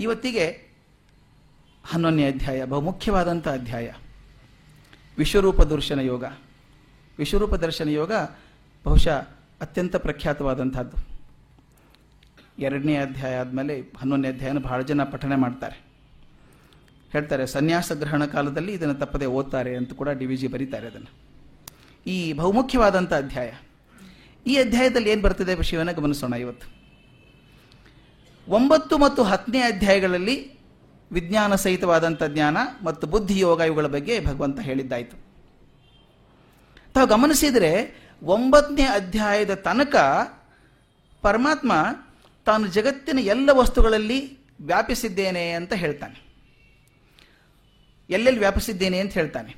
ಇವತ್ತಿಗೆ ಹನ್ನೊಂದನೇ ಅಧ್ಯಾಯ ಬಹುಮುಖ್ಯವಾದಂಥ ಅಧ್ಯಾಯ. ವಿಶ್ವರೂಪ ದರ್ಶನ ಯೋಗ. ವಿಶ್ವರೂಪ ದರ್ಶನ ಯೋಗ ಬಹುಶಃ ಅತ್ಯಂತ ಪ್ರಖ್ಯಾತವಾದಂಥದ್ದು ಎರಡನೇ ಅಧ್ಯಾಯ ಆದಮೇಲೆ ಹನ್ನೊಂದನೇ ಅಧ್ಯಾಯನ ಬಹಳ ಜನ ಪಠನೆ ಮಾಡ್ತಾರೆ. ಹೇಳ್ತಾರೆ, ಸನ್ಯಾಸ ಗ್ರಹಣ ಕಾಲದಲ್ಲಿ ಇದನ್ನು ತಪ್ಪದೆ ಓದ್ತಾರೆ ಅಂತ ಕೂಡ ಡಿ ವಿ ಜಿ ಬರೀತಾರೆ ಅದನ್ನು. ಈ ಬಹುಮುಖ್ಯವಾದಂಥ ಅಧ್ಯಾಯ. ಈ ಅಧ್ಯಾಯದಲ್ಲಿ ಏನು ಬರ್ತದೆ ವಿಷಯವನ್ನು ಗಮನಿಸೋಣ ಇವತ್ತು. ಒಂಬತ್ತು ಮತ್ತು ಹತ್ತನೇ ಅಧ್ಯಾಯಗಳಲ್ಲಿ ವಿಜ್ಞಾನ ಸಹಿತವಾದಂಥ ಜ್ಞಾನ ಮತ್ತು ಬುದ್ಧಿ ಯೋಗ ಇವುಗಳ ಬಗ್ಗೆ ಭಗವಂತ ಹೇಳಿದ್ದಾಯಿತು. ತಾವು ಗಮನಿಸಿದರೆ ಒಂಬತ್ತನೇ ಅಧ್ಯಾಯದ ತನಕ ಪರಮಾತ್ಮ ತಾನು ಜಗತ್ತಿನ ಎಲ್ಲ ವಸ್ತುಗಳಲ್ಲಿ ವ್ಯಾಪಿಸಿದ್ದೇನೆ ಅಂತ ಹೇಳ್ತಾನೆ. ಎಲ್ಲೆಲ್ಲಿ ವ್ಯಾಪಿಸಿದ್ದೇನೆ ಅಂತ ಹೇಳ್ತಾನೆ.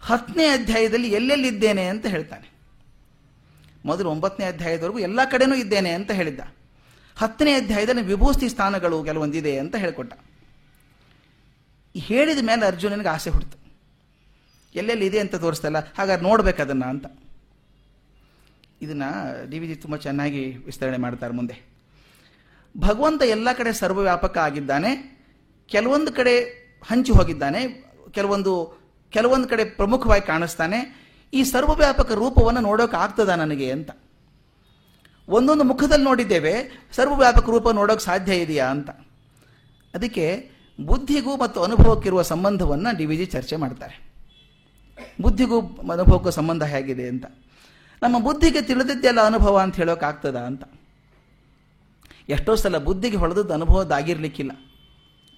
ಹತ್ತನೇ ಅಧ್ಯಾಯದಲ್ಲಿ ಎಲ್ಲೆಲ್ಲಿದ್ದೇನೆ ಅಂತ ಹೇಳ್ತಾನೆ. ಮೊದಲು ಒಂಬತ್ತನೇ ಅಧ್ಯಾಯದವರೆಗೂ ಎಲ್ಲ ಕಡೆನೂ ಇದ್ದೇನೆ ಅಂತ ಹೇಳಿದ್ದ. ಹತ್ತನೇ ಅಧ್ಯಾಯದಲ್ಲಿ ವಿಭೂಸ್ತಿ ಸ್ಥಾನಗಳು ಕೆಲವೊಂದಿದೆ ಅಂತ ಹೇಳಿಕೊಟ್ಟ. ಹೇಳಿದ ಮೇಲೆ ಅರ್ಜುನನಿಗೆ ಆಸೆ ಹುಡ್ತು ಎಲ್ಲೆಲ್ಲಿ ಇದೆ ಅಂತ ತೋರಿಸ್ತಲ್ಲ, ಹಾಗಾದ್ರೆ ನೋಡ್ಬೇಕು ಅದನ್ನು ಅಂತ. ಇದನ್ನ ಡಿ ವಿ ಜಿ ತುಂಬ ಚೆನ್ನಾಗಿ ವಿಸ್ತರಣೆ ಮಾಡ್ತಾರೆ ಮುಂದೆ. ಭಗವಂತ ಎಲ್ಲ ಕಡೆ ಸರ್ವವ್ಯಾಪಕ ಆಗಿದ್ದಾನೆ, ಕೆಲವೊಂದು ಕಡೆ ಹಂಚಿ ಹೋಗಿದ್ದಾನೆ, ಕೆಲವೊಂದು ಕೆಲವೊಂದು ಕಡೆ ಪ್ರಮುಖವಾಗಿ ಕಾಣಿಸ್ತಾನೆ. ಈ ಸರ್ವವ್ಯಾಪಕ ರೂಪವನ್ನು ನೋಡೋಕೆ ಆಗ್ತದ ನನಗೆ ಅಂತ. ಒಂದೊಂದು ಮುಖದಲ್ಲಿ ನೋಡಿದ್ದೇವೆ, ಸರ್ವವ್ಯಾಪಕ ರೂಪ ನೋಡೋಕೆ ಸಾಧ್ಯ ಇದೆಯಾ ಅಂತ. ಅದಕ್ಕೆ ಬುದ್ಧಿಗೂ ಮತ್ತು ಅನುಭವಕ್ಕಿರುವ ಸಂಬಂಧವನ್ನು ಡಿ ವಿ ಜಿ ಚರ್ಚೆ ಮಾಡ್ತಾರೆ. ಬುದ್ಧಿಗೂ ಅನುಭವಕ್ಕೂ ಸಂಬಂಧ ಹೇಗಿದೆ ಅಂತ. ನಮ್ಮ ಬುದ್ಧಿಗೆ ತಿಳಿದಿದ್ದೆಲ್ಲ ಅನುಭವ ಅಂತ ಹೇಳೋಕ್ಕಾಗ್ತದ ಅಂತ. ಎಷ್ಟೋ ಸಲ ಬುದ್ಧಿಗೆ ಹೊಡೆದದ್ದು ಅನುಭವದಾಗಿರ್ಲಿಕ್ಕಿಲ್ಲ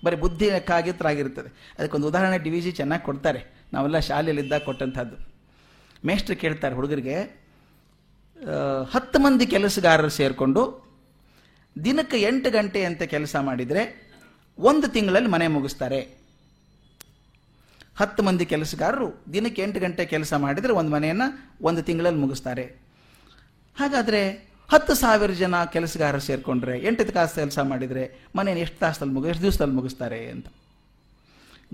ಬರೀ ಬುದ್ಧಿ ಲೆಕ್ಕಾಗಿರ್ತರಾಗಿರ್ತದೆ ಅದಕ್ಕೊಂದು ಉದಾಹರಣೆ ಡಿ ವಿ ಜಿ ಚೆನ್ನಾಗಿ ಕೊಡ್ತಾರೆ. ನಾವೆಲ್ಲ ಶಾಲೆಯಲ್ಲಿದ್ದಾಗ ಕೊಟ್ಟಂಥದ್ದು. ಮೇಷ್ಟ್ರು ಕೇಳ್ತಾರೆ ಹುಡುಗರಿಗೆ ಹತ್ತು ಮಂದಿ ಕೆಲಸಗಾರರು ಸೇರಿಕೊಂಡು ದಿನಕ್ಕೆ ಎಂಟು ಗಂಟೆ ಅಂತ ಕೆಲಸ ಮಾಡಿದರೆ ಒಂದು ತಿಂಗಳಲ್ಲಿ ಮನೆ ಮುಗಿಸ್ತಾರೆ. ಹತ್ತು ಮಂದಿ ಕೆಲಸಗಾರರು ದಿನಕ್ಕೆ ಎಂಟು ಗಂಟೆ ಕೆಲಸ ಮಾಡಿದರೆ ಒಂದು ಮನೆಯನ್ನು ಒಂದು ತಿಂಗಳಲ್ಲಿ ಮುಗಿಸ್ತಾರೆ. ಹಾಗಾದರೆ ಹತ್ತು ಸಾವಿರ ಜನ ಕೆಲಸಗಾರರು ಸೇರಿಕೊಂಡ್ರೆ ಎಂಟು ತಾಸು ಕೆಲಸ ಮಾಡಿದರೆ ಮನೇನ ಎಷ್ಟು ತಾಸಲ್ಲಿ ಮುಗಿ, ಎಷ್ಟು ದಿವಸದಲ್ಲಿ ಮುಗಿಸ್ತಾರೆ ಅಂತ.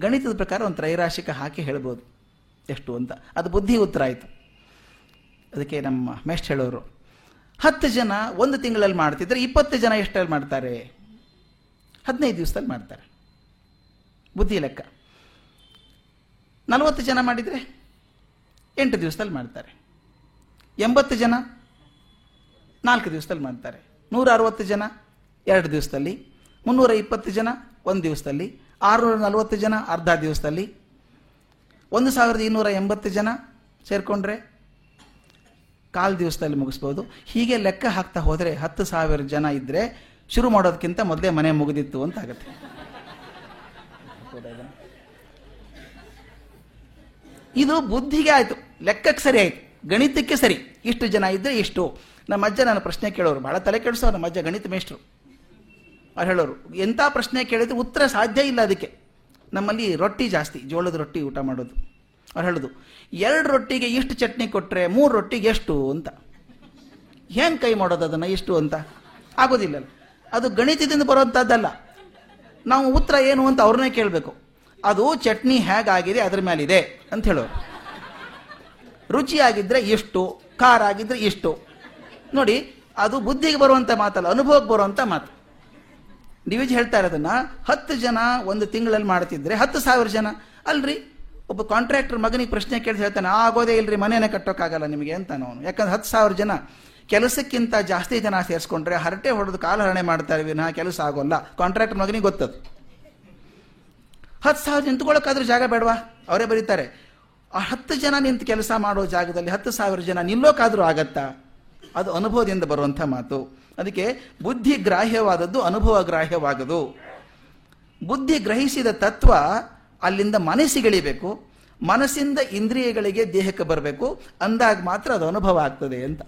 ಗಣಿತದ ಪ್ರಕಾರ ಒಂದು ತ್ರೈರಾಶಿಕ ಹಾಕಿ ಹೇಳ್ಬೋದು. ಎಷ್ಟು ಅಂತ. ಅದು ಬುದ್ಧಿ ಉತ್ತರ ಆಯಿತು. ಅದಕ್ಕೆ ನಮ್ಮ ಮೆಸ್ಟ್ ಹೇಳೋರು, ಹತ್ತು ಜನ ಒಂದು ತಿಂಗಳಲ್ಲಿ ಮಾಡ್ತಿದ್ರೆ ಇಪ್ಪತ್ತು ಜನ ಎಷ್ಟಲ್ಲಿ ಮಾಡ್ತಾರೆ? ಹದಿನೈದು ದಿವಸದಲ್ಲಿ ಮಾಡ್ತಾರೆ. ಬುದ್ಧಿ ಲೆಕ್ಕ. ನಲವತ್ತು ಜನ ಮಾಡಿದರೆ ಎಂಟು ದಿವಸದಲ್ಲಿ ಮಾಡ್ತಾರೆ. ಎಂಬತ್ತು ಜನ ನಾಲ್ಕು ದಿವಸದಲ್ಲಿ ಮಾಡ್ತಾರೆ. ನೂರ ಅರವತ್ತು ಜನ ಎರಡು ದಿವಸದಲ್ಲಿ ಮುನ್ನೂರ ಇಪ್ಪತ್ತು ಜನ ಒಂದು ದಿವಸದಲ್ಲಿ ಆರುನೂರ ನಲವತ್ತು ಜನ ಅರ್ಧ ದಿವಸದಲ್ಲಿ, ಒಂದು ಸಾವಿರದ ಇನ್ನೂರ ಎಂಬತ್ತು ಜನ ಸೇರಿಕೊಂಡ್ರೆ ಕಾಲು ದಿವಸದಲ್ಲಿ ಮುಗಿಸ್ಬೋದು. ಹೀಗೆ ಲೆಕ್ಕ ಹಾಕ್ತಾ ಹೋದರೆ ಹತ್ತು ಸಾವಿರ ಜನ ಇದ್ದರೆ ಶುರು ಮಾಡೋದಕ್ಕಿಂತ ಮೊದಲೇ ಮನೆ ಮುಗಿದಿತ್ತು ಅಂತ ಆಗುತ್ತೆ ಇದು ಬುದ್ಧಿಗೆ ಆಯಿತು. ಲೆಕ್ಕಕ್ಕೆ ಸರಿ ಆಯಿತು. ಗಣಿತಕ್ಕೆ ಸರಿ. ಇಷ್ಟು ಜನ ಇದ್ದರೆ ಇಷ್ಟು. ನಮ್ಮ ಅಜ್ಜ ನಾನು ಪ್ರಶ್ನೆ ಕೇಳೋರು. ಭಾಳ ತಲೆ ಕೆಡಿಸೋ ನಮ್ಮ ಅಜ್ಜ ಗಣಿತ ಮೇಷ್ಟ್ರು. ಅವ್ರು ಹೇಳೋರು ಎಂಥ ಪ್ರಶ್ನೆ ಕೇಳಿದ್ರೆ ಉತ್ತರ ಸಾಧ್ಯ ಇಲ್ಲ ಅದಕ್ಕೆ. ನಮ್ಮಲ್ಲಿ ರೊಟ್ಟಿ ಜಾಸ್ತಿ, ಜೋಳದ ರೊಟ್ಟಿ ಊಟ ಮಾಡೋದು. ಅವ್ರು ಹೇಳೋದು, ಎರಡು ರೊಟ್ಟಿಗೆ ಇಷ್ಟು ಚಟ್ನಿ ಕೊಟ್ಟರೆ ಮೂರು ರೊಟ್ಟಿಗೆ ಎಷ್ಟು ಅಂತ. ಹೆಂಗೆ ಕೈ ಮಾಡೋದು ಅದನ್ನು, ಇಷ್ಟು ಅಂತ? ಆಗೋದಿಲ್ಲ ಅದು ಗಣಿತದಿಂದ ಬರುವಂಥದ್ದಲ್ಲ ನಾವು ಉತ್ತರ ಏನು ಅಂತ ಅವ್ರನ್ನೇ ಕೇಳಬೇಕು. ಅದು ಚಟ್ನಿ ಹೇಗಾಗಿದೆ, ಅದ್ರ ಮೇಲಿದೆ ಅಂತ ಹೇಳೋರು. ರುಚಿಯಾಗಿದ್ದರೆ ಎಷ್ಟು ಖಾರ ಆಗಿದ್ರೆ ಇಷ್ಟು. ನೋಡಿ, ಅದು ಬುದ್ಧಿಗೆ ಬರುವಂಥ ಮಾತಲ್ಲ, ಅನುಭವಕ್ಕೆ ಬರುವಂಥ ಮಾತು. ಡಿವಿಜ್ ಹೇಳ್ತಾ ಇರೋದನ್ನ, ಹತ್ತು ಜನ ಒಂದು ತಿಂಗಳಲ್ಲಿ ಮಾಡ್ತಿದ್ರೆ, ಹತ್ತು ಸಾವಿರ ಜನ. ಅಲ್ರಿ? ಒಬ್ಬ ಕಾಂಟ್ರಾಕ್ಟರ್ ಮಗನಿಗೆ ಪ್ರಶ್ನೆ ಕೇಳಿ ಹೇಳ್ತಾನೆ ಆಗೋದೇ ಇಲ್ರಿ, ಮನೇನೆ ಕಟ್ಟೋಕ್ಕಾಗಲ್ಲ ನಿಮಗೆ ಅಂತ ಅವನು ಯಾಕಂದ್ರೆ ಹತ್ತು ಸಾವಿರ ಜನ ಕೆಲಸಕ್ಕಿಂತ ಜಾಸ್ತಿ ಜನ ಸೇರಿಸ್ಕೊಂಡ್ರೆ ಹರಟೆ ಹೊಡೆದು ಕಾಲು ಹರಣೆ ಮಾಡ್ತಾರೆ, ವಿನಃ ಕೆಲಸ ಆಗೋಲ್ಲ. ಕಾಂಟ್ರಾಕ್ಟರ್ ಮಗನಿಗೆ ಗೊತ್ತದು. ಹತ್ತು ಸಾವಿರ ನಿಂತ್ಕೊಳ್ಳೋಕ್ಕಾದ್ರೂ ಜಾಗ ಬೇಡವಾ? ಅವರೇ ಬರೀತಾರೆ, ಆ ಹತ್ತು ಜನ ನಿಂತು ಕೆಲಸ ಮಾಡೋ ಜಾಗದಲ್ಲಿ ಹತ್ತು ಸಾವಿರ ಜನ ನಿಲ್ಲೋಕಾದ್ರೂ ಆಗತ್ತಾ? ಅದು ಅನುಭವದಿಂದ ಬರುವಂಥ ಮಾತು. ಅದಕ್ಕೆ ಬುದ್ಧಿ ಗ್ರಾಹ್ಯವಾದದ್ದು ಅನುಭವ ಗ್ರಾಹ್ಯವಾಗದು ಬುದ್ಧಿ ಗ್ರಹಿಸಿದ ತತ್ವ ಅಲ್ಲಿಂದ ಮನಸ್ಸಿಗಿಳಿಬೇಕು ಮನಸ್ಸಿಂದ ಇಂದ್ರಿಯಗಳಿಗೆ ದೇಹಕ್ಕೆ ಬರಬೇಕು, ಅಂದಾಗ ಮಾತ್ರ ಅದು ಅನುಭವ ಆಗ್ತದೆ ಅಂತ.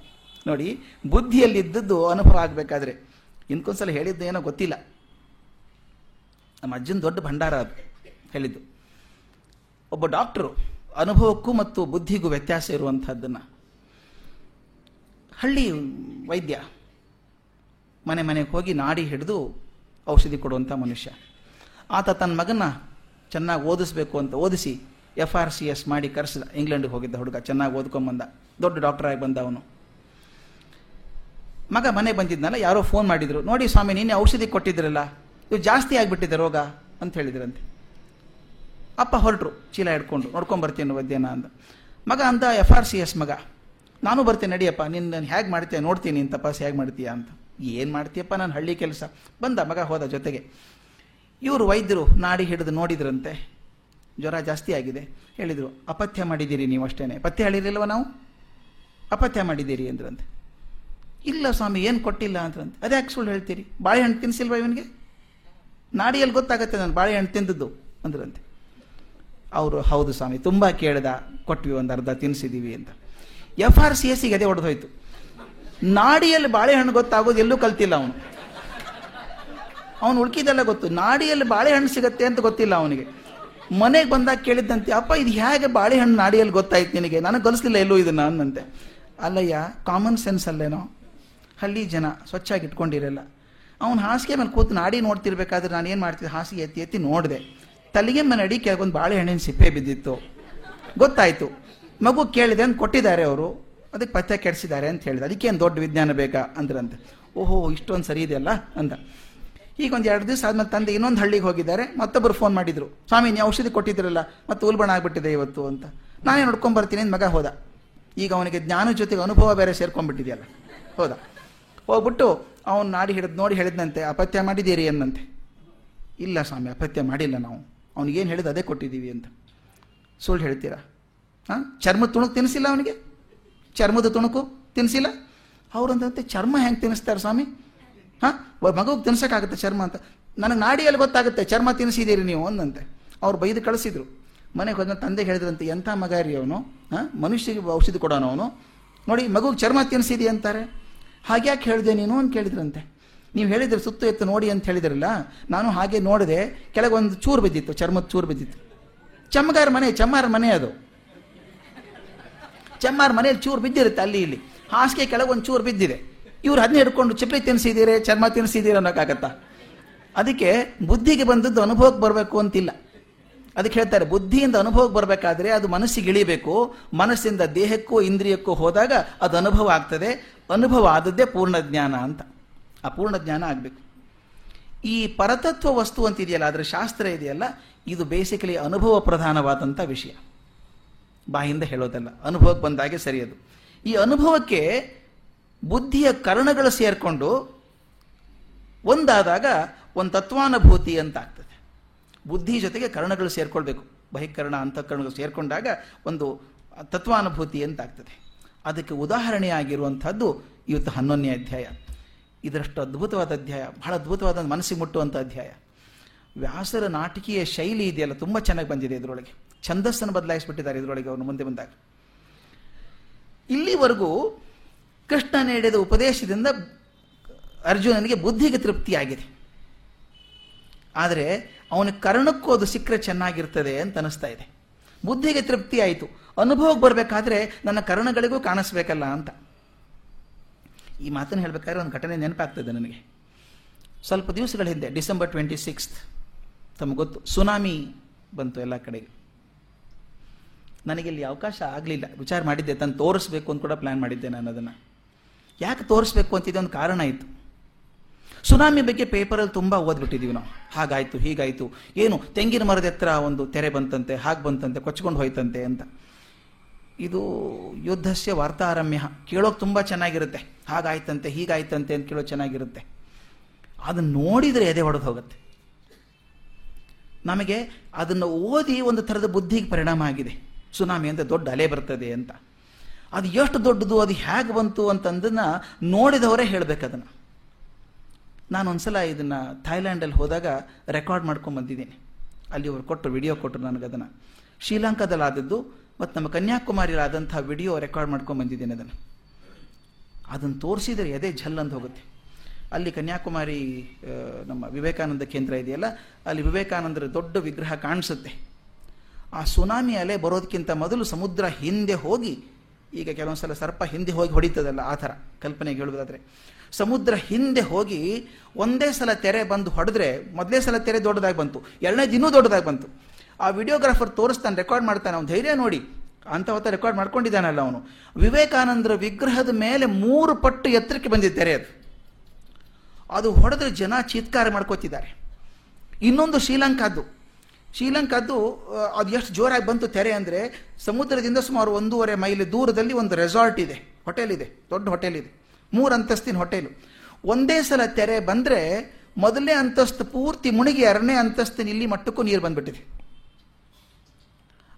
ನೋಡಿ, ಬುದ್ಧಿಯಲ್ಲಿದ್ದದ್ದು ಅನುಭವ ಆಗಬೇಕಾದ್ರೆ. ಇನ್ಕೊಂದ್ಸಲ ಹೇಳಿದ್ದು ಏನೋ ಗೊತ್ತಿಲ್ಲ. ನಮ್ಮ ಅಜ್ಜನ ದೊಡ್ಡ ಭಂಡಾರ ಅದು, ಹೇಳಿದ್ದು. ಒಬ್ಬ ಡಾಕ್ಟರು, ಅನುಭವಕ್ಕೂ ಮತ್ತು ಬುದ್ಧಿಗೂ ವ್ಯತ್ಯಾಸ ಇರುವಂಥದ್ದನ್ನು ಹಳ್ಳಿ ವೈದ್ಯ, ಮನೆ ಮನೆಗೆ ಹೋಗಿ ನಾಡಿ ಹಿಡಿದು ಔಷಧಿ ಕೊಡುವಂಥ ಮನುಷ್ಯ. ಆತ ತನ್ನ ಮಗನ ಚೆನ್ನಾಗಿ ಓದಿಸ್ಬೇಕು ಅಂತ ಓದಿಸಿ ಎಫ್ ಆರ್ ಸಿ ಎಸ್ ಮಾಡಿ ಕರೆಸಿದ, ಇಂಗ್ಲೆಂಡಿಗೆ ಹೋಗಿದ್ದ ಹುಡುಗ, ಚೆನ್ನಾಗಿ ಓದ್ಕೊಂಬಂದ. ದೊಡ್ಡ ಡಾಕ್ಟರ್ ಆಗಿ ಬಂದ ಅವನು. ಮಗ ಮನೆ ಬಂದಿದ್ನಲ್ಲ, ಯಾರೋ ಫೋನ್ ಮಾಡಿದ್ರು, ನೋಡಿ ಸ್ವಾಮಿ ನಿನ್ನೆ ಔಷಧಿ ಕೊಟ್ಟಿದ್ರಲ್ಲ, ಇದು ಜಾಸ್ತಿ ಆಗಿಬಿಟ್ಟಿದೆ ರೋಗ, ಅಂತ ಹೇಳಿದ್ರಂತೆ. ಅಪ್ಪ ಹೊರಟರು, ಚೀಲ ಹಿಡ್ಕೊಂಡು ನೋಡ್ಕೊಂಬರ್ತೀನಿ ವೈದ್ಯನ, ಅಂದ. ಮಗ ಅಂದ ಎಫ್ ಆರ್ ಸಿ ಎಸ್ ಮಗ, ನಾನು ಬರ್ತೀನಿ, ನಡಿಯಪ್ಪ ನಿನ್ನ ಹೇಗೆ ಮಾಡ್ತೀಯ, ನೋಡ್ತೀನಿ ನೀನು ತಪಾಸ್ ಹೇಗೆ ಮಾಡ್ತೀಯಾ, ಅಂತ. ಏನು ಮಾಡ್ತೀಯಪ್ಪ, ನಾನು ಹಳ್ಳಿ ಕೆಲಸ, ಬಂದ ಮಗ ಹೋದ ಜೊತೆಗೆ. ಇವರು ವೈದ್ಯರು ನಾಡಿ ಹಿಡಿದು ನೋಡಿದ್ರಂತೆ. ಜ್ವರ ಜಾಸ್ತಿ ಆಗಿದೆ. ಹೇಳಿದರು, ಅಪಥ್ಯ ಮಾಡಿದ್ದೀರಿ ನೀವು ಅಷ್ಟೇನೆ. ಪಥ್ಯ ಹೇಳಿರಲಿಲ್ವ ನಾವು? ಅಪಥ್ಯ ಮಾಡಿದ್ದೀರಿ ಅಂದ್ರಂತೆ. ಇಲ್ಲ ಸ್ವಾಮಿ, ಏನು ಕೊಟ್ಟಿಲ್ಲ ಅಂತಂತೆ ಅದೇ ಯಾಕೆ ಸುಳ್ಳು ಹೇಳ್ತೀರಿ? ಬಾಳೆಹಣ್ಣು ತಿನ್ಸಿಲ್ವ ಇವನಿಗೆ? ನಾಡಿಯಲ್ಲಿ ಗೊತ್ತಾಗತ್ತೆ ನಾನು ಬಾಳೆಹಣ್ಣು ತಿಂದದ್ದು ಅಂದ್ರಂತೆ. ಅವರು, ಹೌದು ಸ್ವಾಮಿ, ತುಂಬ ಕೇಳಿದ, ಕೊಟ್ವಿ ಒಂದು ಅರ್ಧ ತಿನ್ಸಿದೀವಿ ಅಂತ. ಎಫ್ ಆರ್ ಸಿ ಎಸ್ಸಿಗೆ ಅದೇ ಹೊಡೆದೋಯ್ತು. ನಾಡಿಯಲ್ಲಿ ಬಾಳೆಹಣ್ಣು ಗೊತ್ತಾಗೋದು ಎಲ್ಲೂ ಕಲ್ತಿಲ್ಲ ಅವನು. ಅವನು ಉಳ್ಕಿದೆಲ್ಲ ಗೊತ್ತು. ನಾಡಿಯಲ್ಲಿ ಬಾಳೆಹಣ್ಣು ಸಿಗತ್ತೆ ಅಂತ ಗೊತ್ತಿಲ್ಲ ಅವನಿಗೆ. ಮನೆಗೆ ಬಂದಾಗ ಕೇಳಿದ್ದಂತೆ, ಅಪ್ಪ, ಇದು ಹೇಗೆ ಬಾಳೆಹಣ್ಣು ನಾಡಿಯಲ್ಲಿ ಗೊತ್ತಾಯ್ತು ನಿನಗೆ? ನನಗೆ ಕಲಿಸ್ಲಿಲ್ಲ ಎಲ್ಲೂ ಇದನ್ನ ಅಂದಂತೆ. ಅಲ್ಲಯ್ಯ ಕಾಮನ್ ಸೆನ್ಸ್ ಅಲ್ಲೇನೋ? ಹಳ್ಳಿ ಜನ ಸ್ವಚ್ಛಾಗಿ ಇಟ್ಕೊಂಡಿರಲ್ಲ. ಅವನು ಹಾಸಿಗೆ ಮೇಲೆ ಕೂತು ನಾಡಿ ನೋಡ್ತಿರ್ಬೇಕಾದ್ರೆ ನಾನು ಏನು ಮಾಡ್ತಿದ್ದೆ? ಹಾಸಿಗೆ ಎತ್ತಿ ಎತ್ತಿ ನೋಡಿದೆ. ತಲೆಗೆ ಮನೆ ಅಡಿ ಕೆಳಗೊಂದು ಬಾಳೆಹಣ್ಣಿನ ಸಿಪ್ಪೆ ಬಿದ್ದಿತ್ತು. ಗೊತ್ತಾಯಿತು. ಮಗು ಕೇಳಿದೆ ಅಂತ ಕೊಟ್ಟಿದ್ದಾರೆ ಅವರು. ಅದಕ್ಕೆ ಪತ್ತೆ ಕೆಡಿಸಿದ್ದಾರೆ ಅಂತ ಹೇಳಿದೆ. ಅದಕ್ಕೇನು ದೊಡ್ಡ ವಿಜ್ಞಾನ ಬೇಕಾ? ಅಂದ್ರಂತೆ. ಓಹೋ, ಇಷ್ಟೊಂದು ಸರಿ ಇದೆಯಲ್ಲ? ಅಂದ. ಈಗ ಒಂದು ಎರಡು ದಿವಸ ಆದ್ಮೇಲೆ ತಂದೆ ಇನ್ನೊಂದು ಹಳ್ಳಿಗೆ ಹೋಗಿದ್ದಾರೆ, ಮತ್ತೊಬ್ಬರು ಫೋನ್ ಮಾಡಿದ್ರು. ಸ್ವಾಮಿ, ನೀವು ಔಷಧಿ ಕೊಟ್ಟಿದ್ರಲ್ಲ ಮತ್ತೆ ಉಲ್ಬಣ ಆಗ್ಬಿಟ್ಟಿದೆ ಇವತ್ತು ಅಂತ. ನಾನೇ ನೋಡ್ಕೊಂಬರ್ತೀನಿ ಅಂತ ಮಗ ಹೋದ. ಈಗ ಅವನಿಗೆ ಜ್ಞಾನ ಜೊತೆಗೆ ಅನುಭವ ಬೇರೆ ಸೇರ್ಕೊಂಡ್ಬಿಟ್ಟಿದೆಯಲ್ಲ. ಹೋದ. ಹೋಗ್ಬಿಟ್ಟು ಅವನು ನಾಡಿ ಹಿಡಿದು ನೋಡಿ ಹೇಳಿದಂತೆ ಅಪತ್ಯ ಮಾಡಿದ್ದೀರಿ ಎಂದಂತೆ ಇಲ್ಲ ಸ್ವಾಮಿ, ಅಪತ್ಯ ಮಾಡಿಲ್ಲ ನಾವು. ಅವನಿಗೇನು ಹೇಳಿದ ಅದೇ ಕೊಟ್ಟಿದ್ದೀವಿ ಅಂತ. ಸುಳ್ಳು ಹೇಳ್ತೀರಾ? ಹಾಂ ಚರ್ಮದ ತುಣುಕು ತಿನ್ನಿಸಿಲ್ಲ ಅವನಿಗೆ? ಚರ್ಮದ ತುಣುಕು ತಿನ್ನಿಸಿಲ್ಲ ಅವ್ರಂದಂತೆ ಚರ್ಮ ಹೆಂಗೆ ತಿನ್ನಿಸ್ತಾರೆ ಸ್ವಾಮಿ? ಹಾಂ? ಮಗುಗೆ ತಿನ್ಸೋಕ್ಕಾಗುತ್ತೆ ಚರ್ಮ ಅಂತ. ನನಗೆ ನಾಡಿಯಲ್ಲಿ ಗೊತ್ತಾಗುತ್ತೆ, ಚರ್ಮ ತಿನ್ನಿಸಿದ್ದೀರಿ ನೀವು ಅಂದಂತೆ. ಅವ್ರು ಬೈದು ಕಳಿಸಿದ್ರು. ಮನೆಗೆ ಹೋದ ತಂದೆ ಹೇಳಿದ್ರಂತೆ, ಎಂಥ ಮಗ ರೀ ಅವನು? ಹಾಂ? ಮನುಷ್ಯಗೆ ಔಷಧಿ ಕೊಡೋನು ಅವನು? ನೋಡಿ ಮಗುಗೆ ಚರ್ಮ ತಿನ್ನಿಸಿದಿ ಅಂತಾರೆ. ಹಾಗ್ಯಾಕೆ ಹೇಳಿದೆ ನೀನು ಅಂತ ಕೇಳಿದ್ರಂತೆ. ನೀವು ಹೇಳಿದ್ರೆ ಸುತ್ತು ಎತ್ತು ನೋಡಿ ಅಂತ ಹೇಳಿದ್ರಲ್ಲ, ನಾನು ಹಾಗೆ ನೋಡಿದೆ, ಕೆಳಗೊಂದು ಚೂರು ಬಿದ್ದಿತ್ತು, ಚರ್ಮದ ಚೂರು ಬಿದ್ದಿತ್ತು. ಚಮ್ಮಗಾರ ಮನೆ, ಚಮ್ಮಾರ ಮನೆ ಅದು. ಚಮ್ಮಾರ ಮನೆಯಲ್ಲಿ ಚೂರು ಬಿದ್ದಿರುತ್ತೆ ಅಲ್ಲಿ ಇಲ್ಲಿ. ಹಾಸಿಗೆ ಕೆಳಗೊಂದು ಚೂರು ಬಿದ್ದಿದೆ. ಇವ್ರು ಅದನ್ನೇ ಹಿಡ್ಕೊಂಡು ಚಿಪ್ಲಿ ತಿನ್ಸಿದ್ದೀರಿ ಚರ್ಮ ತಿನ್ಸಿದ್ದೀರಿ ಅನ್ನೋಕ್ಕಾಗತ್ತಾ? ಅದಕ್ಕೆ ಬುದ್ಧಿಗೆ ಬಂದದ್ದು ಅನುಭವಕ್ಕೆ ಬರಬೇಕು ಅಂತಿಲ್ಲ. ಅದಕ್ಕೆ ಹೇಳ್ತಾರೆ, ಬುದ್ಧಿಯಿಂದ ಅನುಭವಕ್ಕೆ ಬರಬೇಕಾದ್ರೆ ಅದು ಮನಸ್ಸಿಗೆ ಇಳಿಬೇಕು, ಮನಸ್ಸಿಂದ ದೇಹಕ್ಕೂ ಇಂದ್ರಿಯಕ್ಕೂ ಹೋದಾಗ ಅದು ಅನುಭವ ಆಗ್ತದೆ, ಅನುಭವ ಆದದ್ದೇ ಪೂರ್ಣ ಜ್ಞಾನ ಅಂತ. ಆ ಪೂರ್ಣ ಜ್ಞಾನ ಆಗಬೇಕು. ಈ ಪರತತ್ವ ವಸ್ತು ಅಂತಿದೆಯಲ್ಲ, ಅದರ ಶಾಸ್ತ್ರ ಇದೆಯಲ್ಲ, ಇದು ಬೇಸಿಕಲಿ ಅನುಭವ ಪ್ರಧಾನವಾದಂಥ ವಿಷಯ. ಬಾಯಿಂದ ಹೇಳೋದಲ್ಲ, ಅನುಭವಕ್ಕೆ ಬಂದಾಗೆ ಸರಿಯದು. ಈ ಅನುಭವಕ್ಕೆ ಬುದ್ಧಿಯ ಕರ್ಣಗಳು ಸೇರಿಕೊಂಡು ಒಂದಾದಾಗ ಒಂದು ತತ್ವಾನುಭೂತಿ ಅಂತ ಆಗ್ತದೆ. ಬುದ್ಧಿ ಜೊತೆಗೆ ಕರ್ಣಗಳು ಸೇರಿಕೊಳ್ಬೇಕು. ಬಹಿಕರಣ, ಅಂತಃಕರಣಗಳು ಸೇರಿಕೊಂಡಾಗ ಒಂದು ತತ್ವಾನುಭೂತಿ ಅಂತ ಆಗ್ತದೆ. ಅದಕ್ಕೆ ಉದಾಹರಣೆಯಾಗಿರುವಂಥದ್ದು ಇವತ್ತು ಹನ್ನೊಂದನೇ ಅಧ್ಯಾಯ. ಇದರಷ್ಟು ಅದ್ಭುತವಾದ ಅಧ್ಯಾಯ, ಬಹಳ ಅದ್ಭುತವಾದ ಮನಸ್ಸಿಗೆ ಮುಟ್ಟುವಂಥ ಅಧ್ಯಾಯ. ವ್ಯಾಸರ ನಾಟಕೀಯ ಶೈಲಿ ಇದೆಯಲ್ಲ, ತುಂಬ ಚೆನ್ನಾಗಿ ಬಂದಿದೆ ಇದರೊಳಗೆ. ಛಂದಸ್ಸನ್ನು ಬದಲಾಯಿಸಿಬಿಟ್ಟಿದ್ದಾರೆ ಇದರೊಳಗೆ ಅವನು ಮುಂದೆ ಬಂದಾಗ. ಇಲ್ಲಿವರೆಗೂ ಕೃಷ್ಣ ನೀಡಿದ ಉಪದೇಶದಿಂದ ಅರ್ಜುನನಿಗೆ ಬುದ್ಧಿಗೆ ತೃಪ್ತಿಯಾಗಿದೆ. ಆದರೆ ಅವನ ಕರ್ಣಕ್ಕೂ ಅದು ಸಿಕ್ಕರೆ ಚೆನ್ನಾಗಿರ್ತದೆ ಅಂತ ಅನಿಸ್ತಾ ಇದೆ. ಬುದ್ಧಿಗೆ ತೃಪ್ತಿ ಆಯಿತು. ಅನುಭವಕ್ಕೆ ಬರಬೇಕಾದ್ರೆ ನನ್ನ ಕರ್ಣಗಳಿಗೂ ಕಾಣಿಸ್ಬೇಕಲ್ಲ ಅಂತ. ಈ ಮಾತನ್ನು ಹೇಳಬೇಕಾದ್ರೆ ಒಂದು ಘಟನೆ ನೆನಪಾಗ್ತದೆ ನನಗೆ. ಸ್ವಲ್ಪ ದಿವಸಗಳ ಹಿಂದೆ, ಡಿಸೆಂಬರ್ ಟ್ವೆಂಟಿ ಸಿಕ್ಸ್ತ್, ತಮಗೆ ಗೊತ್ತು, ಸುನಾಮಿ ಬಂತು ಎಲ್ಲ ಕಡೆಗೆ ನನಗೆ ಇಲ್ಲಿ ಅವಕಾಶ ಆಗಲಿಲ್ಲ. ವಿಚಾರ ಮಾಡಿದ್ದೆ, ತಂದು ತೋರಿಸ್ಬೇಕು ಅಂತ ಕೂಡ ಪ್ಲ್ಯಾನ್ ಮಾಡಿದ್ದೆ ನಾನು ಅದನ್ನು. ಯಾಕೆ ತೋರಿಸ್ಬೇಕು ಅಂತಿದೆ ಒಂದು ಕಾರಣ ಇತ್ತು. ಸುನಾಮಿ ಬಗ್ಗೆ ಪೇಪರಲ್ಲಿ ತುಂಬ ಓದ್ಬಿಟ್ಟಿದ್ದೀವಿ ನಾವು. ಹಾಗಾಯಿತು, ಹೀಗಾಯಿತು. ಏನು, ತೆಂಗಿನ ಮರದ ಹತ್ರ ಒಂದು ತೆರೆ ಬಂತಂತೆ, ಹಾಗೆ ಬಂತಂತೆ, ಕೊಚ್ಕೊಂಡು ಹೋಯ್ತಂತೆ ಅಂತ. ಇದು ಯುದ್ಧಸ್ಯ ವಾರ್ತಾರಮ್ಯ. ಕೇಳೋಕೆ ತುಂಬ ಚೆನ್ನಾಗಿರುತ್ತೆ. ಹಾಗಾಯ್ತಂತೆ, ಹೀಗಾಯ್ತಂತೆ ಅಂತ ಕೇಳೋ ಚೆನ್ನಾಗಿರುತ್ತೆ. ಅದನ್ನು ನೋಡಿದರೆ ಎದೆ ಹೊಡೆದು ಹೋಗುತ್ತೆ. ನಮಗೆ ಅದನ್ನು ಓದಿ ಒಂದು ಥರದ ಬುದ್ಧಿಗೆ ಪರಿಣಾಮ ಆಗಿದೆ. ಸುನಾಮಿ ಅಂತ ದೊಡ್ಡ ಅಲೆ ಬರ್ತದೆ ಅಂತ. ಅದು ಎಷ್ಟು ದೊಡ್ಡದು, ಅದು ಹೇಗೆ ಬಂತು ಅಂತಂದನ್ನು ನೋಡಿದವರೇ ಹೇಳಬೇಕು ಅದನ್ನು. ನಾನು ಒಂದ್ಸಲ ಇದನ್ನು ಥಾಯ್ಲ್ಯಾಂಡಲ್ಲಿ ಹೋದಾಗ ರೆಕಾರ್ಡ್ ಮಾಡ್ಕೊಂಡು ಬಂದಿದ್ದೀನಿ. ಅಲ್ಲಿ ಅವರು ಕೊಟ್ಟರು ವಿಡಿಯೋ ಕೊಟ್ಟರು ನನಗದನ್ನು ಶ್ರೀಲಂಕಾದಲ್ಲಿ ಆದದ್ದು ಮತ್ತು ನಮ್ಮ ಕನ್ಯಾಕುಮಾರಿಯಲ್ಲಾದಂಥ ವಿಡಿಯೋ ರೆಕಾರ್ಡ್ ಮಾಡ್ಕೊಂಡು ಬಂದಿದ್ದೀನಿ ಅದನ್ನು. ಅದನ್ನು ತೋರಿಸಿದರೆ ಎದೆ ಝಲ್ ಅಂತ ಹೋಗುತ್ತೆ. ಅಲ್ಲಿ ಕನ್ಯಾಕುಮಾರಿ ನಮ್ಮ ವಿವೇಕಾನಂದ ಕೇಂದ್ರ ಇದೆಯಲ್ಲ, ಅಲ್ಲಿ ವಿವೇಕಾನಂದರ ದೊಡ್ಡ ವಿಗ್ರಹ ಕಾಣಿಸುತ್ತೆ. ಆ ಸುನಾಮಿ ಅಲೆ ಬರೋದಕ್ಕಿಂತ ಮೊದಲು ಸಮುದ್ರ ಹಿಂದೆ ಹೋಗಿ ಈಗ ಕೆಲವೊಂದು ಸಲ ಸರ್ಪ ಹಿಂದೆ ಹೋಗಿ ಹೊಡಿತದಲ್ಲ, ಆ ಥರ ಕಲ್ಪನೆಗೆ ಹೇಳುವುದಾದ್ರೆ. ಸಮುದ್ರ ಹಿಂದೆ ಹೋಗಿ ಒಂದೇ ಸಲ ತೆರೆ ಬಂದು ಹೊಡೆದ್ರೆ ಮೊದಲೇ ಸಲ ತೆರೆ ದೊಡ್ಡದಾಗಿ ಬಂತು, ಎರಡನೇ ದಿನೂ ದೊಡ್ಡದಾಗಿ ಬಂತು. ಆ ವಿಡಿಯೋಗ್ರಾಫರ್ ತೋರಿಸ್ತಾನೆ, ರೆಕಾರ್ಡ್ ಮಾಡ್ತಾನೆ, ಅವನು ಧೈರ್ಯ ನೋಡಿ. ಅಂತ ಹೊತ್ತ ರೆಕಾರ್ಡ್ ಮಾಡ್ಕೊಂಡಿದ್ದಾನಲ್ಲ ಅವನು. ವಿವೇಕಾನಂದರ ವಿಗ್ರಹದ ಮೇಲೆ ಮೂರು ಪಟ್ಟು ಎತ್ತರಕ್ಕೆ ಬಂದಿದ್ದ ತೆರೆ ಅದು. ಅದು ಹೊಡೆದ್ರೆ ಜನ ಚೀತ್ಕಾರ ಮಾಡ್ಕೋತಿದ್ದಾರೆ. ಇನ್ನೊಂದು ಶ್ರೀಲಂಕಾದ್ದು. ಶ್ರೀಲಂಕಾದ್ದು ಅದು ಎಷ್ಟು ಜೋರಾಗಿ ಬಂತು ತೆರೆ ಅಂದರೆ ಸಮುದ್ರದಿಂದ ಸುಮಾರು ಒಂದೂವರೆ ಮೈಲಿ ದೂರದಲ್ಲಿ ಒಂದು ರೆಸಾರ್ಟ್ ಇದೆ, ಹೋಟೆಲ್ ಇದೆ, ದೊಡ್ಡ ಹೋಟೆಲ್ ಇದೆ. ಮೂರು ಅಂತಸ್ತಿನ ಹೋಟೆಲು. ಒಂದೇ ಸಲ ತೆರೆ ಬಂದರೆ ಮೊದಲನೇ ಅಂತಸ್ತು ಪೂರ್ತಿ ಮುಣಿಗೆ, ಎರಡನೇ ಅಂತಸ್ತಿನ ಇಲ್ಲಿ ಮಟ್ಟಕ್ಕೂ ನೀರು ಬಂದ್ಬಿಟ್ಟಿದೆ.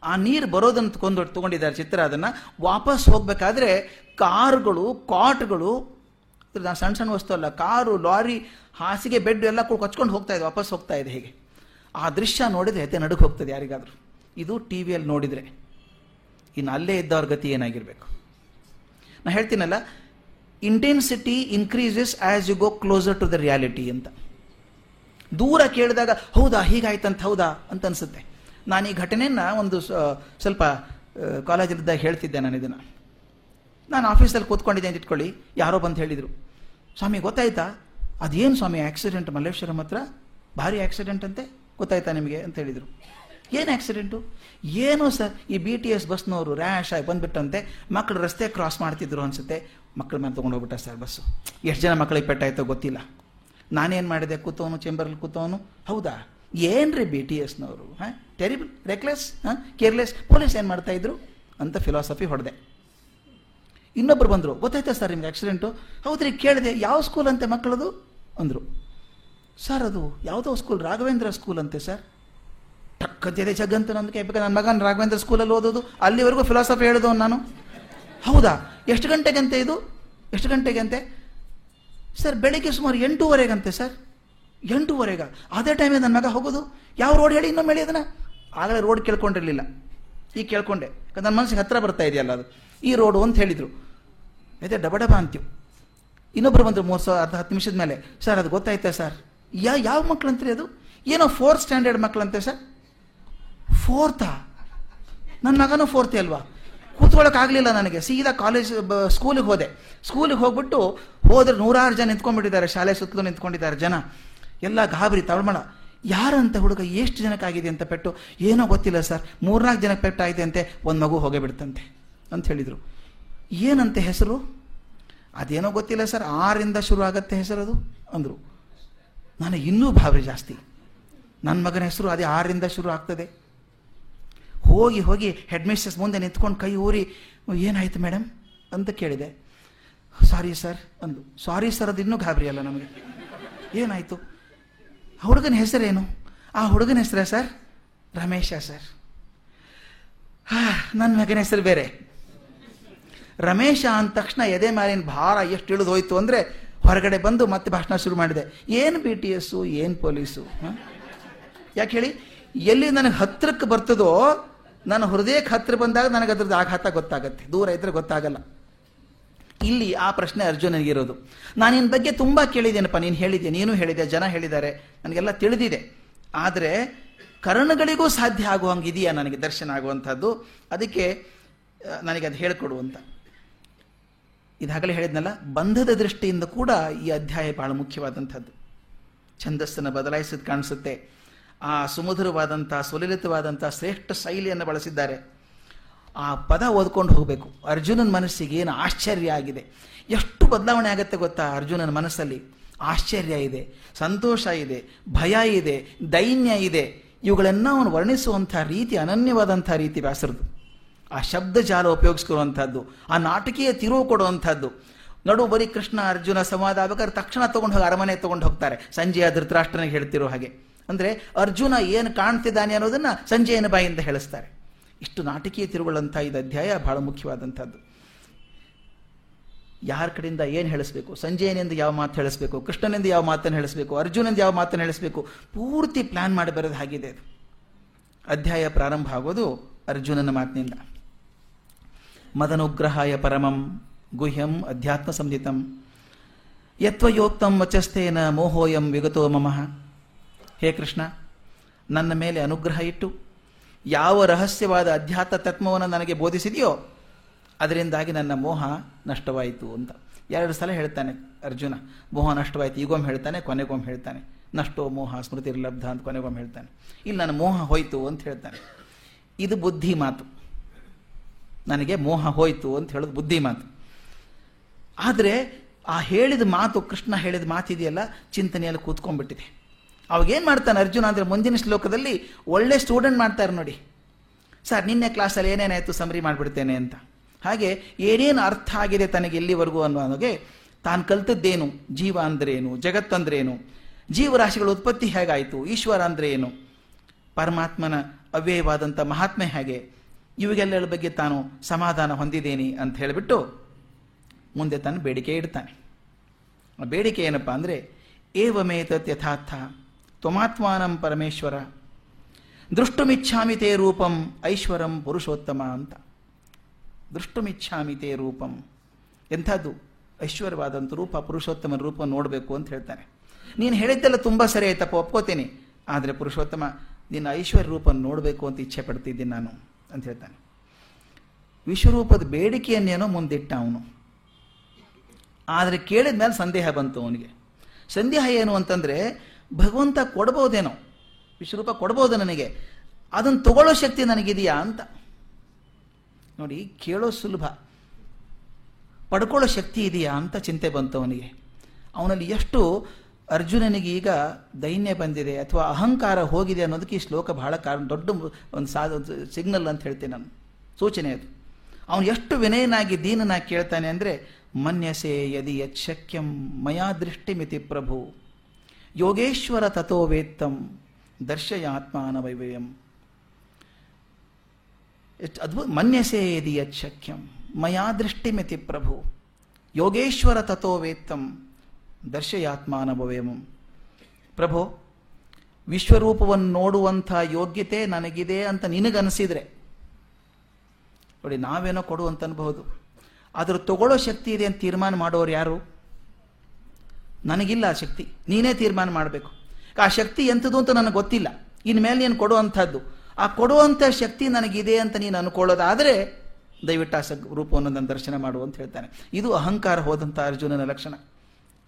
ಆ ನೀರು ಬರೋದನ್ನು ತಗೊಂಡು ತಗೊಂಡಿದ್ದಾರೆ ಚಿತ್ರ ಅದನ್ನು. ವಾಪಸ್ ಹೋಗ್ಬೇಕಾದ್ರೆ ಕಾರುಗಳು, ಕಾಟ್ಗಳು ಸಣ್ಣ ಸಣ್ಣ ವಸ್ತು ಅಲ್ಲ, ಕಾರು, ಲಾರಿ, ಹಾಸಿಗೆ, ಬೆಡ್ ಎಲ್ಲ ಕೂಡ ಕೊಚ್ಕೊಂಡು ಹೋಗ್ತಾ ಇದೆ, ವಾಪಸ್ ಹೋಗ್ತಾ ಇದೆ ಹೇಗೆ. ಆ ದೃಶ್ಯ ನೋಡಿದ್ರೆ ಎದೆ ನಡುಗೆ ಹೋಗ್ತದೆ ಯಾರಿಗಾದರೂ. ಇದು ಟಿ ವಿಯಲ್ಲಿ ನೋಡಿದರೆ. ಇನ್ನು ಅಲ್ಲೇ ಇದ್ದವ್ರ ಗತಿ ಏನಾಗಿರಬೇಕು? ನಾ ಹೇಳ್ತೀನಲ್ಲ intensity increases as you go closer to the reality ಅಂತ. ದೂರ ಕೇಳಿದಾಗ, ಹೌದಾ, ಹೀಗಾಯ್ತಂತ, ಹೌದಾ ಅಂತ ಅನಿಸುತ್ತೆ. ನಾನು ಈ ಘಟನೆಯನ್ನ ಒಂದು ಸ್ವಲ್ಪ ಕಾಲೇಜಲ್ಲಿದ್ದಾಗ ಹೇಳ್ತಿದ್ದೆ ನಾನು ಇದನ್ನು. ನಾನು ಆಫೀಸಲ್ಲಿ ಕೂತ್ಕೊಂಡಿದ್ದೆ ಅಂತ ಇಟ್ಕೊಳ್ಳಿ, ಯಾರೋ ಬಂದು ಹೇಳಿದರು. ಸ್ವಾಮಿ, ಗೊತ್ತಾಯ್ತಾ? ಅದೇನು ಸ್ವಾಮಿ ಆಕ್ಸಿಡೆಂಟ್ ಮಲ್ಲೇಶ್ವರಂ ಹತ್ರ? ಭಾರಿ ಆಕ್ಸಿಡೆಂಟ್ ಅಂತೆ? ಗೊತ್ತಾಯ್ತಾ ನಿಮಗೆ ಅಂತ ಹೇಳಿದರು. ಏನು ಆ್ಯಕ್ಸಿಡೆಂಟು ಏನು ಸರ್, ಈ ಬಿ ಟಿ ಎಸ್ ಬಸ್ನವರು ರ್ಯಾಶ್ ಆಗಿ ಬಂದ್ಬಿಟ್ಟಂತೆ ಮಕ್ಕಳು ರಸ್ತೆ ಕ್ರಾಸ್ ಮಾಡ್ತಿದ್ರು ಅನಿಸುತ್ತೆ. ಮಕ್ಕಳ ಮೇಲೆ ತೊಗೊಂಡು ಹೋಗ್ಬಿಟ್ಟ ಸರ್ ಬಸ್ಸು. ಎಷ್ಟು ಜನ ಮಕ್ಕಳಿಗೆ ಪೆಟ್ಟಾಯ್ತೋ ಗೊತ್ತಿಲ್ಲ. ನಾನೇನು ಮಾಡಿದೆ? ಕೂತವನು ಚೇಂಬರಲ್ಲಿ ಕೂತವನು? ಹೌದಾ? ಏನ್ರಿ ಬಿ ಟಿ ಎಸ್ನವರು ಹಾಂ? ಟೆರಿಬಲ್ ರೆಕ್ಲೆಸ್ ಹಾಂ? ಕೇರ್ಲೆಸ್ ಪೊಲೀಸ್ ಏನು ಮಾಡ್ತಾ ಇದ್ರು? ಅಂತ ಫಿಲಾಸಫಿ ಹೊಡೆದೆ. ಇನ್ನೊಬ್ರು ಬಂದರು, ಗೊತ್ತಾಯ್ತಾ ಸರ್ ನಿಮ್ಗೆ ಆಕ್ಸಿಡೆಂಟು ಹೌದ್ರಿ, ಕೇಳಿದೆ. ಯಾವ ಸ್ಕೂಲ್ ಅಂತೆ ಮಕ್ಕಳದು? ಅಂದರು. ಸರ್ ಅದು ಯಾವುದೋ ಸ್ಕೂಲ್ ರಾಘವೇಂದ್ರ ಸ್ಕೂಲ್ ಅಂತೆ ಸರ್ ಟಕ್ಕಂತಿದೆ ಜಗ್ಗಂತ ನಂಬಿಕೆ ಬೇಕಾದ್ರೆ ನನ್ನ ಮಗನ ರಾಘವೇಂದ್ರ ಸ್ಕೂಲಲ್ಲಿ ಓದೋದು, ಅಲ್ಲಿವರೆಗೂ ಫಿಲಾಸಫಿ ಹೇಳಿದವ್ ನಾನು. ಹೌದಾ? ಎಷ್ಟು ಗಂಟೆಗಂತೆ ಇದು? ಎಷ್ಟು ಗಂಟೆಗಂತೆ? ಸರ್ ಬೆಳಿಗ್ಗೆ ಸುಮಾರು ಎಂಟೂವರೆಗಂತೆ ಸರ್ ಎಂಟೂವರೆಗ. ಅದೇ ಟೈಮಿಗೆ ನನ್ನ ಮಗ ಹೋಗೋದು. ಯಾವ ರೋಡ್ ಹೇಳಿ? ಇನ್ನೊಮ್ಮೆ ಹೇಳಿ ಅದನ್ನ. ಆಗಲೇ ರೋಡ್ ಕೇಳ್ಕೊಂಡಿರಲಿಲ್ಲ. ಈಗ ಕೇಳ್ಕೊಂಡೆ. ನನ್ನ ಮನಸ್ಸಿಗೆ ಹತ್ರ ಬರ್ತಾ ಇದೆಯಲ್ಲ ಅದು. ಈ ರೋಡು ಅಂತ ಹೇಳಿದರು. ಅದೇ ಡಬ ಡಬ ಅಂತೀವಿ ಇನ್ನೊಬ್ಬರು ಬಂದರು ಮೂರು ಸಾವಿರ ಅರ್ಧ ಹತ್ತು ನಿಮಿಷದ ಮೇಲೆ. ಸರ್ ಅದು ಗೊತ್ತಾಯ್ತಾ ಸರ್ ಯಾ, ಯಾವ ಮಕ್ಕಳಂತ್ರಿ ಅದು? ಏನೋ ಫೋರ್ತ್ ಸ್ಟ್ಯಾಂಡರ್ಡ್ ಮಕ್ಕಳಂತೆ ಸರ್. ಫೋರ್ತಾ ನನ್ನ ಮಗನೂ ಫೋರ್ತ್ ಅಲ್ವಾ? ಕೂತ್ಕೊಳ್ಳೋಕ್ಕಾಗಲಿಲ್ಲ ನನಗೆ. ಸೀದಾ ಕಾಲೇಜ್ ಸ್ಕೂಲಿಗೆ ಹೋದೆ. ಸ್ಕೂಲಿಗೆ ಹೋಗ್ಬಿಟ್ಟು ಹೋದ್ರೆ ನೂರಾರು ಜನ ನಿಂತ್ಕೊಂಡ್ಬಿಟ್ಟಿದ್ದಾರೆ. ಶಾಲೆ ಸುತ್ತಲೂ ನಿಂತ್ಕೊಂಡಿದ್ದಾರೆ ಜನ. ಎಲ್ಲ ಗಾಬರಿ, ತಳಮಳ. ಯಾರಂತ ಹುಡುಗ ಎಷ್ಟು ಜನಕ್ಕಾಗಿದೆ ಅಂತ ಪೆಟ್ಟು? ಏನೋ ಗೊತ್ತಿಲ್ಲ ಸರ್. ಮೂರ್ನಾಲ್ಕು ಜನಕ್ಕೆ ಪೆಟ್ಟಾಗಿದೆ ಅಂತೆ, ಒಂದು ಮಗು ಹೋಗೇ ಅಂತ ಹೇಳಿದರು. ಏನಂತೆ ಹೆಸರು? ಅದೇನೋ ಗೊತ್ತಿಲ್ಲ ಸರ್. ಆರಿಂದ ಶುರು ಆಗತ್ತೆ ಅದು ಅಂದರು. ನನಗೆ ಇನ್ನೂ ಭಾವನೆ ಜಾಸ್ತಿ. ನನ್ನ ಮಗನ ಹೆಸರು ಅದೇ ಆರರಿಂದ ಶುರು ಆಗ್ತದೆ. ಹೋಗಿ ಹೋಗಿ ಹೆಡ್ ಮಿಸ್ಟರ್ಸ್ ಮುಂದೆ ನಿಂತ್ಕೊಂಡು ಕೈ ಊರಿ, ಏನಾಯ್ತು ಮೇಡಮ್ ಅಂತ ಕೇಳಿದೆ. ಸಾರಿ ಸರ್, ಅಂದು. ಸಾರಿ ಸರ್, ಅದು ಇನ್ನೂ ಗಾಬರಿ ಅಲ್ಲ ನಮಗೆ. ಏನಾಯಿತು? ಹುಡುಗನ ಹೆಸರೇನು? ಆ ಹುಡುಗನ ಹೆಸರೇ ಸರ್? ರಮೇಶ ಸರ್. ನನ್ನ ಮಗನ ಹೆಸರು ಬೇರೆ. ರಮೇಶ ಅಂದ ತಕ್ಷಣ ಎದೆ ಮೇಲಿನ ಭಾರ ಎಷ್ಟು ಇಳಿದು ಅಂದರೆ ಹೊರಗಡೆ ಬಂದು ಮತ್ತೆ ಭಾಷಣ ಶುರು ಮಾಡಿದೆ. ಏನು ಬಿ ಟಿ ಎಸ್ಸು ಏನು ಪೊಲೀಸು? ಯಾಕೆ ಹೇಳಿ? ಎಲ್ಲಿ ನನಗೆ ಹತ್ರಕ್ಕೆ ಬರ್ತದೋ, ನನ್ನ ಹೃದಯಕ್ಕೆ ಹತ್ತಿರ ಬಂದಾಗ ನನಗೆ ಅದ್ರದ್ದು ಆಘಾತ ಗೊತ್ತಾಗತ್ತೆ. ದೂರ ಇದ್ರೆ ಗೊತ್ತಾಗಲ್ಲ. ಇಲ್ಲಿ ಆ ಪ್ರಶ್ನೆ ಅರ್ಜುನನಿಗಿರೋದು ನಾನು ನಿನ್ನ ಬಗ್ಗೆ ತುಂಬ ಕೇಳಿದ್ದೇನಪ್ಪ, ನೀನು ಹೇಳಿದ್ದೆ ನೀನು ಹೇಳಿದೆ ಜನ ಹೇಳಿದ್ದಾರೆ, ನನಗೆಲ್ಲ ತಿಳಿದಿದೆ. ಆದರೆ ಕರ್ಣಗಳಿಗೂ ಸಾಧ್ಯ ಆಗುವಂಗಿದೆಯಾ ನನಗೆ ದರ್ಶನ ಆಗುವಂಥದ್ದು? ಅದಕ್ಕೆ ನನಗೆ ಅದು ಹೇಳಿಕೊಡು ಅಂತ. ಇದಾಗಲೇ ಹೇಳಿದ್ನಲ್ಲ, ಬಂಧದ ದೃಷ್ಟಿಯಿಂದ ಕೂಡ ಈ ಅಧ್ಯಾಯ ಬಹಳ ಮುಖ್ಯವಾದಂಥದ್ದು. ಛಂದಸ್ಸನ್ನು ಬದಲಾಯಿಸಿದ್ ಕಾಣಿಸುತ್ತೆ. ಆ ಸುಮಧುರವಾದಂಥ, ಸುಲಲಿತವಾದಂಥ ಶ್ರೇಷ್ಠ ಶೈಲಿಯನ್ನು ಬಳಸಿದ್ದಾರೆ. ಆ ಪದ ಓದ್ಕೊಂಡು ಹೋಗಬೇಕು. ಅರ್ಜುನನ ಮನಸ್ಸಿಗೆ ಏನು ಆಶ್ಚರ್ಯ ಆಗಿದೆ. ಎಷ್ಟು ಬದಲಾವಣೆ ಆಗುತ್ತೆ ಗೊತ್ತಾ ಅರ್ಜುನನ ಮನಸ್ಸಲ್ಲಿ? ಆಶ್ಚರ್ಯ ಇದೆ, ಸಂತೋಷ ಇದೆ, ಭಯ ಇದೆ, ದೈನ್ಯ ಇದೆ. ಇವುಗಳನ್ನು ಅವನು ವರ್ಣಿಸುವಂಥ ರೀತಿ, ಅನನ್ಯವಾದಂಥ ರೀತಿ ವ್ಯಾಸರದು. ಆ ಶಬ್ದ ಜಾಲ ಉಪಯೋಗಿಸ್ಕೊಳ್ಳುವಂಥದ್ದು, ಆ ನಾಟಕೀಯ ತಿರುವು ಕೊಡುವಂಥದ್ದು. ನಡು, ಬರೀ ಕೃಷ್ಣ, ಅರ್ಜುನ ಸಂವಾದ ಆಗಬೇಕಾದ್ರೆ ತಕ್ಷಣ ತೊಗೊಂಡು ಹೋಗಿ ಅರಮನೆ ತೊಗೊಂಡು ಹೋಗ್ತಾರೆ. ಸಂಜೆಯ ಧೃತರಾಷ್ಟ್ರನಿಗೆ ಹೇಳ್ತಿರೋ ಹಾಗೆ. ಅಂದರೆ ಅರ್ಜುನ ಏನು ಕಾಣ್ತಿದ್ದಾನೆ ಅನ್ನೋದನ್ನು ಸಂಜೆಯನ ಬಾಯಿಂದ ಹೇಳಿಸ್ತಾರೆ. ಇಷ್ಟು ನಾಟಕೀಯ ತಿರುವುಗಳಂಥ ಇದು ಅಧ್ಯಾಯ ಬಹಳ ಮುಖ್ಯವಾದಂಥದ್ದು. ಯಾರ ಕಡೆಯಿಂದ ಏನು ಹೇಳಿಸ್ಬೇಕು? ಸಂಜಯನಿಂದ ಯಾವ ಮಾತು ಹೇಳಿಸ್ಬೇಕು? ಕೃಷ್ಣನಿಂದ ಯಾವ ಮಾತನ್ನು ಹೇಳಿಸ್ಬೇಕು? ಅರ್ಜುನಿಂದ ಯಾವ ಮಾತನ್ನು ಹೇಳಿಸ್ಬೇಕು? ಪೂರ್ತಿ ಪ್ಲ್ಯಾನ್ ಮಾಡಿ ಬರೋದು ಹಾಗಿದೆ ಅಧ್ಯಾಯ ಪ್ರಾರಂಭ ಆಗೋದು ಅರ್ಜುನನ ಮಾತಿನಿಂದ. ಮದನುಗ್ರಹಾಯ ಪರಮಂ ಗುಹ್ಯಂ ಅಧ್ಯಾತ್ಮ ಸಂಹಿತಂ. ಯತ್ವಯೋಕ್ತಂ ವಚಸ್ತೇನ ಮೋಹೋಯಂ ವಿಗತೋ ಮಮಃ. ಹೇ ಕೃಷ್ಣ, ನನ್ನ ಮೇಲೆ ಅನುಗ್ರಹ ಇಟ್ಟು ಯಾವ ರಹಸ್ಯವಾದ ಅಧ್ಯಾತ್ಮ ತತ್ವವನ್ನು ನನಗೆ ಬೋಧಿಸಿದೆಯೋ ಅದರಿಂದಾಗಿ ನನ್ನ ಮೋಹ ನಷ್ಟವಾಯಿತು ಅಂತ. ಎರಡು ಸಲ ಹೇಳ್ತಾನೆ ಅರ್ಜುನ, ಮೋಹ ನಷ್ಟವಾಯಿತು, ಈಗೊಮ್ಮೆ ಹೇಳ್ತಾನೆ, ಕೊನೆಗೊಮ್ಮೆ ಹೇಳ್ತಾನೆ. ನಷ್ಟೋ ಮೋಹ ಸ್ಮೃತಿರ್ಲಬ್ಧ ಅಂತ ಕೊನೆಗೊಮ್ಮೆ ಹೇಳ್ತಾನೆ. ಇಲ್ಲಿ ನನ್ನ ಮೋಹ ಹೋಯಿತು ಅಂತ ಹೇಳ್ತಾನೆ. ಇದು ಬುದ್ಧಿ ಮಾತು. ನನಗೆ ಮೋಹ ಹೋಯಿತು ಅಂತ ಹೇಳೋದು ಬುದ್ಧಿ ಮಾತು. ಆದರೆ ಆ ಹೇಳಿದ ಮಾತು, ಕೃಷ್ಣ ಹೇಳಿದ ಮಾತಿದೆಯಲ್ಲ, ಚಿಂತನೆಯಲ್ಲಿ ಕೂತ್ಕೊಂಡ್ಬಿಟ್ಟಿದೆ. ಅವಾಗೇನು ಮಾಡ್ತಾನೆ ಅರ್ಜುನ ಅಂದರೆ ಮುಂದಿನ ಶ್ಲೋಕದಲ್ಲಿ ಒಳ್ಳೆ ಸ್ಟೂಡೆಂಟ್ ಮಾಡ್ತಾರೆ ನೋಡಿ. ಸರ್, ನಿನ್ನೆ ಕ್ಲಾಸಲ್ಲಿ ಏನೇನಾಯಿತು ಸಮರಿ ಮಾಡಿಬಿಡ್ತೇನೆ ಅಂತ. ಹಾಗೆ ಏನೇನು ಅರ್ಥ ಆಗಿದೆ ತನಗೆ ಎಲ್ಲಿವರೆಗೂ ಅನ್ನೋಗೆ ತಾನು ಕಲ್ತದ್ದೇನು? ಜೀವ ಅಂದ್ರೇನು? ಜಗತ್ತಂದ್ರೇನು ಜೀವರಾಶಿಗಳ ಉತ್ಪತ್ತಿ ಹೇಗಾಯಿತು? ಈಶ್ವರ ಅಂದ್ರೆ ಏನು ಪರಮಾತ್ಮನ ಅವ್ಯಯವಾದಂಥ ಮಹಾತ್ಮೆ ಹೇಗೆ? ಇವುಗೆಲ್ಲರ ಬಗ್ಗೆ ತಾನು ಸಮಾಧಾನ ಹೊಂದಿದ್ದೇನೆ ಅಂತ ಹೇಳಿಬಿಟ್ಟು ಮುಂದೆ ತಾನು ಬೇಡಿಕೆ ಇಡ್ತಾನೆ. ಬೇಡಿಕೆ ಏನಪ್ಪ ಅಂದರೆ ಏವಮೇತತ್ ಯಥಾರ್ಥ ತ್ವಮಾತ್ಮಾನಂ ಪರಮೇಶ್ವರ, ದೃಷ್ಟುಮಿಚ್ಛಾಮಿತೇ ರೂಪಂ ಐಶ್ವರಂ ಪುರುಷೋತ್ತಮ ಅಂತ. ದೃಷ್ಟುಮಿಚ್ಛಾಮಿತೇ ರೂಪಂ. ಎಂಥದ್ದು? ಐಶ್ವರ್ಯವಾದಂಥ ರೂಪ ಪುರುಷೋತ್ತಮನ ರೂಪ ನೋಡಬೇಕು ಅಂತ ಹೇಳ್ತಾನೆ. ನೀನು ಹೇಳಿದ್ದೆಲ್ಲ ತುಂಬ ಸರಿ ಆಯ್ತಪ್ಪ, ಒಪ್ಕೋತೀನಿ. ಆದರೆ ಪುರುಷೋತ್ತಮ, ನಿನ್ನ ಐಶ್ವರ್ಯ ರೂಪ ನೋಡಬೇಕು ಅಂತ ಇಚ್ಛೆ ಪಡ್ತಿದ್ದೀನಿ ನಾನು. ಅಂತ ಹೇಳ್ತಾನೆ. ವಿಶ್ವರೂಪದ ಬೇಡಿಕೆಯನ್ನೇನೋ ಮುಂದಿಟ್ಟ ಅವನು. ಆದರೆ ಕೇಳಿದ ಮೇಲೆ ಸಂದೇಹ ಬಂತು ಅವನಿಗೆ. ಸಂದೇಹ ಏನು ಅಂತಂದರೆ, ಭಗವಂತ ಕೊಡ್ಬೋದೇನೋ, ವಿಶ್ವರೂಪ ಕೊಡ್ಬೋದು ನನಗೆ, ಅದನ್ನು ತಗೊಳ್ಳೋ ಶಕ್ತಿ ನನಗಿದೆಯಾ ಅಂತ. ನೋಡಿ, ಕೇಳೋ ಸುಲಭ, ಪಡ್ಕೊಳ್ಳೋ ಶಕ್ತಿ ಇದೆಯಾ ಅಂತ ಚಿಂತೆ ಬಂತು ಅವನಿಗೆ. ಅವನಲ್ಲಿ ಎಷ್ಟು ಅರ್ಜುನನಿಗೆ ಈಗ ದೈನ್ಯ ಬಂದಿದೆ ಅಥವಾ ಅಹಂಕಾರ ಹೋಗಿದೆ ಅನ್ನೋದಕ್ಕೆ ಈ ಶ್ಲೋಕ ಬಹಳ ಕಾರಣ, ದೊಡ್ಡ ಒಂದು ಸಾಧ ಸಿಗ್ನಲ್ ಅಂತ ಹೇಳ್ತೇನೆ ನಾನು. ಸೂಚನೆ ಅದು. ಅವನು ಎಷ್ಟು ವಿನಯನಾಗಿ ದೀನನಾಗಿ ಕೇಳ್ತಾನೆ ಅಂದರೆ, ಮನ್ಯಸೆ ಯದಿ ಯತ್ ಮಯಾ ದೃಷ್ಟಿಮಿತಿ ಪ್ರಭು. ಯೋಗೇಶ್ವರ ತಥೋ ವೇತ್ತಂ ದರ್ಶಯಾತ್ಮಾನ ವೈವಯಂ. ಎಷ್ಟು ಅದ್ಭುತ ಮನ್ಯಸೆ ಯದಿ ಯತ್ ಮಯಾ ದೃಷ್ಟಿಮಿತಿ ಪ್ರಭು. ಯೋಗೇಶ್ವರ ತಥೋ ವೇತ್ತಂ ದರ್ಶಯಾತ್ಮಾನಭವಯಂ ಪ್ರಭು, ವಿಶ್ವರೂಪವನ್ನು ನೋಡುವಂಥ ಯೋಗ್ಯತೆ ನನಗಿದೆ ಅಂತ ನಿನಗನಿಸಿದ್ರೆ, ನೋಡಿ, ನಾವೇನೋ ಕೊಡು ಅಂತ ಅನ್ಬಹುದು. ಅದ್ರ ತಗೊಳ್ಳೋ ಶಕ್ತಿ ಇದೆ ಅಂತ ತೀರ್ಮಾನ ಮಾಡೋರು ಯಾರು? ನನಗಿಲ್ಲ ಆ ಶಕ್ತಿ. ನೀನೇ ತೀರ್ಮಾನ ಮಾಡಬೇಕು. ಆ ಶಕ್ತಿ ಎಂಥದ್ದು ಅಂತ ನನಗೆ ಗೊತ್ತಿಲ್ಲ. ಇನ್ಮೇಲೆ ನೀನು ಕೊಡುವಂಥದ್ದು. ಆ ಕೊಡುವಂಥ ಶಕ್ತಿ ನನಗಿದೆ ಅಂತ ನೀನು ಅನ್ಕೊಳ್ಳೋದಾದರೆ ದಯವಿಟ್ಟು ಆ ರೂಪವನ್ನು ನನ್ನ ದರ್ಶನ ಮಾಡು ಅಂತ ಹೇಳ್ತಾನೆ. ಇದು ಅಹಂಕಾರ ಹೋದಂಥ ಅರ್ಜುನನ ಲಕ್ಷಣ.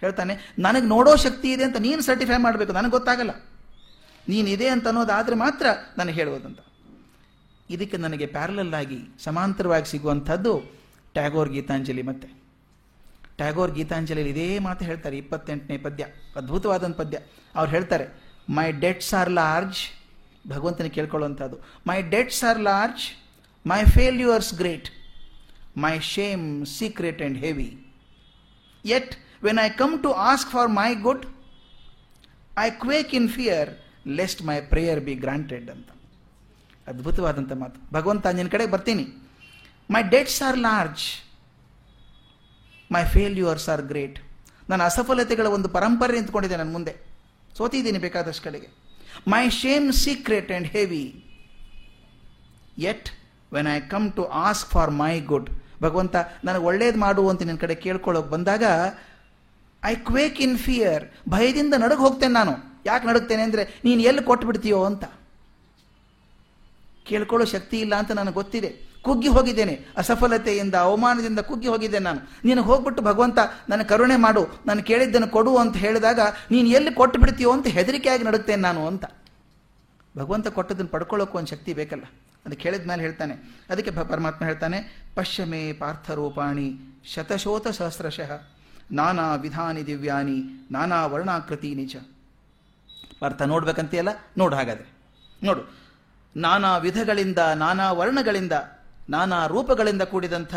ಹೇಳ್ತಾನೆ, ನನಗೆ ನೋಡೋ ಶಕ್ತಿ ಇದೆ ಅಂತ ನೀನು ಸರ್ಟಿಫೈ ಮಾಡಬೇಕು, ನನಗೆ ಗೊತ್ತಾಗಲ್ಲ. ನೀನಿದೆ ಅಂತ ಅನ್ನೋದಾದರೆ ಮಾತ್ರ ನನಗೆ ಹೇಳುವುದಂತ ಇದಕ್ಕೆ ನನಗೆ ಪ್ಯಾರಲಲ್ ಆಗಿ ಸಮಾಂತರವಾಗಿ ಸಿಗುವಂಥದ್ದು ಟ್ಯಾಗೋರ್ ಗೀತಾಂಜಲಿ ಮತ್ತೆ. ಟ್ಯಾಗೋರ್ ಗೀತಾಂಜಲಿಯಲ್ಲಿ ಇದೇ ಮಾತು ಹೇಳ್ತಾರೆ, ಇಪ್ಪತ್ತೆಂಟನೇ ಪದ್ಯ ಅದ್ಭುತವಾದಂಥ ಪದ್ಯ. ಅವ್ರು ಹೇಳ್ತಾರೆ ಮೈ ಡೆಟ್ಸ್ ಆರ್ ಲಾರ್ಜ್ ಭಗವಂತನ ಕೇಳ್ಕೊಳ್ಳುವಂಥದ್ದು my debts are large my failures great my shame secret and heavy yet when I come to ask for my good I quake in fear lest my prayer be granted ಅಂತ. ಅದ್ಭುತವಾದಂಥ ಮಾತು. ಭಗವಂತ ನಿನ್ನ ಕಡೆಗೆ ಬರ್ತೀನಿ. My debts are large my failures are great ನನ್ನ ಅಸಫಲತೆಗಳ ಒಂದು ಪರಂಪರೆ ನಿಂತ್ಕೊಂಡಿದೆ ನನ್ನ ಮುಂದೆ. ಸೋತಿದ್ದೀನಿ ಬೇಕಾದಷ್ಟು ಕಡೆಗೆ. My shame secret and heavy yet when I come to ask for my good ಭಗವಂತ, ನನಗೆ ಒಳ್ಳೇದು ಮಾಡು ಅಂತ ನಿನ್ನ ಕಡೆ ಕೇಳ್ಕೊಳ್ಳೋಕೆ ಬಂದಾಗ ಐ ಕ್ವೇಕ್ ಇನ್ ಫಿಯರ್ ಭಯದಿಂದ ನಡಗ್ ಹೋಗ್ತೇನೆ ನಾನು. ಯಾಕೆ ನಡುಗ್ತೇನೆ ಅಂದರೆ ನೀನು ಎಲ್ಲಿ ಕೊಟ್ಟು ಬಿಡ್ತೀಯೋ ಅಂತ. ಕೇಳ್ಕೊಳ್ಳೋ ಶಕ್ತಿ ಇಲ್ಲ ಅಂತ ನನಗೆ ಗೊತ್ತಿದೆ. ಕುಗ್ಗಿ ಹೋಗಿದ್ದೇನೆ. ಅಸಫಲತೆಯಿಂದ, ಅವಮಾನದಿಂದ ಕುಗ್ಗಿ ಹೋಗಿದ್ದೇನೆ ನಾನು. ನೀನು ಹೋಗ್ಬಿಟ್ಟು ಭಗವಂತ ನನ್ನ ಕರುಣೆ ಮಾಡು. ನಾನು ಕೇಳಿದ್ದನ್ನು ಕೊಡು ಅಂತ ಹೇಳಿದಾಗ ನೀನು ಎಲ್ಲಿ ಕೊಟ್ಟು ಬಿಡ್ತೀಯೋ ಅಂತ ಹೆದರಿಕೆಯಾಗಿ ನಡುತ್ತೇನೆ ನಾನು ಅಂತ. ಭಗವಂತ ಕೊಟ್ಟದನ್ನು ಪಡ್ಕೊಳ್ಳೋಕೆ ಒಂದು ಶಕ್ತಿ ಬೇಕಲ್ಲ. ಅದು ಕೇಳಿದ ಮೇಲೆ ಹೇಳ್ತಾನೆ. ಅದಕ್ಕೆ ಪರಮಾತ್ಮ ಹೇಳ್ತಾನೆ, ಪಶ್ಯಮೇ ಪಾರ್ಥರೂಪಾಣಿ ಶತಶೋತ ಸಹಸ್ರಶಃ ನಾನಾ ವಿಧಾನಿ ದಿವ್ಯಾನಿ, ನಾನಾ ವರ್ಣಾಕೃತಿ ನಿಜ. ಅರ್ಥ ನೋಡ್ಬೇಕಂತೆಯಲ್ಲ? ನೋಡು ಹಾಗಾದ್ರೆ. ನೋಡು. ನಾನಾ ವಿಧಗಳಿಂದ, ನಾನಾ ವರ್ಣಗಳಿಂದ, ನಾನಾ ರೂಪಗಳಿಂದ ಕೂಡಿದಂಥ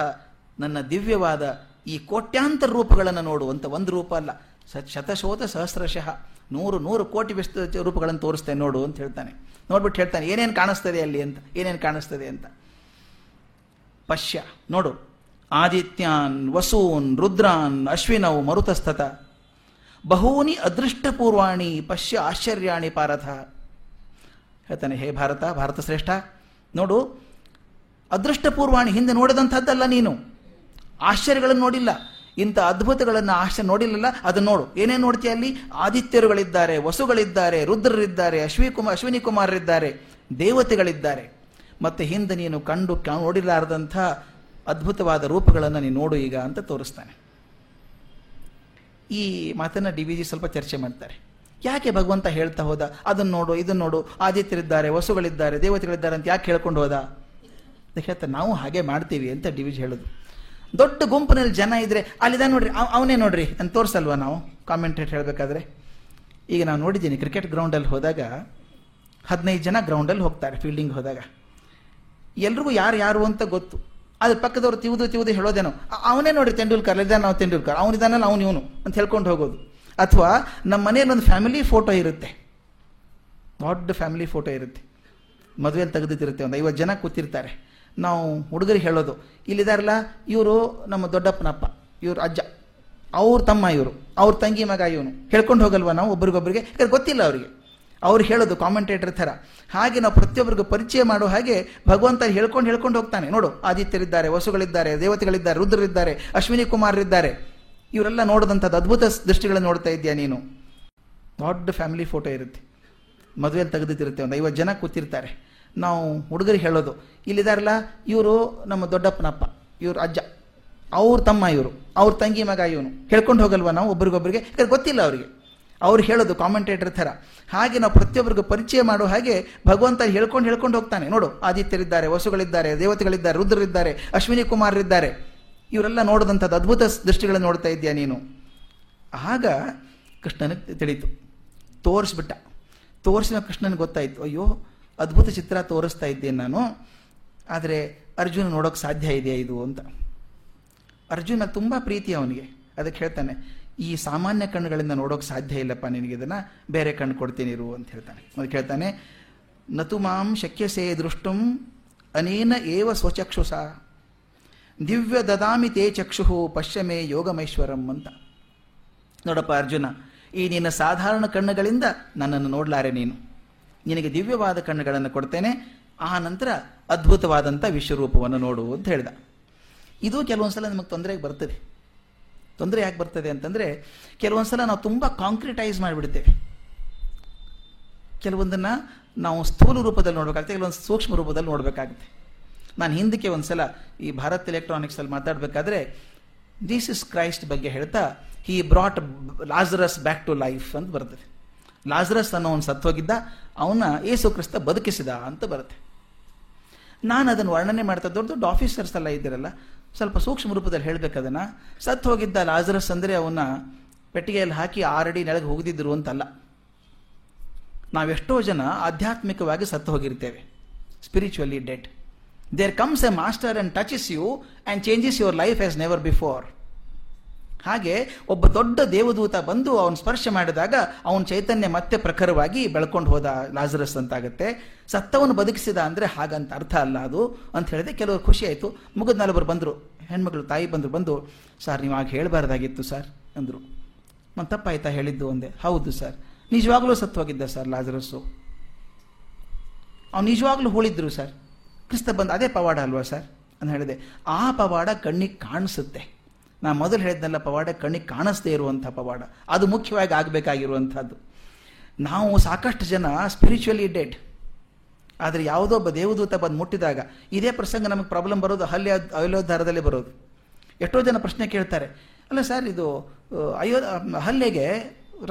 ನನ್ನ ದಿವ್ಯವಾದ ಈ ಕೋಟ್ಯಾಂತರ ರೂಪಗಳನ್ನು ನೋಡುವಂಥ ಒಂದು ರೂಪ ಅಲ್ಲ. ಶತಶೋತ ಸಹಸ್ರಶಃ, ನೂರು ನೂರು ಕೋಟಿ ವಿಸ್ತ ರೂಪಗಳನ್ನು ತೋರಿಸ್ತೇನೆ ನೋಡು ಅಂತ ಹೇಳ್ತಾನೆ. ನೋಡ್ಬಿಟ್ಟು ಹೇಳ್ತಾನೆ, ಏನೇನು ಕಾಣಿಸ್ತದೆ ಅಲ್ಲಿ ಅಂತ, ಏನೇನು ಕಾಣಿಸ್ತದೆ ಅಂತ. ಪಶ್ಯ, ನೋಡು. ಆದಿತ್ಯಾನ್, ವಸೂನ್, ರುದ್ರಾನ್, ಅಶ್ವಿನೌ ಮರುತಸ್ತತ ಬಹೂನಿ ಅದೃಷ್ಟಪೂರ್ವಾಣಿ ಪಶ್ಯ ಆಶ್ಚರ್ಯಾಣಿ ಪಾರಥ. ಹೇಳ್ತಾನೆ, ಹೇ ಭಾರತ ಭಾರತ ಶ್ರೇಷ್ಠ, ನೋಡು, ಅದೃಷ್ಟಪೂರ್ವಾಣಿ ಹಿಂದೆ ನೋಡಿದಂಥದ್ದಲ್ಲ ನೀನು. ಆಶ್ಚರ್ಯಗಳನ್ನು ನೋಡಿಲ್ಲ. ಇಂಥ ಅದ್ಭುತಗಳನ್ನು ಆಶ್ಚರ್ಯ ನೋಡಿಲ್ಲಲ್ಲ, ಅದನ್ನು ನೋಡು. ಏನೇನು ನೋಡ್ತೀಯ ಅಲ್ಲಿ? ಆದಿತ್ಯರುಗಳಿದ್ದಾರೆ, ವಸುಗಳಿದ್ದಾರೆ, ರುದ್ರರಿದ್ದಾರೆ ಅಶ್ವಿ ಕುಮಾರ್ ಅಶ್ವಿನಿ ಕುಮಾರರಿದ್ದಾರೆ ದೇವತೆಗಳಿದ್ದಾರೆ. ಮತ್ತು ಹಿಂದೆ ನೀನು ಕಂಡು ನೋಡಿಲಾರದಂಥ ಅದ್ಭುತವಾದ ರೂಪಗಳನ್ನು ನೀನು ನೋಡು ಈಗ ಅಂತ ತೋರಿಸ್ತಾನೆ. ಈ ಮಾತನ್ನು ಡಿ ವಿ ಜಿ ಸ್ವಲ್ಪ ಚರ್ಚೆ ಮಾಡ್ತಾರೆ. ಯಾಕೆ ಭಗವಂತ ಹೇಳ್ತಾ ಹೋದ? ಅದನ್ನು ನೋಡು ಇದನ್ನು ನೋಡು, ಆದಿತ್ಯರಿದ್ದಾರೆ, ವಸುಗಳಿದ್ದಾರೆ, ದೇವತೆಗಳಿದ್ದಾರೆ ಅಂತ ಯಾಕೆ ಹೇಳ್ಕೊಂಡು ಹೋದ? ಅಂತ ಹೇಳ್ತಾರೆ ನಾವು ಹಾಗೆ ಮಾಡ್ತೀವಿ ಅಂತ ಡಿ ವಿ ಜಿ ಹೇಳೋದು. ದೊಡ್ಡ ಗುಂಪಿನಲ್ಲಿ ಜನ ಇದ್ರೆ ಅಲ್ಲಿದ ನೋಡ್ರಿ ಅವನೇ ನೋಡ್ರಿ ಅಂತ ತೋರಿಸಲ್ವಾ ನಾವು? ಕಾಮೆಂಟೇಟ್ ಹೇಳಬೇಕಾದ್ರೆ. ಈಗ ನಾವು ನೋಡಿದ್ದೀನಿ ಕ್ರಿಕೆಟ್ ಗ್ರೌಂಡಲ್ಲಿ ಹೋದಾಗ ಹದಿನೈದು ಜನ ಗ್ರೌಂಡಲ್ಲಿ ಹೋಗ್ತಾರೆ ಫೀಲ್ಡಿಂಗ್ ಹೋದಾಗ. ಎಲ್ರಿಗೂ ಯಾರು ಯಾರು ಅಂತ ಗೊತ್ತು. ಅದ್ರ ಪಕ್ಕದವ್ರು ತಿವುದು ತಿವುದು ಹೇಳೋದೇನೋ. ಅವನೇ ನೋಡಿ ತೆಂಡೂಲ್ಕರ್ ಇದ್ದಾನೆ ನಾವು ತೆಂಡೂಲ್ಕರ್. ಅವನಿದ್ದಾನಲ್ಲ ಅವನು ಇವನು ಅಂತ ಹೇಳ್ಕೊಂಡು ಹೋಗೋದು. ಅಥವಾ ನಮ್ಮ ಮನೆಯಲ್ಲಿ ಒಂದು ಫ್ಯಾಮಿಲಿ ಫೋಟೋ ಇರುತ್ತೆ. ದೊಡ್ಡ ಫ್ಯಾಮಿಲಿ ಫೋಟೋ ಇರುತ್ತೆ. ಮದುವೆಯಲ್ಲಿ ತೆಗೆದಿರುತ್ತೆ ಒಂದು ಐವತ್ತು ಜನ ಕೂತಿರ್ತಾರೆ. ನಾವು ಹುಡುಗರಿಗೆ ಹೇಳೋದು, ಇಲ್ಲಿದಾರಲ್ಲ, ಇವರು ನಮ್ಮ ದೊಡ್ಡಪ್ಪನಪ್ಪ ಇವರು ಅಜ್ಜ, ಅವ್ರ ತಮ್ಮ ಇವರು, ಅವ್ರ ತಂಗಿ ಮಗ ಇವನು. ಹೇಳ್ಕೊಂಡು ಹೋಗಲ್ವಾ ನಾವು ಒಬ್ರಿಗೊಬ್ರಿಗೆ? ಯಾಕಂದ್ರೆ ಗೊತ್ತಿಲ್ಲ ಅವರಿಗೆ. ಅವ್ರು ಹೇಳೋದು ಕಾಮೆಂಟೇಟರ್ ಥರ. ಹಾಗೆ ನಾವು ಪ್ರತಿಯೊಬ್ಬರಿಗೂ ಪರಿಚಯ ಮಾಡೋ ಹಾಗೆ ಭಗವಂತ ಹೇಳ್ಕೊಂಡು ಹೇಳ್ಕೊಂಡು ಹೋಗ್ತಾನೆ. ನೋಡು, ಆದಿತ್ಯರಿದ್ದಾರೆ, ವಸುಗಳಿದ್ದಾರೆ, ದೇವತೆಗಳಿದ್ದಾರೆ, ರುದ್ರರಿದ್ದಾರೆ, ಅಶ್ವಿನಿ ಕುಮಾರರಿದ್ದಾರೆ. ಇವರೆಲ್ಲ ನೋಡಿದಂಥದ್ದು ಅದ್ಭುತ ದೃಷ್ಟಿಗಳನ್ನು ನೋಡ್ತಾ ಇದೆಯಾ ನೀನು? ದೊಡ್ಡ ಫ್ಯಾಮಿಲಿ ಫೋಟೋ ಇರುತ್ತೆ. ಮದುವೆಯಲ್ಲಿ ತೆಗೆದಿರುತ್ತೆ ಒಂದು. ಐವತ್ತು ಜನ ಕೂತಿರ್ತಾರೆ. ನಾವು ಹುಡುಗರಿಗೆ ಹೇಳೋದು, ಇಲ್ಲಿದಾರಲ್ಲ, ಇವರು ನಮ್ಮ ದೊಡ್ಡಪ್ಪನಪ್ಪ ಇವರು ಅಜ್ಜ. ಅವ್ರ ತಮ್ಮ ಇವರು, ಅವ್ರ ತಂಗಿ ಮಗ ಇವನು. ಹೇಳ್ಕೊಂಡು ಹೋಗಲ್ವಾ ನಾವು ಒಬ್ರಿಗೊಬ್ರಿಗೆ? ಗೊತ್ತಿಲ್ಲ ಅವರಿಗೆ. ಅವ್ರು ಹೇಳೋದು ಕಾಮೆಂಟೇಟರ್ ಥರ. ಹಾಗೆ ನಾವು ಪ್ರತಿಯೊಬ್ಬರಿಗೂ ಪರಿಚಯ ಮಾಡೋ ಹಾಗೆ ಭಗವಂತ ಹೇಳ್ಕೊಂಡು ಹೇಳ್ಕೊಂಡು ಹೋಗ್ತಾನೆ. ನೋಡು, ಆದಿತ್ಯರಿದ್ದಾರೆ, ವಸುಗಳಿದ್ದಾರೆ, ದೇವತೆಗಳಿದ್ದಾರೆ, ರುದ್ರರಿದ್ದಾರೆ, ಅಶ್ವಿನಿ ಕುಮಾರರಿದ್ದಾರೆ. ಇವರೆಲ್ಲ ನೋಡಿದಂಥದ್ದು ಅದ್ಭುತ ದೃಷ್ಟಿಗಳನ್ನು ನೋಡ್ತಾ ಇದೆಯಾ ನೀನು? ಆಗ ಕೃಷ್ಣನಿಗೆ ತಿಳಿತು ತೋರಿಸ್ಬಿಟ್ಟ. ತೋರಿಸಿದ ಕೃಷ್ಣನಿಗೆ ಗೊತ್ತಾಯಿತು, ಅಯ್ಯೋ, ಅದ್ಭುತ ಚಿತ್ರ ತೋರಿಸ್ತಾ ಇದ್ದೇನೆ ನಾನು. ಆದರೆ ಅರ್ಜುನ ನೋಡೋಕೆ ಸಾಧ್ಯ ಇದೆಯಾ ಇದು? ಅಂತ. ಅರ್ಜುನ ತುಂಬ ಪ್ರೀತಿ ಅವನಿಗೆ. ಅದಕ್ಕೆ ಹೇಳ್ತಾನೆ ಈ ಸಾಮಾನ್ಯ ಕಣ್ಣುಗಳಿಂದ ನೋಡೋಕೆ ಸಾಧ್ಯ ಇಲ್ಲಪ್ಪ ನಿನಗೆ ಇದನ್ನು? ಬೇರೆ ಕಣ್ಣು ಕೊಡ್ತೀನಿ ಇರು ಅಂತ ಹೇಳ್ತಾನೆ. ಅದಕ್ಕೆ ಹೇಳ್ತಾನೆ ನತು ಮಾಂ ಶಕ್ಯಸೇ ದೃಷ್ಟುಂ ಅನೇನ ಏವ ಸ್ವಚಕ್ಷುಷ? ದಿವ್ಯ ದದಾಮಿ ತೇ ಚಕ್ಷು ಪಶ್ಯಮೇ ಯೋಗಮೈಶ್ವರಂ ಅಂತ. ನೋಡಪ್ಪ ಅರ್ಜುನ, ಈ ನಿನ್ನ ಸಾಧಾರಣ ಕಣ್ಣುಗಳಿಂದ ನನ್ನನ್ನು ನೋಡ್ಲಾರೆ ನೀನು. ನಿನಗೆ ದಿವ್ಯವಾದ ಕಣ್ಣುಗಳನ್ನು ಕೊಡ್ತೇನೆ, ಆ ನಂತರ ಅದ್ಭುತವಾದಂಥ ವಿಶ್ವರೂಪವನ್ನು ನೋಡು ಅಂತ ಹೇಳ್ದ. ಇದು ಕೆಲವೊಂದ್ಸಲ ನಮಗೆ ತೊಂದರೆಗೆ ಬರ್ತದೆ. ತೊಂದರೆ ಯಾಕೆ ಬರ್ತದೆ ಅಂತಂದರೆ, ಕೆಲವೊಂದ್ಸಲ ನಾವು ತುಂಬ ಕಾಂಕ್ರಿಟೈಸ್ ಮಾಡಿಬಿಡ್ತೇವೆ. ಕೆಲವೊಂದನ್ನು ನಾವು ಸ್ಥೂಲ ರೂಪದಲ್ಲಿ ನೋಡಬೇಕಾಗುತ್ತೆ, ಕೆಲವೊಂದು ಸೂಕ್ಷ್ಮ ರೂಪದಲ್ಲಿ ನೋಡಬೇಕಾಗುತ್ತೆ. ನಾನು ಹಿಂದಕ್ಕೆ ಒಂದ್ಸಲ ಈ ಭಾರತ್ ಎಲೆಕ್ಟ್ರಾನಿಕ್ಸಲ್ಲಿ ಮಾತಾಡಬೇಕಾದ್ರೆ ಜೀಸಸ್ ಕ್ರೈಸ್ಟ್ ಬಗ್ಗೆ ಹೇಳ್ತಾ he brought Lazarus back to life ಅಂತ ಬರ್ತದೆ. ಲಾಜರಸ್ ಅನ್ನೋ ಒಂದು ಸತ್ತೋಗಿದ್ದ ಅವನ ಏಸು ಕ್ರಿಸ್ತ ಬದುಕಿಸಿದ ಅಂತ ಬರುತ್ತೆ. ನಾನು ಅದನ್ನು ವರ್ಣನೆ ಮಾಡ್ತಾ, ದೊಡ್ಡ ದೊಡ್ಡ ಆಫೀಸರ್ಸ್ ಎಲ್ಲ ಇದ್ದೀರಲ್ಲ ಸ್ವಲ್ಪ ಸೂಕ್ಷ್ಮ ರೂಪದಲ್ಲಿ ಹೇಳಬೇಕದನ್ನು ಸತ್ತು ಹೋಗಿದ್ದ ಲಾಜರಸ್ ಅಂದರೆ ಅವನ್ನ ಪೆಟ್ಟಿಗೆಯಲ್ಲಿ ಹಾಕಿ ಆರಡಿ ನೆಲಗೆ ಹೋಗದಿದ್ದರು ಅಂತಲ್ಲ. ನಾವೆಷ್ಟೋ ಜನ ಆಧ್ಯಾತ್ಮಿಕವಾಗಿ ಸತ್ತು ಹೋಗಿರ್ತೇವೆ. Spiritually dead there comes a master and touches you and changes your life as never before ಹಾಗೆ ಒಬ್ಬ ದೊಡ್ಡ ದೇವದೂತ ಬಂದು ಅವನು ಸ್ಪರ್ಶ ಮಾಡಿದಾಗ ಅವನ ಚೈತನ್ಯ ಮತ್ತೆ ಪ್ರಖರವಾಗಿ ಬೆಳ್ಕೊಂಡು ಹೋದ ಲಾಜರಸ್ ಅಂತಾಗುತ್ತೆ. ಸತ್ತವನು ಬದುಕಿಸಿದ ಅಂದರೆ ಹಾಗಂತ ಅರ್ಥ ಅಲ್ಲ ಅದು ಅಂತ ಹೇಳಿದೆ. ಕೆಲವರು ಖುಷಿ ಆಯಿತು. ಮುಗಿದ ನಾಲ್ವರು ಬಂದರು. ಹೆಣ್ಮಗಳು ತಾಯಿ ಬಂದರು, ಬಂದು, ಸರ್, ನೀವು ಆಗ ಹೇಳಬಾರ್ದಾಗಿತ್ತು ಸರ್, ಅಂದರು. ಮತ್ತು ತಪ್ಪಾಯ್ತಾ? ಹೇಳಿದ್ದು ಒಂದೇ. ಹೌದು ಸರ್. ನಿಜವಾಗ್ಲೂ ಸತ್ವಾಗಿದ್ದ ಸರ್ ಲಾಜರಸ್ಸು. ಅವ್ನು ನಿಜವಾಗ್ಲೂ ಹೂಳಿದ್ರು ಸರ್. ಕ್ರಿಸ್ತ ಬಂದು ಅದೇ ಪವಾಡ ಅಲ್ವಾ ಸರ್? ಅಂತ ಹೇಳಿದೆ. ಆ ಪವಾಡ ಕಣ್ಣಿಗೆ ಕಾಣಿಸುತ್ತೆ. ನಾ ಮೊದಲು ಹೇಳಿದ್ನಲ್ಲ ಪವಾಡ ಕಣ್ಣಿಗೆ ಕಾಣಿಸ್ದೇ ಇರುವಂಥ ಪವಾಡ. ಅದು ಮುಖ್ಯವಾಗಿ ಆಗಬೇಕಾಗಿರುವಂಥದ್ದು. ನಾವು ಸಾಕಷ್ಟು ಜನ ಸ್ಪಿರಿಚುವಲಿ ಡೆಡ್ ಆದರೆ ಯಾವುದೋ ಒಬ್ಬ ದೇವದೂತ ಬಂದು ಮುಟ್ಟಿದಾಗ, ಇದೇ ಪ್ರಸಂಗ ನಮಗೆ ಪ್ರಾಬ್ಲಮ್ ಬರೋದು ಹಲ್ಲೆ ಅಯೋಧ್ಯಾರದಲ್ಲೇ ಬರೋದು. ಎಷ್ಟೋ ಜನ ಪ್ರಶ್ನೆ ಕೇಳ್ತಾರೆ, ಅಲ್ಲ ಸರ್ ಇದು ಅಯೋ, ಹಲ್ಲೆಗೆ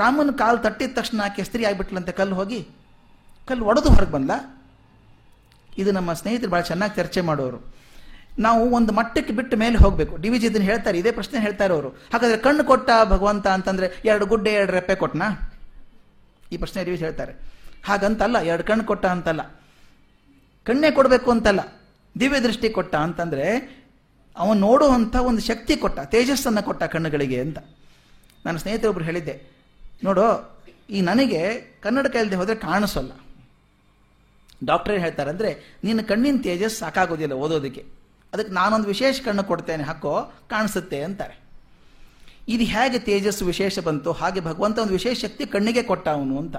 ರಾಮನ ಕಾಲು ತಟ್ಟಿದ ತಕ್ಷಣ ಕೆಸ್ತ್ರಿ ಆಗಿಬಿಟ್ಲಂತೆ, ಕಲ್ಲು ಹೋಗಿ. ಕಲ್ಲು ಒಡೆದು ಹೊರಗೆ ಬಂದ ಇದು ನಮ್ಮ ಸ್ನೇಹಿತರು ಭಾಳ ಚೆನ್ನಾಗಿ ಚರ್ಚೆ ಮಾಡೋರು. ನಾವು ಒಂದು ಮಟ್ಟಕ್ಕೆ ಬಿಟ್ಟು ಮೇಲೆ ಹೋಗಬೇಕು. ಡಿ ವಿ ಜಿ ಇದನ್ನು ಹೇಳ್ತಾರೆ, ಇದೇ ಪ್ರಶ್ನೆ ಹೇಳ್ತಾರೆ ಅವರು ಹಾಗಾದ್ರೆ ಕಣ್ಣು ಕೊಟ್ಟ ಭಗವಂತ ಅಂತಂದರೆ ಎರಡು ಗುಡ್ಡೆ, ಎರಡು ರೆಪ್ಪೆ ಕೊಟ್ಟನಾ ಈ ಪ್ರಶ್ನೆ ಡಿ ವಿ ಹೇಳ್ತಾರೆ. ಹಾಗಂತಲ್ಲ, ಎರಡು ಕಣ್ಣು ಕೊಟ್ಟ ಅಂತಲ್ಲ. ಕಣ್ಣೇ ಕೊಡಬೇಕು ಅಂತಲ್ಲ. ದಿವ್ಯ ದೃಷ್ಟಿ ಕೊಟ್ಟ ಅಂತಂದರೆ, ಅವನು ನೋಡುವಂಥ ಒಂದು ಶಕ್ತಿ ಕೊಟ್ಟ, ತೇಜಸ್ಸನ್ನು ಕೊಟ್ಟ ಕಣ್ಣುಗಳಿಗೆ ಅಂತ. ನನ್ನ ಸ್ನೇಹಿತರೊಬ್ಬರು ಹೇಳಿದ್ದೆ, ನೋಡು, ಈ ನನಗೆ ಕನ್ನಡ ಇಲ್ಲದೆ ಹೋದರೆ ಕಾಣಿಸೋಲ್ಲ. ಡಾಕ್ಟರ್ ಹೇಳ್ತಾರೆ ಅಂದರೆ ನಿನ್ನ ಕಣ್ಣಿನ ತೇಜಸ್ ಸಾಕಾಗೋದಿಲ್ಲ ಓದೋದಕ್ಕೆ. ಅದಕ್ಕೆ ನಾನೊಂದು ವಿಶೇಷ ಕಣ್ಣು ಕೊಡ್ತೇನೆ ಹಾಕೋ ಕಾಣಿಸುತ್ತೆ ಅಂತಾರೆ. ಇದು ಹೇಗೆ ತೇಜಸ್ಸು ವಿಶೇಷ ಬಂತು? ಹಾಗೆ ಭಗವಂತ ಒಂದು ವಿಶೇಷ ಶಕ್ತಿ ಕಣ್ಣಿಗೆ ಕೊಟ್ಟ ಅವನು ಅಂತ.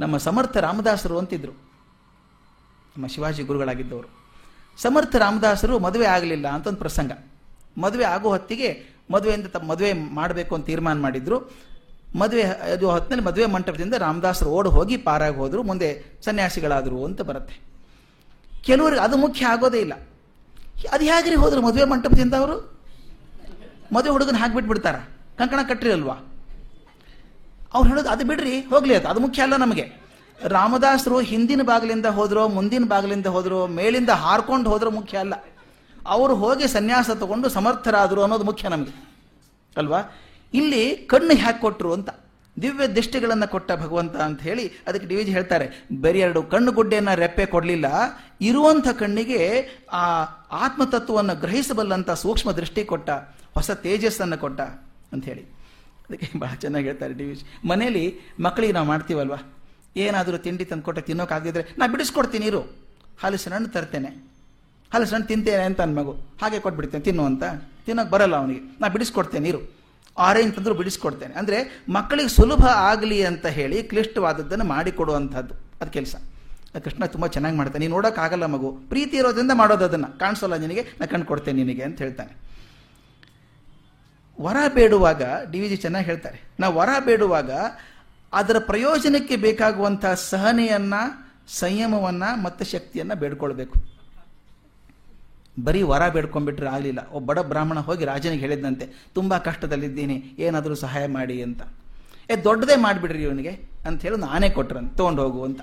ನಮ್ಮ ಸಮರ್ಥ ರಾಮದಾಸರು ಅಂತಿದ್ರು. ನಮ್ಮ ಶಿವಾಜಿ ಗುರುಗಳಾಗಿದ್ದವರು. ಸಮರ್ಥ ರಾಮದಾಸರು ಮದುವೆ ಆಗಲಿಲ್ಲ ಅಂತ ಒಂದು ಪ್ರಸಂಗ. ಮದುವೆ ಆಗೋ ಹೊತ್ತಿಗೆ ಮದುವೆಯಿಂದ ತಮ್ಮ ಮದುವೆ ಮಾಡಬೇಕು ಅಂತ ತೀರ್ಮಾನ ಮಾಡಿದ್ರು. ಮದುವೆ, ಅದು ಹೊತ್ತಿನಲ್ಲಿ ಮದುವೆ ಮಂಟಪದಿಂದ ರಾಮದಾಸರು ಓಡಿ ಹೋಗಿ ಪಾರಾಗಿ ಹೋದರು. ಮುಂದೆ ಸನ್ಯಾಸಿಗಳಾದರು ಅಂತ ಬರುತ್ತೆ. ಕೆಲವರಿಗೆ ಅದು ಮುಖ್ಯ ಆಗೋದೇ ಇಲ್ಲ. ಅದು ಹೇಗ್ರಿ ಹೋದ್ರು ಮದುವೆ ಮಂಟಪದಿಂದ ಅವರು? ಮದುವೆ ಹುಡುಗನ ಹಾಕ್ಬಿಟ್ಬಿಡ್ತಾರ ಕಂಕಣ ಕಟ್ಟ್ರಿ ಅಲ್ವಾ ಅವ್ರು ಹೇಳೋದು, ಅದು ಬಿಡ್ರಿ, ಹೋಗ್ಲಿ ಅದು. ಅದು ಮುಖ್ಯ ಅಲ್ಲ ನಮಗೆ. ರಾಮದಾಸರು ಹಿಂದಿನ ಬಾಗಿಲಿಂದ ಹೋದ್ರು, ಮುಂದಿನ ಬಾಗಿಲಿಂದ ಹೋದ್ರು, ಮೇಲಿಂದ ಹಾರ್ಕೊಂಡು ಹೋದ್ರೆ ಮುಖ್ಯ ಅಲ್ಲ. ಅವರು ಹೋಗಿ ಸನ್ಯಾಸ ತಗೊಂಡು ಸಮರ್ಥರಾದರು ಅನ್ನೋದು ಮುಖ್ಯ ನಮಗೆ. ಅಲ್ವಾ? ಇಲ್ಲಿ ಕಣ್ಣು ಹ್ಯಾಕ್ ಕೊಟ್ರು ಅಂತ. ದಿವ್ಯ ದೃಷ್ಟಿಗಳನ್ನು ಕೊಟ್ಟ ಭಗವಂತ ಅಂತ ಹೇಳಿ ಅದಕ್ಕೆ ಡಿ ವಿಜಿ ಹೇಳ್ತಾರೆ, ಬರೀ ಎರಡು ಕಣ್ಣು ಗುಡ್ಡೆಯನ್ನು ರೆಪ್ಪೆ ಕೊಡಲಿಲ್ಲ. ಇರುವಂಥ ಕಣ್ಣಿಗೆ ಆ ಆತ್ಮತತ್ವವನ್ನು ಗ್ರಹಿಸಬಲ್ಲಂಥ ಸೂಕ್ಷ್ಮ ದೃಷ್ಟಿ ಕೊಟ್ಟ, ಹೊಸ ತೇಜಸ್ಸನ್ನು ಕೊಟ್ಟ ಅಂತ ಹೇಳಿ. ಅದಕ್ಕೆ ಭಾಳ ಚೆನ್ನಾಗಿ ಹೇಳ್ತಾರೆ ಡಿ ವಿಜ್ ಮನೇಲಿ ಮಕ್ಕಳಿಗೆ ನಾವು ಮಾಡ್ತೀವಲ್ವಾ? ಏನಾದರೂ ತಿಂಡಿ ತಂದು ಕೊಟ್ಟೆ ತಿನ್ನೋಕ್ಕಾಗದಿದ್ರೆ ನಾ ಬಿಡಿಸ್ಕೊಡ್ತೀನಿ, ಇರು. ಹಲಸಿನ ಹಣ್ಣು ತರ್ತೇನೆ. ಹಲಸಿನ ಹಣ್ಣು ತಿಂತೇನೆ ಅಂತ ನನ್ನ ಮಗು. ಹಾಗೆ ಕೊಟ್ಬಿಡ್ತೇನೆ, ತಿನ್ನು ಅಂತ. ತಿನ್ನೋಕೆ ಬರಲ್ಲ ಅವನಿಗೆ. ನಾ ಬಿಡಿಸ್ಕೊಡ್ತೇನೆ, ಇರು. ಆರೆಂಜ್ ತಂದರೂ ಬಿಡಿಸ್ಕೊಡ್ತೇನೆ. ಅಂದರೆ ಮಕ್ಕಳಿಗೆ ಸುಲಭ ಆಗಲಿ ಅಂತ ಹೇಳಿ ಕ್ಲಿಷ್ಟವಾದದ್ದನ್ನು ಮಾಡಿಕೊಡುವಂಥದ್ದು. ಅದು ಕೆಲಸ. ಕೃಷ್ಣ ತುಂಬ ಚೆನ್ನಾಗಿ ಮಾಡ್ತಾನೆ. ನೀನು ನೋಡೋಕ್ಕಾಗಲ್ಲ ಮಗು. ಪ್ರೀತಿ ಇರೋದ್ರಿಂದ ಮಾಡೋದು ಅದನ್ನು. ಕಾಣಿಸೋಲ್ಲ ನಿನಗೆ, ನಾ ಕಣ್ಣು ಕೊಡ್ತೇನೆ ನಿನಗೆ ಅಂತ ಹೇಳ್ತಾನೆ. ವರ ಬೇಡುವಾಗ, ಡಿ ವಿ ಜಿ ಚೆನ್ನಾಗಿ ಹೇಳ್ತಾರೆ. ನಾವು ವರ ಬೇಡುವಾಗ ಅದರ ಪ್ರಯೋಜನಕ್ಕೆ ಬೇಕಾಗುವಂಥ ಸಹನೆಯನ್ನ, ಸಂಯಮವನ್ನ ಮತ್ತು ಶಕ್ತಿಯನ್ನ ಬೇಡ್ಕೊಳ್ಬೇಕು. ಬರೀ ವರ ಬೇಡ್ಕೊಂಡ್ಬಿಟ್ರೆ ಆಗಲಿಲ್ಲ. ಒಬ್ಬ ಬಡ ಬ್ರಾಹ್ಮಣ ಹೋಗಿ ರಾಜನಿಗೆ ಹೇಳಿದ್ದಂತೆ ತುಂಬ ಕಷ್ಟದಲ್ಲಿದ್ದೀನಿ, ಏನಾದರೂ ಸಹಾಯ ಮಾಡಿ ಅಂತ. ಏ, ದೊಡ್ಡದೇ ಮಾಡಿಬಿಡ್ರಿ ಇವನಿಗೆ ಅಂತ ಹೇಳಿ ನಾನೇ ಆನೆ ಕೊಟ್ರಂತ ತೊಗೊಂಡು ಹೋಗು ಅಂತ.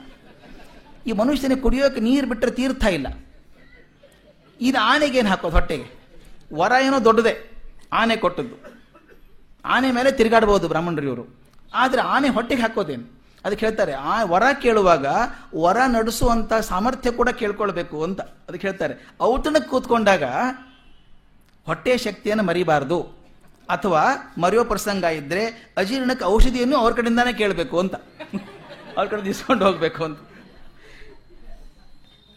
ಈ ಮನುಷ್ಯನಿಗೆ ಕುಡಿಯೋಕೆ ನೀರು ಬಿಟ್ಟರೆ ತೀರ್ಥ ಇಲ್ಲ. ಇದು ಆನೆಗೆ ಏನು ಹಾಕೋದು ಹೊಟ್ಟೆಗೆ. ವರ ಏನೋ ದೊಡ್ಡದೇ. ಆನೆ ಕೊಟ್ಟದ್ದು. ಆನೆ ಮೇಲೆ ತಿರುಗಾಡ್ಬೋದು ಬ್ರಾಹ್ಮಣರು ಇವರು. ಆದರೆ ಆನೆ ಹೊಟ್ಟೆಗೆ ಹಾಕೋದೇನು? ಅದಕ್ಕೆ ಹೇಳ್ತಾರೆ, ಆ ವರ ಕೇಳುವಾಗ ವರ ನಡೆಸುವಂಥ ಸಾಮರ್ಥ್ಯ ಕೂಡ ಕೇಳ್ಕೊಳ್ಬೇಕು ಅಂತ ಅದಕ್ಕೆ ಹೇಳ್ತಾರೆ. ಔತಣಕ್ಕೆ ಕೂತ್ಕೊಂಡಾಗ ಹೊಟ್ಟೆ ಶಕ್ತಿಯನ್ನು ಮರಿಬಾರ್ದು. ಅಥವಾ ಮರೆಯೋ ಪ್ರಸಂಗ ಇದ್ದರೆ ಅಜೀರ್ಣಕ್ಕೆ ಔಷಧಿಯನ್ನು ಅವ್ರ ಕಡೆಯಿಂದಾನೇ ಕೇಳಬೇಕು ಅಂತ. ಅವ್ರ ಕಡೆ ಇಸ್ಕೊಂಡು ಹೋಗಬೇಕು ಅಂತ.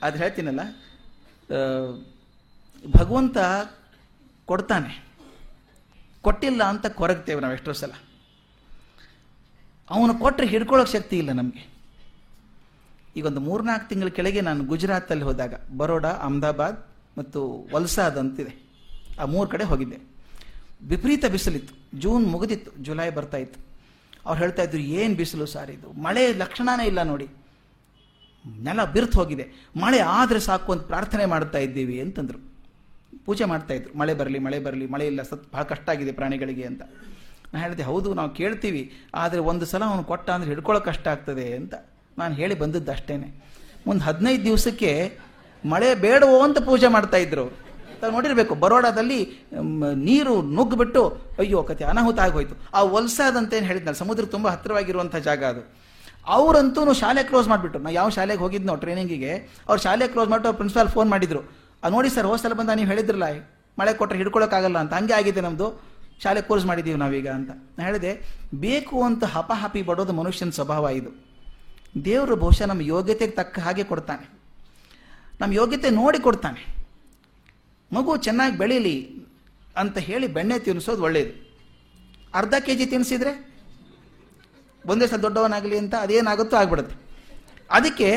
ಅದು ಹೇಳ್ತೀನಲ್ಲ ಭಗವಂತ ಕೊಡ್ತಾನೆ. ಕೊಟ್ಟಿಲ್ಲ ಅಂತ ಕೊರಗ್ತೇವೆ ನಾವು ಎಷ್ಟೋ ಸಲ. ಅವನು ಕೊಟ್ಟರೆ ಹಿಡ್ಕೊಳ್ಳೋಕೆ ಶಕ್ತಿ ಇಲ್ಲ ನಮಗೆ. ಈಗ ಒಂದು ಮೂರ್ನಾಲ್ಕು ತಿಂಗಳ ಕೆಳಗೆ ನಾನು ಗುಜರಾತಲ್ಲಿ ಹೋದಾಗ, ಬರೋಡಾ, ಅಹಮದಾಬಾದ್ ಮತ್ತು ವಲ್ಸಾದ್ ಅಂತಿದೆ. ಆ ಮೂರು ಕಡೆ ಹೋಗಿದ್ದೆ. ವಿಪರೀತ ಬಿಸಿಲಿತ್ತು. ಜೂನ್ ಮುಗಿದಿತ್ತು, ಜುಲೈ ಬರ್ತಾ ಇತ್ತು. ಅವ್ರು ಹೇಳ್ತಾ ಇದ್ರು, ಏನು ಬಿಸಿಲು ಸಾರ್ ಇದು? ಮಳೆ ಲಕ್ಷಣನೇ ಇಲ್ಲ ನೋಡಿ. ನೆಲ ಬಿರ್ತು ಹೋಗಿದೆ. ಮಳೆ ಆದರೆ ಸಾಕು ಅಂತ ಪ್ರಾರ್ಥನೆ ಮಾಡ್ತಾ ಇದ್ದೀವಿ ಅಂತಂದರು. ಪೂಜೆ ಮಾಡ್ತಾ ಇದ್ರು. ಮಳೆ ಬರಲಿ ಮಳೆ ಬರಲಿ, ಮಳೆ ಇಲ್ಲ, ಸತ್ ಭಾಳ ಕಷ್ಟ ಆಗಿದೆ ಪ್ರಾಣಿಗಳಿಗೆ ಅಂತ. ನಾನು ಹೇಳಿದೆ, ಹೌದು, ನಾವು ಕೇಳ್ತೀವಿ, ಆದರೆ ಒಂದು ಸಲ ಅವನು ಕೊಟ್ಟ ಅಂದರೆ ಹಿಡ್ಕೊಳ್ಳೋ ಕಷ್ಟ ಆಗ್ತದೆ ಅಂತ ನಾನು ಹೇಳಿ ಬಂದದ್ದು ಅಷ್ಟೇನೆ. ಒಂದು ಹದಿನೈದು ದಿವಸಕ್ಕೆ ಮಳೆ ಬೇಡವೋ ಅಂತ ಪೂಜೆ ಮಾಡ್ತಾ ಇದ್ರು. ತಾವು ನೋಡಿರಬೇಕು, ಬರೋಡಾದಲ್ಲಿ ನೀರು ನುಗ್ಗಿಬಿಟ್ಟು, ಅಯ್ಯೋ ಕತೆ ಅನಾಹುತ ಆಗೋಯ್ತು. ಆ ವಲಸಾದಂತೇನು ಹೇಳಿದ್ನಲ್ಲ, ಸಮುದ್ರ ತುಂಬ ಹತ್ತಿರವಾಗಿರುವಂಥ ಜಾಗ ಅದು. ಅವರಂತೂ ಶಾಲೆ ಕ್ಲೋಸ್ ಮಾಡಿಬಿಟ್ರು. ನಾವು ಯಾವ ಶಾಲೆಗೆ ಹೋಗಿದ್ನೋ ಟ್ರೈನಿಂಗಿಗೆ ಅವ್ರು ಶಾಲೆ ಕ್ಲೋಸ್ ಮಾಡಿಟ್ಟು ಅವ್ರು ಪ್ರಿನ್ಸಿಪಾಲ್ ಫೋನ್ ಮಾಡಿದ್ರು. ನೋಡಿ ಸರ್ ಹೋಸ್ಟೆಲ್ ಬಂದ ನೀವು ಹೇಳಿದ್ರಲ್ಲ, ಮಳೆ ಕೊಟ್ಟರೆ ಹಿಡ್ಕೊಳ್ಳೋಕ್ಕಾಗಲ್ಲ ಅಂತ, ಹಂಗೆ ಆಗಿದೆ ನಮ್ಮದು ಶಾಲೆ ಕ್ಲೋಸ್ ಮಾಡಿದ್ದೀವಿ ನಾವೀಗ ಅಂತ. ನಾನು ಹೇಳಿದೆ, ಬೇಕು ಅಂತ ಹಪ ಹಪಿ ಬಡೋದು ಮನುಷ್ಯನ ಸ್ವಭಾವ ಇದು. ದೇವರು ಬಹುಶಃ ನಮ್ಮ ಯೋಗ್ಯತೆಗೆ ತಕ್ಕ ಹಾಗೆ ಕೊಡ್ತಾನೆ. ನಮ್ಮ ಯೋಗ್ಯತೆ ನೋಡಿ ಕೊಡ್ತಾನೆ. ಮಗು ಚೆನ್ನಾಗಿ ಬೆಳೀಲಿ ಅಂತ ಹೇಳಿ ಬೆಣ್ಣೆ ತಿನ್ನಿಸೋದು ಒಳ್ಳೆಯದು ಅರ್ಧ ಕೆ ಜಿ ತಿನ್ನಿಸಿದ್ರೆ ಒಂದೇ ಸಲ ದೊಡ್ಡವನಾಗಲಿ ಅಂತ ಅದೇನಾಗುತ್ತೋ ಆಗ್ಬಿಡುತ್ತೆ. ಅದಕ್ಕೆ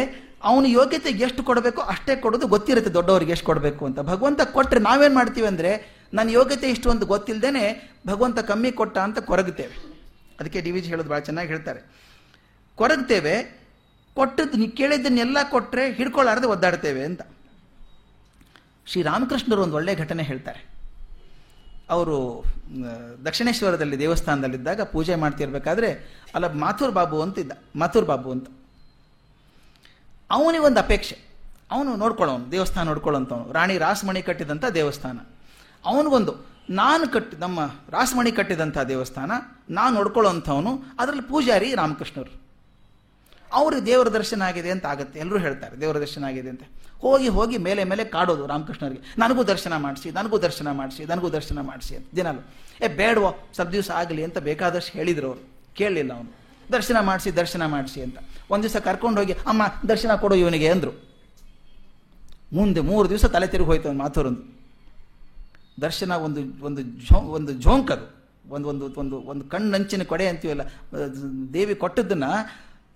ಅವನು ಯೋಗ್ಯತೆಗೆ ಎಷ್ಟು ಕೊಡಬೇಕು ಅಷ್ಟೇ ಕೊಡೋದು ಗೊತ್ತಿರುತ್ತೆ ದೊಡ್ಡವರಿಗೆ ಎಷ್ಟು ಕೊಡಬೇಕು ಅಂತ. ಭಗವಂತ ಕೊಟ್ಟರೆ ನಾವೇನು ಮಾಡ್ತೀವಿ ಅಂದರೆ ನನ್ನ ಯೋಗ್ಯತೆ ಇಷ್ಟು ಅಂತ ಗೊತ್ತಿಲ್ಲದೇನೆ ಭಗವಂತ ಕಮ್ಮಿ ಕೊಟ್ಟ ಅಂತ ಕೊರಗುತ್ತೇವೆ. ಅದಕ್ಕೆ ಡಿ ವಿ ಜಿ ಹೇಳೋದು ಭಾಳ ಚೆನ್ನಾಗಿ ಹೇಳ್ತಾರೆ. ಕೊರಗ್ತೇವೆ, ಕೊಟ್ಟದ್ದು ಕೇಳಿದ್ದನ್ನೆಲ್ಲ ಕೊಟ್ಟರೆ ಹಿಡ್ಕೊಳ್ಳಾರದೆ ಒದ್ದಾಡ್ತೇವೆ ಅಂತ. ಶ್ರೀರಾಮಕೃಷ್ಣರು ಒಂದು ಒಳ್ಳೆಯ ಘಟನೆ ಹೇಳ್ತಾರೆ. ಅವರು ದಕ್ಷಿಣೇಶ್ವರದಲ್ಲಿ ದೇವಸ್ಥಾನದಲ್ಲಿದ್ದಾಗ ಪೂಜೆ ಮಾಡ್ತಿರ್ಬೇಕಾದ್ರೆ, ಅಲ್ಲ, ಮಾಥುರ್ ಬಾಬು ಅಂತಿದ್ದ ಮಾಥುರ್ ಬಾಬು ಅಂತ. ಅವನಿಗೆ ಒಂದು ಅಪೇಕ್ಷೆ. ಅವನು ನೋಡ್ಕೊಳ್ಳೋನು, ದೇವಸ್ಥಾನ ನೋಡ್ಕೊಳ್ಳೋಂಥವನು ರಾಣಿ ರಾಸಮಣಿ ಕಟ್ಟಿದಂಥ ದೇವಸ್ಥಾನ. ಅವನಿಗೊಂದು, ನಾನು ಕಟ್ಟಿ, ನಮ್ಮ ರಾಸಮಣಿ ಕಟ್ಟಿದಂಥ ದೇವಸ್ಥಾನ, ನಾನು ನೋಡ್ಕೊಳ್ಳೋಂಥವನು ಅದರಲ್ಲಿ ಪೂಜಾರಿ ರಾಮಕೃಷ್ಣರು. ಅವರು ದೇವರ ದರ್ಶನ ಆಗಿದೆ ಅಂತ ಆಗುತ್ತೆ. ಎಲ್ಲರೂ ಹೇಳ್ತಾರೆ, ದೇವರ ದರ್ಶನ ಆಗಿದೆ ಅಂತ. ಹೋಗಿ ಹೋಗಿ ಮೇಲೆ ಮೇಲೆ ಕಾಡೋದು ರಾಮಕೃಷ್ಣರಿಗೆ. ನನಗೂ ದರ್ಶನ ಮಾಡಿಸಿ, ನನಗೂ ದರ್ಶನ ಮಾಡಿಸಿ, ನನಗೂ ದರ್ಶನ ಮಾಡಿಸಿ ಅಂತ. ದಿನಾಲು ಏ, ಬೇಡವೋ, ಸ್ವಲ್ಪ ದಿವಸ ಆಗಲಿ ಅಂತ ಬೇಕಾದಷ್ಟು ಹೇಳಿದ್ರು ಅವರು. ಕೇಳಲಿಲ್ಲ ಅವನು. ದರ್ಶನ ಮಾಡಿಸಿ ದರ್ಶನ ಮಾಡಿಸಿ ಅಂತ. ಒಂದು ದಿವಸ ಕರ್ಕೊಂಡು ಹೋಗಿ, ಅಮ್ಮ, ದರ್ಶನ ಕೊಡು ಇವನಿಗೆ ಅಂದರು. ಮುಂದೆ ಮೂರು ದಿವಸ ತಲೆ ತಿರುಗಿ ಹೋಯ್ತು ಅವ್ನು ಮಾತುರೊಂದು. ದರ್ಶನ ಒಂದು ಒಂದು ಝೋ, ಒಂದು ಝೋಂಕದು. ಒಂದು ಒಂದು ಒಂದು ಒಂದು ಕಣ್ಣಂಚಿನ ಕೊಡೆ ಅಂತೀವಲ್ಲ ದೇವಿ ಕೊಟ್ಟದ್ದನ್ನ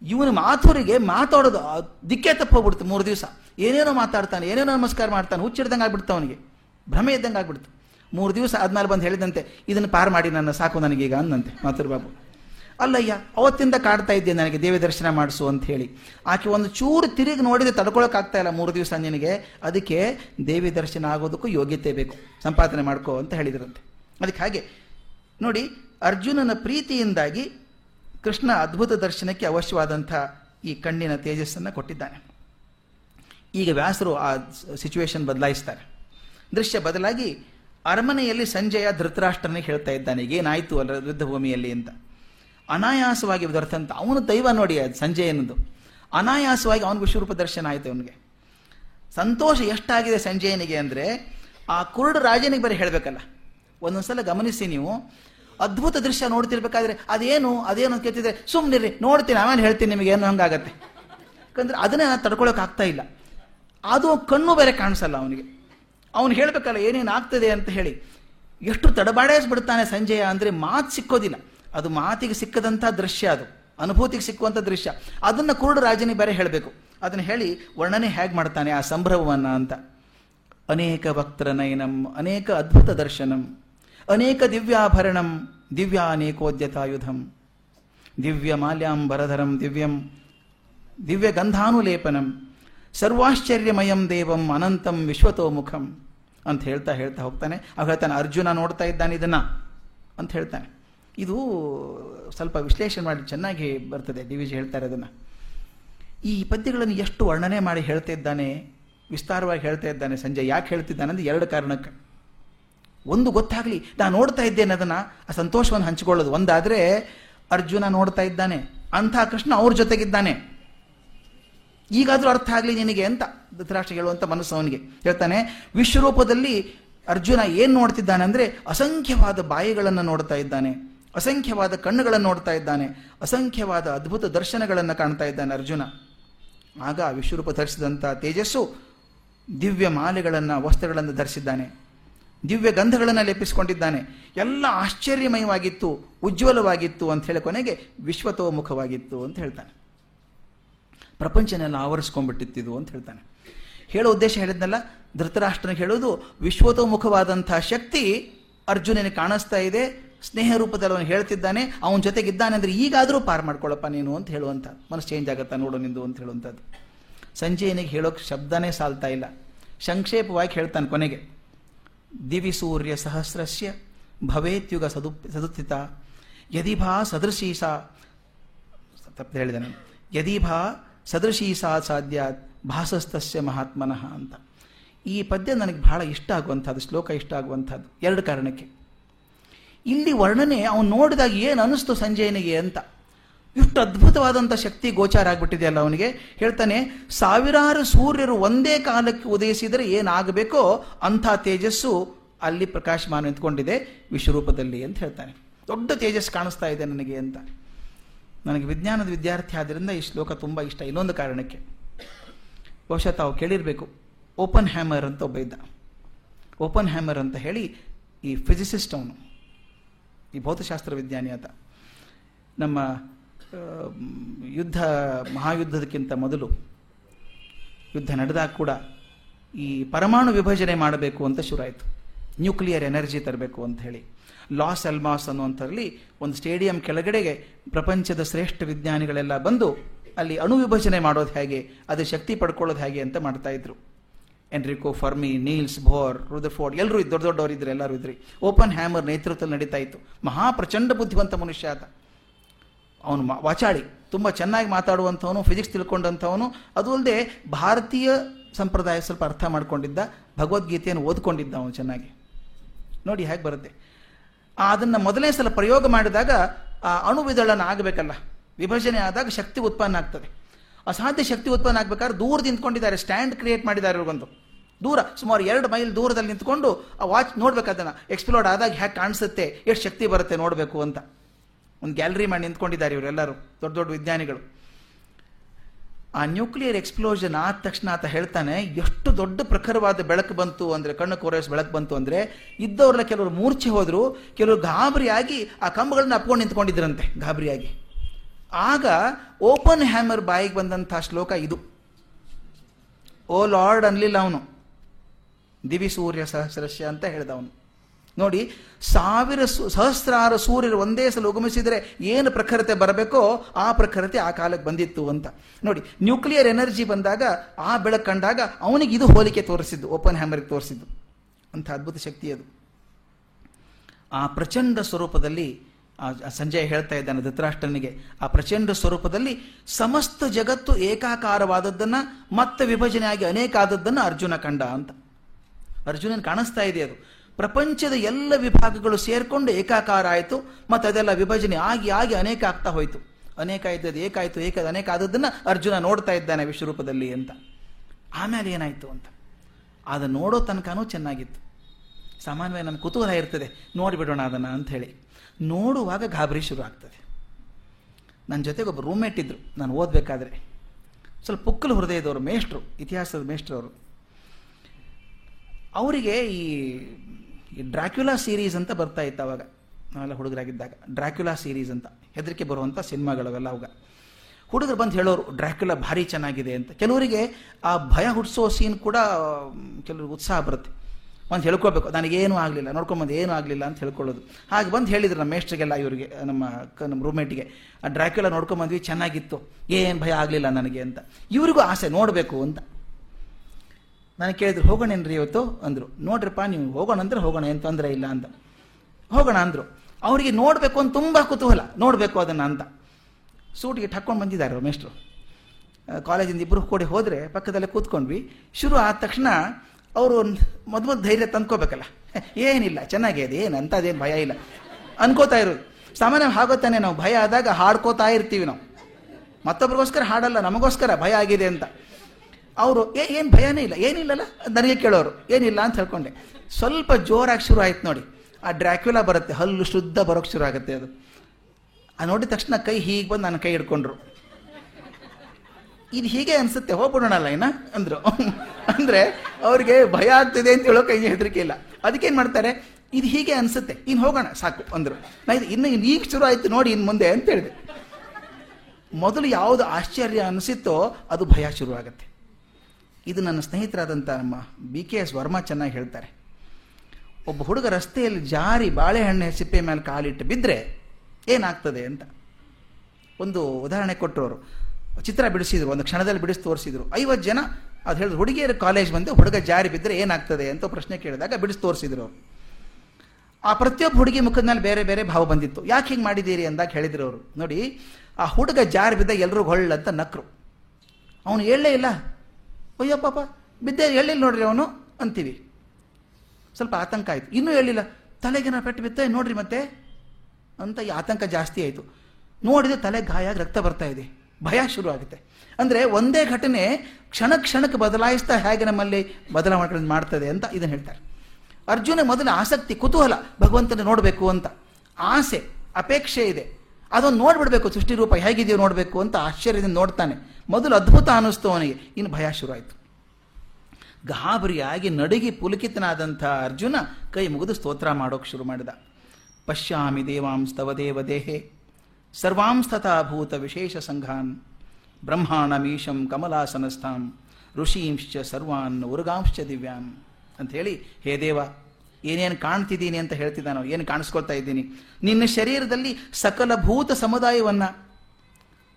ಇವನು ಮಾಥುರಿಗೆ ಮಾತಾಡೋದು ದಿಕ್ಕೆ ತಪ್ಪೋಗ್ಬಿಡ್ತು ಮೂರು ದಿವಸ. ಏನೇನೋ ಮಾತಾಡ್ತಾನೆ, ಏನೇನೋ ನಮಸ್ಕಾರ ಮಾಡ್ತಾನೆ, ಹುಚ್ಚಿಡ್ದಂಗೆ ಆಗ್ಬಿಡ್ತು ಅವನಿಗೆ. ಭ್ರಮೆ ಇದ್ದಂಗೆ ಆಗ್ಬಿಡ್ತು. ಮೂರು ದಿವಸ ಆದ್ಮೇಲೆ ಬಂದು ಹೇಳಿದಂತೆ, ಇದನ್ನು ಪಾರು ಮಾಡಿ ನನ್ನ, ಸಾಕು ನನಗೀಗ ಅಂದಂತೆ, ಮಾಥುರ್ ಬಾಬು. ಅಲ್ಲಯ್ಯ, ಅವತ್ತಿಂದ ಕಾಡ್ತಾ ಇದ್ದೆ ನನಗೆ ದೇವಿ ದರ್ಶನ ಮಾಡಿಸು ಅಂತ ಹೇಳಿ. ಆಕೆ ಒಂದು ಚೂರು ತಿರುಗಿ ನೋಡಿದ್ರೆ ತಡ್ಕೊಳಕ್ಕಾಗ್ತಾ ಇಲ್ಲ ಮೂರು ದಿವಸ ನಿನಗೆ. ಅದಕ್ಕೆ ದೇವಿ ದರ್ಶನ ಆಗೋದಕ್ಕೂ ಯೋಗ್ಯತೆ ಬೇಕು. ಸಂಪಾದನೆ ಮಾಡ್ಕೋ ಅಂತ ಹೇಳಿದ್ರಂತೆ. ಅದಕ್ಕೆ ಹಾಗೆ, ನೋಡಿ, ಅರ್ಜುನನ ಪ್ರೀತಿಯಿಂದಾಗಿ ಕೃಷ್ಣ ಅದ್ಭುತ ದರ್ಶನಕ್ಕೆ ಅವಶ್ಯವಾದಂಥ ಈ ಕಣ್ಣಿನ ತೇಜಸ್ಸನ್ನು ಕೊಟ್ಟಿದ್ದಾನೆ. ಈಗ ವ್ಯಾಸರು ಆ ಸಿಚುವೇಶನ್ ಬದಲಾಯಿಸ್ತಾರೆ. ದೃಶ್ಯ ಬದಲಾಗಿ ಅರಮನೆಯಲ್ಲಿ ಸಂಜಯ ಧೃತರಾಷ್ಟ್ರನಿಗೆ ಹೇಳ್ತಾ ಇದ್ದಾನೆ ಏನಾಯಿತು ಅಲ್ಲ ಯುದ್ಧಭೂಮಿಯಲ್ಲಿ ಅಂತ. ಅನಾಯಾಸವಾಗಿ ದೊರೆತಂತ ಅವನು ದೈವ ನೋಡಿ ಅದು ಸಂಜೆ ಅನಾಯಾಸವಾಗಿ ಅವನ ವಿಶ್ವರೂಪ ದರ್ಶನ ಆಯಿತು ಅವನಿಗೆ. ಸಂತೋಷ ಎಷ್ಟಾಗಿದೆ ಸಂಜಯನಿಗೆ ಅಂದರೆ, ಆ ಕುರುಡು ರಾಜನಿಗೆ ಬರೀ ಹೇಳಬೇಕಲ್ಲ. ಒಂದೊಂದ್ಸಲ ಗಮನಿಸಿ ನೀವು ಅದ್ಭುತ ದೃಶ್ಯ ನೋಡ್ತಿರ್ಬೇಕಾದ್ರೆ ಅದೇನು ಅದೇನು ಅಂತ ಕೇಳ್ತಿದ್ರೆ ಸುಮ್ಮನಿರಿ ನೋಡ್ತೀನಿ, ಆಮೇಲೆ ಹೇಳ್ತೀನಿ ನಿಮಗೆ ಏನು ಹಂಗಾಗತ್ತೆ. ಯಾಕಂದ್ರೆ ಅದನ್ನೇ ನಾನು ತಡ್ಕೊಳಕ್ ಆಗ್ತಾ ಇಲ್ಲ. ಅದು ಕಣ್ಣು ಬೇರೆ ಕಾಣಿಸಲ್ಲ ಅವನಿಗೆ. ಅವನು ಹೇಳಬೇಕಲ್ಲ, ಏನೇನು ಆಗ್ತದೆ ಅಂತ ಹೇಳಿ. ಎಷ್ಟು ತಡಬಾಡಿಸ್ಬಿಡ್ತಾನೆ ಸಂಜಯ ಅಂದರೆ ಮಾತು ಸಿಕ್ಕೋದಿಲ್ಲ. ಅದು ಮಾತಿಗೆ ಸಿಕ್ಕದಂಥ ದೃಶ್ಯ ಅದು. ಅನುಭೂತಿಗೆ ಸಿಕ್ಕುವಂಥ ದೃಶ್ಯ. ಅದನ್ನು ಕುರುಡು ರಾಜನಿಗೆ ಬೇರೆ ಹೇಳಬೇಕು. ಅದನ್ನು ಹೇಳಿ ವರ್ಣನೆ ಹೇಗೆ ಮಾಡ್ತಾನೆ ಆ ಸಂಭ್ರಮವನ್ನು ಅಂತ. ಅನೇಕ ಭಕ್ತರ ನಯನಂ ಅನೇಕ ಅದ್ಭುತ ದರ್ಶನಂ. ಅನೇಕ ದಿವ್ಯಾಭರಣಂ ದಿವ್ಯ ಅನೇಕೋದ್ಯತಾಯುಧಂ ದಿವ್ಯ ಮಾಲ್ಯಾಂಬರಧರಂ ದಿವ್ಯಂ ದಿವ್ಯ ಗಂಧಾನುಲೇಪನಂ ಸರ್ವಾಶ್ಚರ್ಯಮಯಂ ದೇವಂ ಅನಂತಂ ವಿಶ್ವತೋಮುಖಂ ಅಂತ ಹೇಳ್ತಾ ಹೇಳ್ತಾ ಹೋಗ್ತಾನೆ. ಅವ ಹೇಳ್ತಾನೆ, ಅರ್ಜುನ ನೋಡ್ತಾ ಇದ್ದಾನೆ ಇದನ್ನ ಅಂತ ಹೇಳ್ತಾನೆ. ಇದು ಸ್ವಲ್ಪ ವಿಶ್ಲೇಷಣೆ ಮಾಡಿ ಚೆನ್ನಾಗಿ ಬರ್ತದೆ, ಡಿ ಹೇಳ್ತಾರೆ ಅದನ್ನು ಈ ಪದ್ಯಗಳನ್ನು ಎಷ್ಟು ವರ್ಣನೆ ಮಾಡಿ ಹೇಳ್ತಾ ಇದ್ದಾನೆ, ವಿಸ್ತಾರವಾಗಿ ಹೇಳ್ತಾ ಇದ್ದಾನೆ ಸಂಜೆ ಯಾಕೆ ಹೇಳ್ತಿದ್ದಾನೆ ಅಂದ್ರೆ ಎರಡು ಕಾರಣಕ್ಕೆ. ಒಂದು ಗೊತ್ತಾಗಲಿ. ನಾನು ನೋಡ್ತಾ ಇದ್ದೇನೆ ಅದನ್ನು, ಆ ಸಂತೋಷವನ್ನು ಹಂಚಿಕೊಳ್ಳೋದು. ಒಂದಾದರೆ, ಅರ್ಜುನ ನೋಡ್ತಾ ಇದ್ದಾನೆ. ಅಂಥ ಕೃಷ್ಣ ಅವ್ರ ಜೊತೆಗಿದ್ದಾನೆ. ಈಗಾದರೂ ಅರ್ಥ ಆಗಲಿ ನಿನಗೆ ಅಂತ ಧೃತರಾಷ್ಟ್ರ ಹೇಳುವಂಥ ಮನಸ್ಸು ಅವನಿಗೆ. ಹೇಳ್ತಾನೆ, ವಿಶ್ವರೂಪದಲ್ಲಿ ಅರ್ಜುನ ಏನು ನೋಡ್ತಿದ್ದಾನೆ ಅಂದರೆ, ಅಸಂಖ್ಯವಾದ ಬಾಯಿಗಳನ್ನು ನೋಡ್ತಾ ಇದ್ದಾನೆ. ಅಸಂಖ್ಯವಾದ ಕಣ್ಣುಗಳನ್ನು ನೋಡ್ತಾ ಇದ್ದಾನೆ. ಅಸಂಖ್ಯವಾದ ಅದ್ಭುತ ದರ್ಶನಗಳನ್ನು ಕಾಣ್ತಾ ಇದ್ದಾನೆ ಅರ್ಜುನ. ಆಗ ವಿಶ್ವರೂಪ ಧರಿಸಿದಂಥ ತೇಜಸ್ಸು ದಿವ್ಯ ಮಾಲೆಗಳನ್ನು, ವಸ್ತ್ರಗಳನ್ನು ಧರಿಸಿದ್ದಾನೆ. ದಿವ್ಯ ಗಂಧಗಳನ್ನು ಲೇಪಿಸಿಕೊಂಡಿದ್ದಾನೆ. ಎಲ್ಲ ಆಶ್ಚರ್ಯಮಯವಾಗಿತ್ತು, ಉಜ್ವಲವಾಗಿತ್ತು ಅಂತ ಹೇಳಿ ಕೊನೆಗೆ ವಿಶ್ವತೋಮುಖವಾಗಿತ್ತು ಅಂತ ಹೇಳ್ತಾನೆ. ಪ್ರಪಂಚನೆಲ್ಲ ಆವರಿಸ್ಕೊಂಡ್ಬಿಟ್ಟಿತ್ತಿದು ಅಂತ ಹೇಳ್ತಾನೆ. ಹೇಳೋ ಉದ್ದೇಶ ಹೇಳಿದ್ನಲ್ಲ ಧೃತರಾಷ್ಟ್ರನಿಗೆ ಹೇಳೋದು ವಿಶ್ವತೋಮುಖವಾದಂಥ ಶಕ್ತಿ ಅರ್ಜುನನಿಗೆ ಕಾಣಿಸ್ತಾ ಇದೆ, ಸ್ನೇಹ ರೂಪದಲ್ಲಿ ಅವನು ಹೇಳ್ತಿದ್ದಾನೆ, ಅವನ ಜೊತೆಗಿದ್ದಾನೆ ಅಂದರೆ ಈಗಾದರೂ ಪಾರ್ ಮಾಡ್ಕೊಳ್ಳಪ್ಪ ನೀನು ಅಂತ ಹೇಳುವಂಥ, ಮನಸ್ಸು ಚೇಂಜ್ ಆಗುತ್ತಾ ನೋಡು ನಿಂದು ಅಂತ ಹೇಳುವಂಥದ್ದು. ಸಂಜಯನಿಗೆ ಹೇಳೋಕೆ ಶಬ್ದನೇ ಸಾಲ್ತಾ ಇಲ್ಲ. ಸಂಕ್ಷೇಪವಾಗಿ ಹೇಳ್ತಾನೆ ಕೊನೆಗೆ. ದಿವಿ ಸೂರ್ಯ ಸಹಸ್ರಸ್ಯ ಭವೇತ್ಯುಗ ಸದು ಸದುತ್ಥಿತ ಯದಿಭಾ ಸದೃಶೀಸಾ ತಪ್ಪು ಹೇಳಿದೆ ನಾನು ಯದಿಭಾ ಸದೃಶೀಸಾ ಸಾಧ್ಯ ಭಾಸಸ್ತಸ್ಯ ಮಹಾತ್ಮನಃ ಅಂತ. ಈ ಪದ್ಯ ನನಗೆ ಬಹಳ ಇಷ್ಟ ಆಗುವಂಥದ್ದು, ಶ್ಲೋಕ ಇಷ್ಟ ಆಗುವಂಥದ್ದು. ಎರಡು ಕಾರಣಕ್ಕೆ. ಇಲ್ಲಿ ವರ್ಣನೆ ಅವನು ನೋಡಿದಾಗ ಏನು ಅನಿಸ್ತು ಸಂಜಯನಿಗೆ ಅಂತ. ಇಷ್ಟು ಅದ್ಭುತವಾದಂಥ ಶಕ್ತಿ ಗೋಚಾರ ಆಗ್ಬಿಟ್ಟಿದೆಯಲ್ಲ ಅವನಿಗೆ. ಹೇಳ್ತಾನೆ, ಸಾವಿರಾರು ಸೂರ್ಯರು ಒಂದೇ ಕಾಲಕ್ಕೆ ಉದಯಿಸಿದರೆ ಏನಾಗಬೇಕೋ ಅಂಥ ತೇಜಸ್ಸು ಅಲ್ಲಿ ಪ್ರಕಾಶಮಾನ ನಿಂತ್ಕೊಂಡಿದೆ ವಿಶ್ವರೂಪದಲ್ಲಿ ಅಂತ ಹೇಳ್ತಾನೆ. ದೊಡ್ಡ ತೇಜಸ್ ಕಾಣಿಸ್ತಾ ಇದೆ ನನಗೆ ಅಂತ. ನನಗೆ ವಿಜ್ಞಾನದ ವಿದ್ಯಾರ್ಥಿ ಆದ್ದರಿಂದ ಈ ಶ್ಲೋಕ ತುಂಬ ಇಷ್ಟ. ಇನ್ನೊಂದು ಕಾರಣಕ್ಕೆ, ಬಹುಶಃ ತಾವು ಕೇಳಿರಬೇಕು ಓಪನ್ ಹ್ಯಾಮರ್ ಅಂತ ಒಬ್ಬ ಇದ್ದ. ಓಪನ್ ಹ್ಯಾಮರ್ ಅಂತ ಹೇಳಿ ಈ ಫಿಸಿಸಿಸ್ಟ್ ಅವನು, ಈ ಭೌತಶಾಸ್ತ್ರ ವಿಜ್ಞಾನಿ ಆತ ನಮ್ಮ ಯುದ್ಧ, ಮಹಾಯುದ್ಧದಕ್ಕಿಂತ ಮೊದಲು ಯುದ್ಧ ನಡೆದಾಗ ಕೂಡ ಈ ಪರಮಾಣು ವಿಭಜನೆ ಮಾಡಬೇಕು ಅಂತ ಶುರುವಾಯಿತು. ನ್ಯೂಕ್ಲಿಯರ್ ಎನರ್ಜಿ ತರಬೇಕು ಅಂತ ಹೇಳಿ. ಲಾಸ್ ಅಲ್ಮಾಸ್ ಅನ್ನುವಂಥದ್ರಲ್ಲಿ ಒಂದು ಸ್ಟೇಡಿಯಂ ಕೆಳಗಡೆಗೆ ಪ್ರಪಂಚದ ಶ್ರೇಷ್ಠ ವಿಜ್ಞಾನಿಗಳೆಲ್ಲ ಬಂದು ಅಲ್ಲಿ ಅಣು ವಿಭಜನೆ ಮಾಡೋದು ಹೇಗೆ, ಅದು ಶಕ್ತಿ ಪಡ್ಕೊಳ್ಳೋದು ಹೇಗೆ ಅಂತ ಮಾಡ್ತಾ ಇದ್ರು. Enrico Fermi Niels Bohr Rutherford ಎಲ್ಲರೂ ದೊಡ್ಡ ದೊಡ್ಡವರು ಇದ್ರು ಎಲ್ಲರೂ ಇದ್ರಿ. ಓಪನ್ ಹ್ಯಾಮರ್ ನೇತೃತ್ವದಲ್ಲಿ ನಡೀತಾ ಇತ್ತು. ಮಹಾ ಪ್ರಚಂಡ ಬುದ್ಧಿವಂತ ಮನುಷ್ಯ ಆತ ಅವನು ವಾಚಾಳಿ. ತುಂಬ ಚೆನ್ನಾಗಿ ಮಾತಾಡುವಂಥವನು ಫಿಸಿಕ್ಸ್ ತಿಳ್ಕೊಂಡಂಥವನು. ಅದು ಅಲ್ಲದೆ ಭಾರತೀಯ ಸಂಪ್ರದಾಯ ಸ್ವಲ್ಪ ಅರ್ಥ ಮಾಡಿಕೊಂಡಿದ್ದ, ಭಗವದ್ಗೀತೆಯನ್ನು ಓದ್ಕೊಂಡಿದ್ದ ಅವನು ಚೆನ್ನಾಗಿ. ನೋಡಿ ಹೇಗೆ ಬರುತ್ತೆ. ಅದನ್ನು ಮೊದಲನೇ ಸಲ ಪ್ರಯೋಗ ಮಾಡಿದಾಗ, ಆ ಅಣು ವಿದಳನ ಆಗಬೇಕಲ್ಲ. ವಿಭಜನೆ ಆದಾಗ ಶಕ್ತಿ ಉತ್ಪನ್ನ ಆಗ್ತದೆ. ಅಸಾಧ್ಯ ಶಕ್ತಿ ಉತ್ಪನ್ನ ಆಗಬೇಕಾದ್ರೆ ದೂರ ನಿಂತ್ಕೊಂಡಿದ್ದಾರೆ ಸ್ಟ್ಯಾಂಡ್ ಕ್ರಿಯೇಟ್ ಮಾಡಿದ್ದಾರೆ ಒಂದು ದೂರ, ಸುಮಾರು ಎರಡು ಮೈಲ್ ದೂರದಲ್ಲಿ ನಿಂತ್ಕೊಂಡು ಆ ವಾಚ್ ನೋಡ್ಬೇಕು ಅದನ್ನು. ಎಕ್ಸ್ಪ್ಲೋರ್ಡ್ ಆದಾಗ ಹೇಗೆ ಕಾಣಿಸುತ್ತೆ, ಎಷ್ಟು ಶಕ್ತಿ ಬರುತ್ತೆ ನೋಡಬೇಕು ಅಂತ. ಒಂದು ಗ್ಯಾಲರಿ ಮಾಡಿ ನಿಂತ್ಕೊಂಡಿದ್ದಾರೆ ಇವರೆಲ್ಲರೂ ದೊಡ್ಡ ದೊಡ್ಡ ವಿಜ್ಞಾನಿಗಳು. ಆ ನ್ಯೂಕ್ಲಿಯರ್ ಎಕ್ಸ್ಪ್ಲೋಷನ್ ಆದ ತಕ್ಷಣ ಆತ ಹೇಳ್ತಾನೆ, ಎಷ್ಟು ದೊಡ್ಡ ಪ್ರಖರವಾದ ಬೆಳಕು ಬಂತು ಅಂದರೆ, ಕಣ್ಣು ಕೋರೈಸ್ ಬೆಳಕು ಬಂತು ಅಂದರೆ ಇದ್ದವ್ರನ್ನ ಕೆಲವರು ಮೂರ್ಛೆ ಹೋದರು, ಕೆಲವರು ಗಾಬರಿಯಾಗಿ ಆ ಕಂಬಗಳನ್ನ ಅಪ್ಕೊಂಡು ನಿಂತ್ಕೊಂಡಿದ್ರಂತೆ, ಗಾಬರಿಯಾಗಿ. ಆಗ ಓಪನ್ ಹ್ಯಾಮರ್ ಬಾಯಿಗೆ ಬಂದಂಥ ಶ್ಲೋಕ ಇದು. ಓ ಲಾರ್ಡ್ ಅನ್ಲಿಲ್ಲ ಅವನು. ದಿವಿ ಸೂರ್ಯ ಸಹಸ್ರಶ್ಯ ಅಂತ ಹೇಳ್ದ ಅವನು. ನೋಡಿ, ಸಾವಿರ ಸಹಸ್ರಾರು ಸೂರ್ಯರು ಒಂದೇ ಸಲ ಉಗಮಿಸಿದರೆ ಏನು ಪ್ರಖರತೆ ಬರಬೇಕೋ ಆ ಪ್ರಖರತೆ ಆ ಕಾಲಕ್ಕೆ ಬಂದಿತ್ತು ಅಂತ. ನೋಡಿ, ನ್ಯೂಕ್ಲಿಯರ್ ಎನರ್ಜಿ ಬಂದಾಗ, ಆ ಬೆಳಕು ಕಂಡಾಗ ಅವನಿಗೆ ಇದು ಹೋಲಿಕೆ ತೋರಿಸಿದ್ದು, ಓಪನ್ ಹ್ಯಾಮರ್ಗೆ ತೋರಿಸಿದ್ದು. ಅಂತ ಅದ್ಭುತ ಶಕ್ತಿ ಅದು. ಆ ಪ್ರಚಂಡ ಸ್ವರೂಪದಲ್ಲಿ ಸಂಜಯ್ ಹೇಳ್ತಾ ಇದ್ದಾನೆ ಧೃತರಾಷ್ಟ್ರನಿಗೆ, ಆ ಪ್ರಚಂಡ ಸ್ವರೂಪದಲ್ಲಿ ಸಮಸ್ತ ಜಗತ್ತು ಏಕಾಕಾರವಾದದ್ದನ್ನು ಮತ್ತೆ ವಿಭಜನೆಯಾಗಿ ಅನೇಕ ಆದದ್ದನ್ನು ಅರ್ಜುನ ಕಂಡ ಅಂತ. ಅರ್ಜುನನ್ ಕಾಣಿಸ್ತಾ ಇದೆ ಅದು. ಪ್ರಪಂಚದ ಎಲ್ಲ ವಿಭಾಗಗಳು ಸೇರ್ಕೊಂಡು ಏಕಾಕಾರ ಆಯಿತು, ಮತ್ತು ಅದೆಲ್ಲ ವಿಭಜನೆ ಆಗಿ ಆಗಿ ಅನೇಕ ಆಗ್ತಾ ಹೋಯಿತು. ಅನೇಕ ಇದ್ದದ್ದು ಏಕಾಯಿತು ಏಕ ಅನೇಕ ಆದದ್ದನ್ನು ಅರ್ಜುನ ನೋಡ್ತಾ ಇದ್ದಾನೆ ವಿಶ್ವರೂಪದಲ್ಲಿ ಅಂತ. ಆಮೇಲೆ ಏನಾಯಿತು ಅಂತ? ಅದು ನೋಡೋ ತನಕನೂ ಚೆನ್ನಾಗಿತ್ತು. ಸಾಮಾನ್ಯವಾಗಿ ನಮ್ಮ ಕುತೂಹಲ ಇರ್ತದೆ ನೋಡಿಬಿಡೋಣ ಅದನ್ನು ಅಂಥೇಳಿ ನೋಡುವಾಗ ಗಾಬರಿ ಶುರು ಆಗ್ತದೆ. ನನ್ನ ಜೊತೆಗೆ ಒಬ್ಬ ರೂಮ್ಮೇಟ್ ಇದ್ದರು ನಾನು ಓದಬೇಕಾದ್ರೆ. ಸ್ವಲ್ಪ ಪುಕ್ಕಲು ಹೃದಯದವರು, ಮೇಷ್ಟ್ರು, ಇತಿಹಾಸದ ಮೇಷ್ಟ್ರವರು. ಅವರಿಗೆ ಈ ಈ ಡ್ರಾಕ್ಯುಲಾ ಸೀರೀಸ್ ಅಂತ ಬರ್ತಾ ಇತ್ತು ಅವಾಗ. ನಾವೆಲ್ಲ ಹುಡುಗರಾಗಿದ್ದಾಗ. ಡ್ರಾಕ್ಯುಲಾ ಸೀರೀಸ್ ಅಂತ. ಹೆದರಿಕೆ ಬರುವಂಥ ಸಿನಿಮಾಗಳವೆಲ್ಲ ಅವಾಗ. ಹುಡುಗರು ಬಂದು ಹೇಳೋರು, ಡ್ರಾಕ್ಯುಲಾ ಭಾರಿ ಚೆನ್ನಾಗಿದೆ ಅಂತ. ಕೆಲವರಿಗೆ ಆ ಭಯ ಹುಟ್ಟಿಸೋ ಸೀನ್ ಕೂಡ ಕೆಲವರು ಉತ್ಸಾಹ ಬರುತ್ತೆ. ಒಂದು ಹೇಳ್ಕೋಬೇಕು ನನಗೇನು ಆಗಲಿಲ್ಲ. ನೋಡ್ಕೊಂಬಂದು ಏನೂ ಆಗಲಿಲ್ಲ ಅಂತ ಹೇಳ್ಕೊಳ್ಳೋದು. ಹಾಗೆ ಬಂದು ಹೇಳಿದ್ರು ನಮ್ಮ ಮೇಷ್ಟ್ರಿಗೆಲ್ಲ ಇವರಿಗೆ, ನಮ್ಮ ನಮ್ಮ ರೂಮ್ಮೇಟಿಗೆ ಆ ಡ್ರಾಕ್ಯುಲಾ ನೋಡ್ಕೊಂಬಂದ್ವಿ ಚೆನ್ನಾಗಿತ್ತು. ಏನು ಭಯ ಆಗಲಿಲ್ಲ ನನಗೆ ಅಂತ. ಇವರಿಗೂ ಆಸೆ, ನೋಡಬೇಕು ಅಂತ. ನಾನು ಕೇಳಿದ್ರು, ಹೋಗೋಣೇನ್ರಿ ಇವತ್ತು? ಅಂದರು. ನೋಡ್ರಿಪ್ಪ, ನೀವು ಹೋಗೋಣ ಅಂದ್ರೆ ಹೋಗೋಣ, ಏನು ತೊಂದರೆ ಇಲ್ಲ ಅಂತ. ಹೋಗೋಣ ಅಂದರು. ಅವರಿಗೆ ನೋಡಬೇಕು ಅಂತ ತುಂಬ ಕುತೂಹಲ. ನೋಡಬೇಕು ಅದನ್ನು ಅಂತ. ಸೂಟಿಗೆ ಹಾಕ್ಕೊಂಡು ಬಂದಿದ್ದಾರೆ ಮೇಷ್ಟ್ರು ಕಾಲೇಜಿಂದ ಇಬ್ಬರು ಕೂಡಿ ಹೋದರೆ ಪಕ್ಕದಲ್ಲೇ ಕೂತ್ಕೊಂಡ್ವಿ. ಶುರು ಆದ ತಕ್ಷಣ ಅವರು ಮೊದ್ ಮೊದಲು ಧೈರ್ಯ ತಂದ್ಕೋಬೇಕಲ್ಲ. ಏನಿಲ್ಲ ಚೆನ್ನಾಗಿದೆ ಏನು ಅಂತ ಅದೇನು ಭಯ ಇಲ್ಲ. ಅನ್ಕೋತಾ ಇರೋದು. ಸಾಮಾನ್ಯ ಹಾಗೋತಾನೆ ನಾವು ಭಯ ಆದಾಗ ಹಾಡ್ಕೋತಾ ಇರ್ತೀವಿ ನಾವು. ಮತ್ತೊಬ್ರಿಗೋಸ್ಕರ ಹಾಡಲ್ಲ, ನಮಗೋಸ್ಕರ ಭಯ ಆಗಿದೆ ಅಂತ. ಅವರು, ಏ, ಏನು ಭಯನೇ ಇಲ್ಲ, ಏನಿಲ್ಲಲ್ಲ? ನನಗೆ ಕೇಳೋರು, ಏನಿಲ್ಲ? ಅಂತ ಹೇಳ್ಕೊಂಡೆ. ಸ್ವಲ್ಪ ಜೋರಾಗಿ ಶುರು ಆಯ್ತು ನೋಡಿ. ಆ ಡ್ರ್ಯಾಕ್ಯುಲಾ ಬರುತ್ತೆ, ಹಲ್ಲು ಶುದ್ಧ ಬರೋಕ್ಕೆ ಶುರು ಆಗುತ್ತೆ ಅದು. ಆ ನೋಡಿದ ತಕ್ಷಣ ಕೈ ಹೀಗೆ ಬಂದು ನನ್ನ ಕೈ ಹಿಡ್ಕೊಂಡ್ರು. ಇದು ಹೀಗೆ ಅನ್ಸುತ್ತೆ, ಹೋಗ್ಬಿಡೋಣಲ್ಲ ಇನ್ನ? ಅಂದ್ರು. ಅಂದ್ರೆ ಅವ್ರಿಗೆ ಭಯ ಆಗ್ತಿದೆ ಅಂತ ಹೇಳೋ ಕೈ ಹೆದರಿಕೆ ಇಲ್ಲ. ಅದಕ್ಕೇನು ಮಾಡ್ತಾರೆ, ಇದು ಹೀಗೆ ಅನ್ಸುತ್ತೆ ಇನ್ನು ಹೋಗೋಣ, ಸಾಕು, ಅಂದ್ರು. ನಾ ಇದು ಇನ್ನು ಈಗ ಶುರು ಆಯಿತು ನೋಡಿ ಇನ್ನು ಮುಂದೆ ಅಂತ ಹೇಳಿದೆ. ಮೊದಲು ಯಾವುದು ಆಶ್ಚರ್ಯ ಅನಿಸಿತ್ತೋ ಅದು ಭಯ ಶುರು ಆಗುತ್ತೆ ಇದು ನನ್ನ ಸ್ನೇಹಿತರಾದಂಥ ನಮ್ಮ ಬಿ ಕೆ ಎಸ್. ವರ್ಮಾ ಚೆನ್ನಾಗಿ ಹೇಳ್ತಾರೆ. ಒಬ್ಬ ಹುಡುಗ ರಸ್ತೆಯಲ್ಲಿ ಜಾರಿ ಬಾಳೆಹಣ್ಣೆ ಸಿಪ್ಪೆ ಮೇಲೆ ಕಾಲಿಟ್ಟು ಬಿದ್ದರೆ ಏನಾಗ್ತದೆ ಅಂತ. ಒಂದು ಉದಾಹರಣೆ ಕೊಟ್ಟರು ಚಿತ್ರ ಬಿಡಿಸಿದ್ರು, ಒಂದು ಕ್ಷಣದಲ್ಲಿ ಬಿಡಿಸಿ ತೋರಿಸಿದ್ರು. ಐವತ್ತು ಜನ, ಅದು ಹೇಳಿದ್ರು, ಹುಡುಗಿಯರು ಕಾಲೇಜ್ ಬಂದು ಹುಡುಗ ಜಾರಿ ಬಿದ್ದರೆ ಏನಾಗ್ತದೆ? ಅಂತ ಪ್ರಶ್ನೆ ಕೇಳಿದಾಗ ಬಿಡಿಸಿ ತೋರಿಸಿದ್ರು ಅವರು. ಆ ಪ್ರತಿಯೊಬ್ಬ ಹುಡುಗಿ ಮುಖದ ಮೇಲೆ ಬೇರೆ ಬೇರೆ ಭಾವ ಬಂದಿತ್ತು. ಯಾಕೆ ಹಿಂಗೆ ಮಾಡಿದ್ದೀರಿ? ಅಂದಾಗ ಹೇಳಿದ್ರು ಅವರು. ನೋಡಿ, ಆ ಹುಡುಗ ಜಾರಿ ಬಿದ್ದ ಎಲ್ಲರೂ ಹೊಳ್ಳಂತ ನಕ್ರು. ಅವನು ಹೇಳಲೇ ಇಲ್ಲ. ಅಯ್ಯೋ ಪಾಪ ಬಿದ್ದೆ ಹೇಳಿಲ್ಲ ನೋಡ್ರಿ ಅವನು ಅಂತೀವಿ. ಸ್ವಲ್ಪ ಆತಂಕ ಆಯಿತು. ಇನ್ನೂ ಹೇಳಿಲ್ಲ ತಲೆಗೆ ನಾ ಪೆಟ್ಟು ಬಿತ್ತೆ ನೋಡ್ರಿ ಮತ್ತೆ. ಅಂತ ಈ ಆತಂಕ ಜಾಸ್ತಿ ಆಯಿತು. ನೋಡಿದ್ರೆ ತಲೆ ಗಾಯ, ರಕ್ತ ಬರ್ತಾ ಇದೆ. ಭಯ ಶುರು ಆಗುತ್ತೆ. ಅಂದರೆ ಒಂದೇ ಘಟನೆ ಕ್ಷಣ ಕ್ಷಣಕ್ಕೆ ಬದಲಾಯಿಸ್ತಾ ಹೇಗೆ ನಮ್ಮಲ್ಲಿ ಬದಲಾವಣೆಗಳನ್ನು ಮಾಡ್ತದೆ ಅಂತ ಇದನ್ನು ಹೇಳ್ತಾರೆ. ಅರ್ಜುನ ಮೊದಲ ಆಸಕ್ತಿ, ಕುತೂಹಲ, ಭಗವಂತನ ನೋಡಬೇಕು ಅಂತ. ಆಸೆ, ಅಪೇಕ್ಷೆ ಇದೆ. ಅದನ್ನು ನೋಡ್ಬಿಡ್ಬೇಕು ಸೃಷ್ಟಿರೂಪ ಹೇಗಿದೆಯೋ ನೋಡಬೇಕು ಅಂತ ಆಶ್ಚರ್ಯದಿಂದ ನೋಡ್ತಾನೆ. ಮೊದಲು ಅದ್ಭುತ ಅನ್ನಿಸ್ತು ಅವನಿಗೆ, ಇನ್ನು ಭಯ ಶುರುವಾಯಿತು. ಗಾಬರಿಯಾಗಿ ನಡುಗಿ ಪುಲಕಿತನಾದಂಥ ಅರ್ಜುನ ಕೈ ಮುಗಿದು ಸ್ತೋತ್ರ ಮಾಡೋಕೆ ಶುರು ಮಾಡಿದ. ಪಶ್ಯಾಮಿ ದೇವಾಂಸ್ತವ ದೇವ ದೇಹೆ ಸರ್ವಾಂಸ್ತಥಾಭೂತ ವಿಶೇಷ ಸಂಘಾನ್, ಬ್ರಹ್ಮಾಣಮೀಶಂ ಕಮಲಾಸನಸ್ಥಾಂ, ಋಷೀಂಶ್ಚ ಸರ್ವಾನ್ ಉರುಗಾಂಶ್ಚ ದಿವ್ಯಾನ್ ಅಂತ ಹೇಳಿ, ಹೇ ದೇವ ಏನೇನು ಕಾಣ್ತಿದ್ದೀನಿ ಅಂತ ಹೇಳ್ತಿದ್ದಾನೋ, ಏನು ಕಾಣಿಸ್ಕೊಳ್ತಾ ಇದ್ದೀನಿ? ನಿನ್ನ ಶರೀರದಲ್ಲಿ ಸಕಲ ಭೂತ ಸಮುದಾಯವನ್ನ,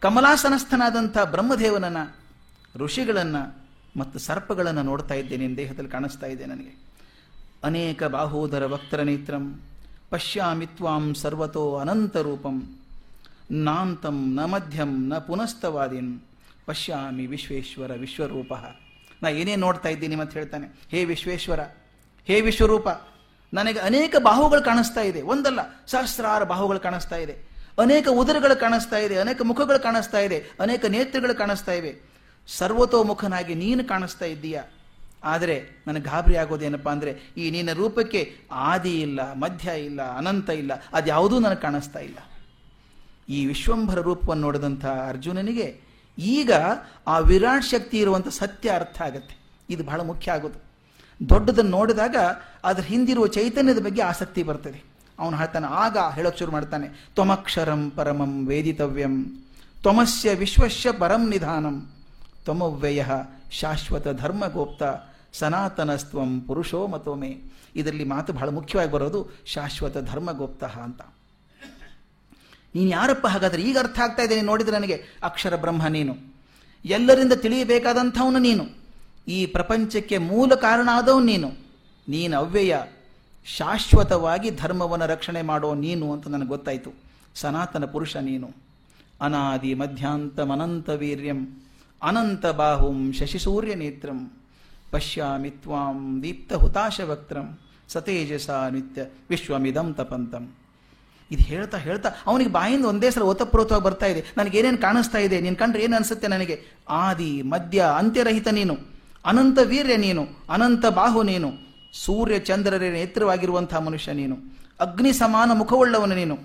ಕಮಲಾಸನಸ್ಥನಾದಂಥ ಬ್ರಹ್ಮದೇವನನ್ನ, ಋಷಿಗಳನ್ನ ಮತ್ತು ಸರ್ಪಗಳನ್ನು ನೋಡ್ತಾ ಇದ್ದೇನೆ ದೇಹದಲ್ಲಿ ಕಾಣಿಸ್ತಾ ಇದೆ ನನಗೆ. ಅನೇಕ ಬಾಹೋದರ ಭಕ್ತರ ನೇತ್ರಂ, ಪಶ್ಯಾಮಿ ತ್ವಾಂ ಸರ್ವತೋ ಅನಂತ ರೂಪಂ, ನಾಂತಂ ನ ಮಧ್ಯಂ ನ ಪುನಸ್ತವಾದಿನ್ ಪಶ್ಯಾಮಿ ವಿಶ್ವೇಶ್ವರ ವಿಶ್ವರೂಪ. ನಾ ಏನೇನು ನೋಡ್ತಾ ಇದ್ದೀನಿ ಅಂತ ಹೇಳ್ತಾನೆ, ಹೇ ವಿಶ್ವೇಶ್ವರ, ಹೇ ವಿಶ್ವರೂಪ ನನಗೆ ಅನೇಕ ಬಾಹುಗಳು ಕಾಣಿಸ್ತಾ ಇದೆ. ಒಂದಲ್ಲ, ಸಹಸ್ರಾರು ಬಾಹುಗಳು ಕಾಣಿಸ್ತಾ ಇದೆ. ಅನೇಕ ಉದರಗಳು ಕಾಣಿಸ್ತಾ ಇದೆ, ಅನೇಕ ಮುಖಗಳು ಕಾಣಿಸ್ತಾ ಇದೆ, ಅನೇಕ ನೇತ್ರಗಳು ಕಾಣಿಸ್ತಾ ಇವೆ. ಸರ್ವತೋಮುಖನಾಗಿ ನೀನು ಕಾಣಿಸ್ತಾ ಇದ್ದೀಯ? ಆದರೆ ನನಗೆ ಗಾಬರಿ ಆಗೋದೇನಪ್ಪ ಅಂದರೆ, ಈ ನಿನ್ನ ರೂಪಕ್ಕೆ ಆದಿ ಇಲ್ಲ, ಮಧ್ಯ ಇಲ್ಲ, ಅನಂತ ಇಲ್ಲ, ಅದ್ಯಾವುದೂ ನನಗೆ ಕಾಣಿಸ್ತಾ ಇಲ್ಲ. ಈ ವಿಶ್ವಂಭರ ರೂಪವನ್ನು ನೋಡಿದಂಥ ಅರ್ಜುನನಿಗೆ ಈಗ ಆ ವಿರಾಟ್ ಶಕ್ತಿ ಇರುವಂಥ ಸತ್ಯ ಅರ್ಥ ಆಗುತ್ತೆ. ಇದು ಬಹಳ ಮುಖ್ಯ ಆಗೋದು. ದೊಡ್ಡದನ್ನು ನೋಡಿದಾಗ ಅದರ ಹಿಂದಿರುವ ಚೈತನ್ಯದ ಬಗ್ಗೆ ಆಸಕ್ತಿ ಬರ್ತದೆ. ಅವನು ಹೇಳ್ತಾನೆ, ಆಗ ಹೇಳೋಕೆ ಶುರು ಮಾಡ್ತಾನೆ, ತ್ವಮಕ್ಷರಂ ಪರಮಂ ವೇದಿತವ್ಯಂ, ತ್ವಮಸ್ಯ ವಿಶ್ವಸ್ಯ ಪರಂ ನಿಧಾನಂ, ತ್ವಮವ್ಯಯ ಶಾಶ್ವತ ಧರ್ಮಗೋಪ್ತ ಸನಾತನಸ್ತ್ವಂ ಪುರುಷೋ ಮತೋಮೆ ಇದರಲ್ಲಿ ಮಾತು ಬಹಳ ಮುಖ್ಯವಾಗಿ ಬರೋದು ಶಾಶ್ವತ ಧರ್ಮಗೋಪ್ತ ಅಂತ. ನೀನು ಯಾರಪ್ಪ ಹಾಗಾದ್ರೆ ಈಗ ಅರ್ಥ ಆಗ್ತಾ ಇದೆ ನೋಡಿದ್ರೆ ನನಗೆ ಅಕ್ಷರ ಬ್ರಹ್ಮ ನೀನು. ಎಲ್ಲರಿಂದ ತಿಳಿಯಬೇಕಾದಂಥವನು ನೀನು. ಈ ಪ್ರಪಂಚಕ್ಕೆ ಮೂಲ ಕಾರಣ ಆದವು ನೀನು. ನೀನು ಅವ್ಯಯ, ಶಾಶ್ವತವಾಗಿ ಧರ್ಮವನ್ನು ರಕ್ಷಣೆ ಮಾಡೋ ನೀನು ಅಂತ ನನಗೆ ಗೊತ್ತಾಯಿತು. ಸನಾತನ ಪುರುಷ ನೀನು. ಅನಾದಿ ಮಧ್ಯಾಂತಮನಂತ ವೀರ್ಯಂ, ಅನಂತ ಬಾಹುಂ ಶಶಿಸೂರ್ಯ ನೇತ್ರಂ, ಪಶ್ಯಾಮಿ ತ್ವಾಂ ದೀಪ್ತ ಹುತಾಶ ವಕ್ತ್ರಂ, ಸತೇಜಸ ನಿತ್ಯ ವಿಶ್ವಮಿದಂ ತಪಂತಂ. ಇದು ಹೇಳ್ತಾ ಹೇಳ್ತಾ ಅವನಿಗೆ ಬಾಯಿಂದ ಒಂದೇ ಸಲ ಓತಪ್ರೋತವಾಗಿ ಬರ್ತಾ ಇದೆ. ನನಗೇನೇನು ಕಾಣಿಸ್ತಾ ಇದೆ? ನೀನು ಕಂಡ್ರೆ ಏನು ಅನಿಸುತ್ತೆ ನನಗೆ? ಆದಿ ಮಧ್ಯ ಅಂತ್ಯರಹಿತ ನೀನು. ಅನಂತ ವೀರ್ಯ ನೀನು, ಅನಂತ ಬಾಹು ನೀನು, ಸೂರ್ಯ ಚಂದ್ರರೇ ನೇತ್ರವಾಗಿರುವಂತಹ ಮನುಷ್ಯ ನೀನು, ಅಗ್ನಿ ಸಮಾನ ಮುಖವುಳ್ಳವನು ನೀನು,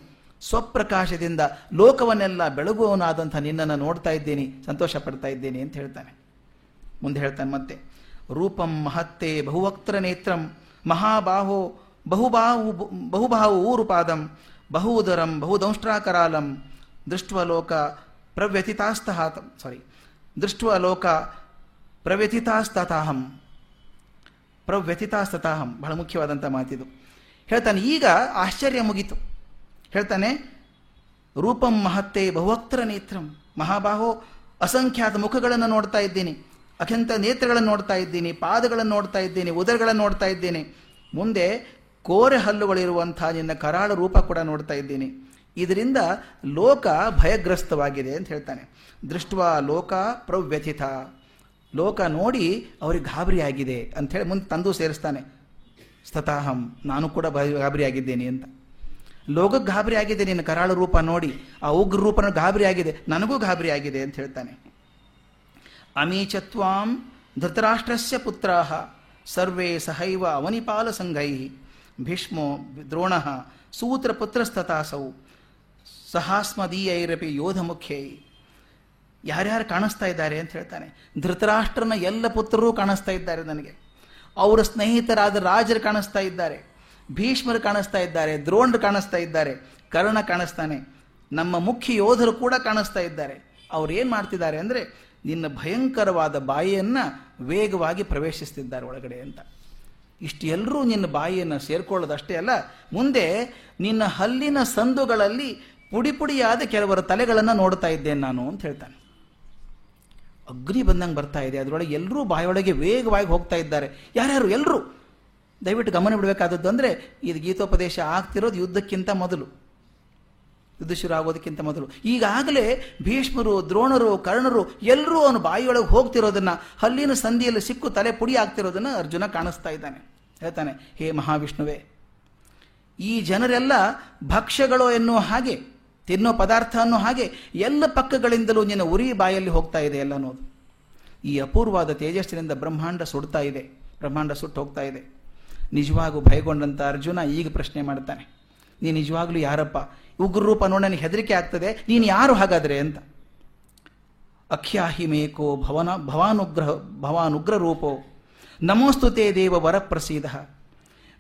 ಸ್ವಪ್ರಕಾಶದಿಂದ ಲೋಕವನ್ನೆಲ್ಲ ಬೆಳಗುವವನಾದಂಥ ನಿನ್ನನ್ನು ನೋಡ್ತಾ ಇದ್ದೀನಿ ಸಂತೋಷ ಪಡ್ತಾ ಇದ್ದೀನಿ ಅಂತ ಹೇಳ್ತಾನೆ. ಮುಂದೆ ಹೇಳ್ತಾನೆ ಮತ್ತೆ, ರೂಪಂ ಮಹತ್ತೆ ಬಹುವಕ್ತ್ರ ನೇತ್ರಂ, ಮಹಾಬಾಹೋ ಬಹುಬಾಹು ಬಹುಬಾಹು ಊರುಪಾದಂ, ಬಹುದರಂ ಬಹುದಂಷ್ಟ್ರಾಕರಾಲಂ, ದೃಷ್ಟ್ವಲೋಕ ಪ್ರವ್ಯಥಿತಾಸ್ತಃ ಸಾರಿ ದೃಷ್ಟ್ವಲೋಕ ಪ್ರವ್ಯಥಿತಾಸ್ತತಾಹಂ. ಪ್ರವ್ಯಥಿತಾಸ್ತತಾಹಂ. ಬಹಳ ಮುಖ್ಯವಾದಂಥ ಮಾತಿದು. ಹೇಳ್ತಾನೆ, ಈಗ ಆಶ್ಚರ್ಯ ಮುಗಿತು. ಹೇಳ್ತಾನೆ, ರೂಪಂ ಮಹತ್ತೆ ಬಹುವಕ್ತರ ನೇತ್ರಂ. ಮಹಾಬಾಹೋ, ಅಸಂಖ್ಯಾತ ಮುಖಗಳನ್ನು ನೋಡ್ತಾ ಇದ್ದೀನಿ. ಅಖ್ಯಂತ ನೇತ್ರಗಳನ್ನು ನೋಡ್ತಾ ಇದ್ದೀನಿ. ಪಾದಗಳನ್ನು ನೋಡ್ತಾ ಇದ್ದೀನಿ. ಉದರಗಳನ್ನು ನೋಡ್ತಾ ಇದ್ದೀನಿ. ಮುಂದೆ ಕೋರೆ ಹಲ್ಲುಗಳಿರುವಂಥ ನಿನ್ನ ಕರಾಳ ರೂಪ ಕೂಡ ನೋಡ್ತಾ ಇದ್ದೀನಿ. ಇದರಿಂದ ಲೋಕ ಭಯಗ್ರಸ್ತವಾಗಿದೆ ಅಂತ ಹೇಳ್ತಾನೆ. ದೃಷ್ಟ ಲೋಕ ಪ್ರವ್ಯಥಿತ. ಲೋಕ ನೋಡಿ ಅವ್ರಿಗೆ ಗಾಬರಿಯಾಗಿದೆ ಅಂಥೇಳಿ ಮುಂದೆ ತಂದು ಸೇರಿಸ್ತಾನೆ. ಸ್ತತಾಹಂ ನಾನು ಕೂಡ ಗಾಬರಿ ಆಗಿದ್ದೇನೆ ಅಂತ. ಲೋಕಕ್ಕೆ ಗಾಬರಿ ಆಗಿದೆ ನಿನ್ನ ಕರಾಳ ರೂಪ ನೋಡಿ, ಆ ಉಗ್ರ ರೂಪನ ಗಾಬರಿ ಆಗಿದೆ, ನನಗೂ ಗಾಬರಿ ಆಗಿದೆ ಅಂತ ಹೇಳ್ತಾನೆ. ಅಮೀಚತ್ವಾಂ ಧೃತರಾಷ್ಟ್ರಸ್ಯ ಪುತ್ರಾಹ, ಸರ್ವೇ ಸಹೈವ ಅವನಿಪಾಲ ಸಂಘೈ ಭೀಷ್ಮೋ ದ್ರೋಣ ಸೂತ್ರಪುತ್ರಸ್ತತಾಸೌ ಸಹಾಸ್ಮದೀಯೈರಪಿ ಯೋಧ ಮುಖ್ಯೈ ಯಾರ್ಯಾರು ಕಾಣಿಸ್ತಾ ಇದ್ದಾರೆ ಅಂತ ಹೇಳ್ತಾನೆ. ಧೃತರಾಷ್ಟ್ರನ ಎಲ್ಲ ಪುತ್ರರು ಕಾಣಿಸ್ತಾ ಇದ್ದಾರೆ ನನಗೆ. ಅವರ ಸ್ನೇಹಿತರಾದ ರಾಜರು ಕಾಣಿಸ್ತಾ ಇದ್ದಾರೆ. ಭೀಷ್ಮರು ಕಾಣಿಸ್ತಾ ಇದ್ದಾರೆ. ದ್ರೋಣರು ಕಾಣಿಸ್ತಾ ಇದ್ದಾರೆ. ಕರ್ಣ ಕಾಣಿಸ್ತಾನೆ. ನಮ್ಮ ಮುಖ್ಯ ಯೋಧರು ಕೂಡ ಕಾಣಿಸ್ತಾ ಇದ್ದಾರೆ. ಅವ್ರು ಏನು ಮಾಡ್ತಿದ್ದಾರೆ ಅಂದರೆ ನಿನ್ನ ಭಯಂಕರವಾದ ಬಾಯಿಯನ್ನು ವೇಗವಾಗಿ ಪ್ರವೇಶಿಸ್ತಿದ್ದಾರೆ ಒಳಗಡೆ ಅಂತ. ಇಷ್ಟು ಎಲ್ಲರೂ ನಿನ್ನ ಬಾಯಿಯನ್ನು ಸೇರ್ಕೊಳ್ಳೋದಷ್ಟೇ ಅಲ್ಲ, ಮುಂದೆ ನಿನ್ನ ಹಲ್ಲಿನ ಸಂದುಗಳಲ್ಲಿ ಪುಡಿ ಪುಡಿಯಾದ ಕೆಲವರ ತಲೆಗಳನ್ನು ನೋಡ್ತಾ ಇದ್ದೇನೆ ನಾನು ಅಂತ ಹೇಳ್ತಾನೆ. ಅಗ್ನಿ ಬಂದಂಗೆ ಬರ್ತಾ ಇದೆ. ಅದರೊಳಗೆ ಎಲ್ಲರೂ ಬಾಯೊಳಗೆ ವೇಗವಾಗಿ ಹೋಗ್ತಾ ಇದ್ದಾರೆ. ಯಾರ್ಯಾರು? ಎಲ್ಲರೂ ದಯವಿಟ್ಟು ಗಮನ ಬಿಡಬೇಕಾದದ್ದು ಅಂದರೆ ಇದು ಗೀತೋಪದೇಶ ಆಗ್ತಿರೋದು ಯುದ್ಧಕ್ಕಿಂತ ಮೊದಲು. ಯುದ್ಧ ಶುರು ಆಗೋದಕ್ಕಿಂತ ಮೊದಲು. ಈಗಾಗಲೇ ಭೀಷ್ಮರು, ದ್ರೋಣರು, ಕರ್ಣರು ಎಲ್ಲರೂ ಅವನು ಬಾಯಿಯೊಳಗೆ ಹೋಗ್ತಿರೋದನ್ನ, ಹಲ್ಲಿನ ಸಂಧಿಯಲ್ಲಿ ಸಿಕ್ಕು ತಲೆ ಪುಡಿ ಆಗ್ತಿರೋದನ್ನ ಅರ್ಜುನ ಕಾಣಿಸ್ತಾ ಇದ್ದಾನೆ. ಹೇಳ್ತಾನೆ, ಹೇ ಮಹಾವಿಷ್ಣುವೇ, ಈ ಜನರೆಲ್ಲ ಭಕ್ಷ್ಯಗಳು ಎನ್ನುವ ಹಾಗೆ ತಿನ್ನೋ ಪದಾರ್ಥ ಅನ್ನೋ ಹಾಗೆ ಎಲ್ಲ ಪಕ್ಕಗಳಿಂದಲೂ ನಿನ್ನ ಉರಿ ಬಾಯಲ್ಲಿ ಹೋಗ್ತಾ ಇದೆ ಎಲ್ಲ ಅನ್ನೋದು. ಈ ಅಪೂರ್ವವಾದ ತೇಜಸ್ಸಿನಿಂದ ಬ್ರಹ್ಮಾಂಡ ಸುಡ್ತಾ ಇದೆ. ಬ್ರಹ್ಮಾಂಡ ಸುಟ್ಟು ಹೋಗ್ತಾ ಇದೆ. ನಿಜವಾಗೂ ಭಯಗೊಂಡಂಥ ಅರ್ಜುನ ಈಗ ಪ್ರಶ್ನೆ ಮಾಡ್ತಾನೆ. ನೀ ನಿಜವಾಗ್ಲೂ ಯಾರಪ್ಪ? ಉಗ್ರ ರೂಪ ನೋಡಿ ಹೆದರಿಕೆ ಆಗ್ತದೆ. ನೀನು ಯಾರು ಹಾಗಾದರೆ ಅಂತ. ಅಖ್ಯಾಹಿ ಮೇಕೋ ಭವನ ಭವಾನುಗ್ರಹ ಭವಾನುಗ್ರ ರೂಪೋ ನಮೋಸ್ತುತೇ ದೇವ ವರ ಪ್ರಸೀದ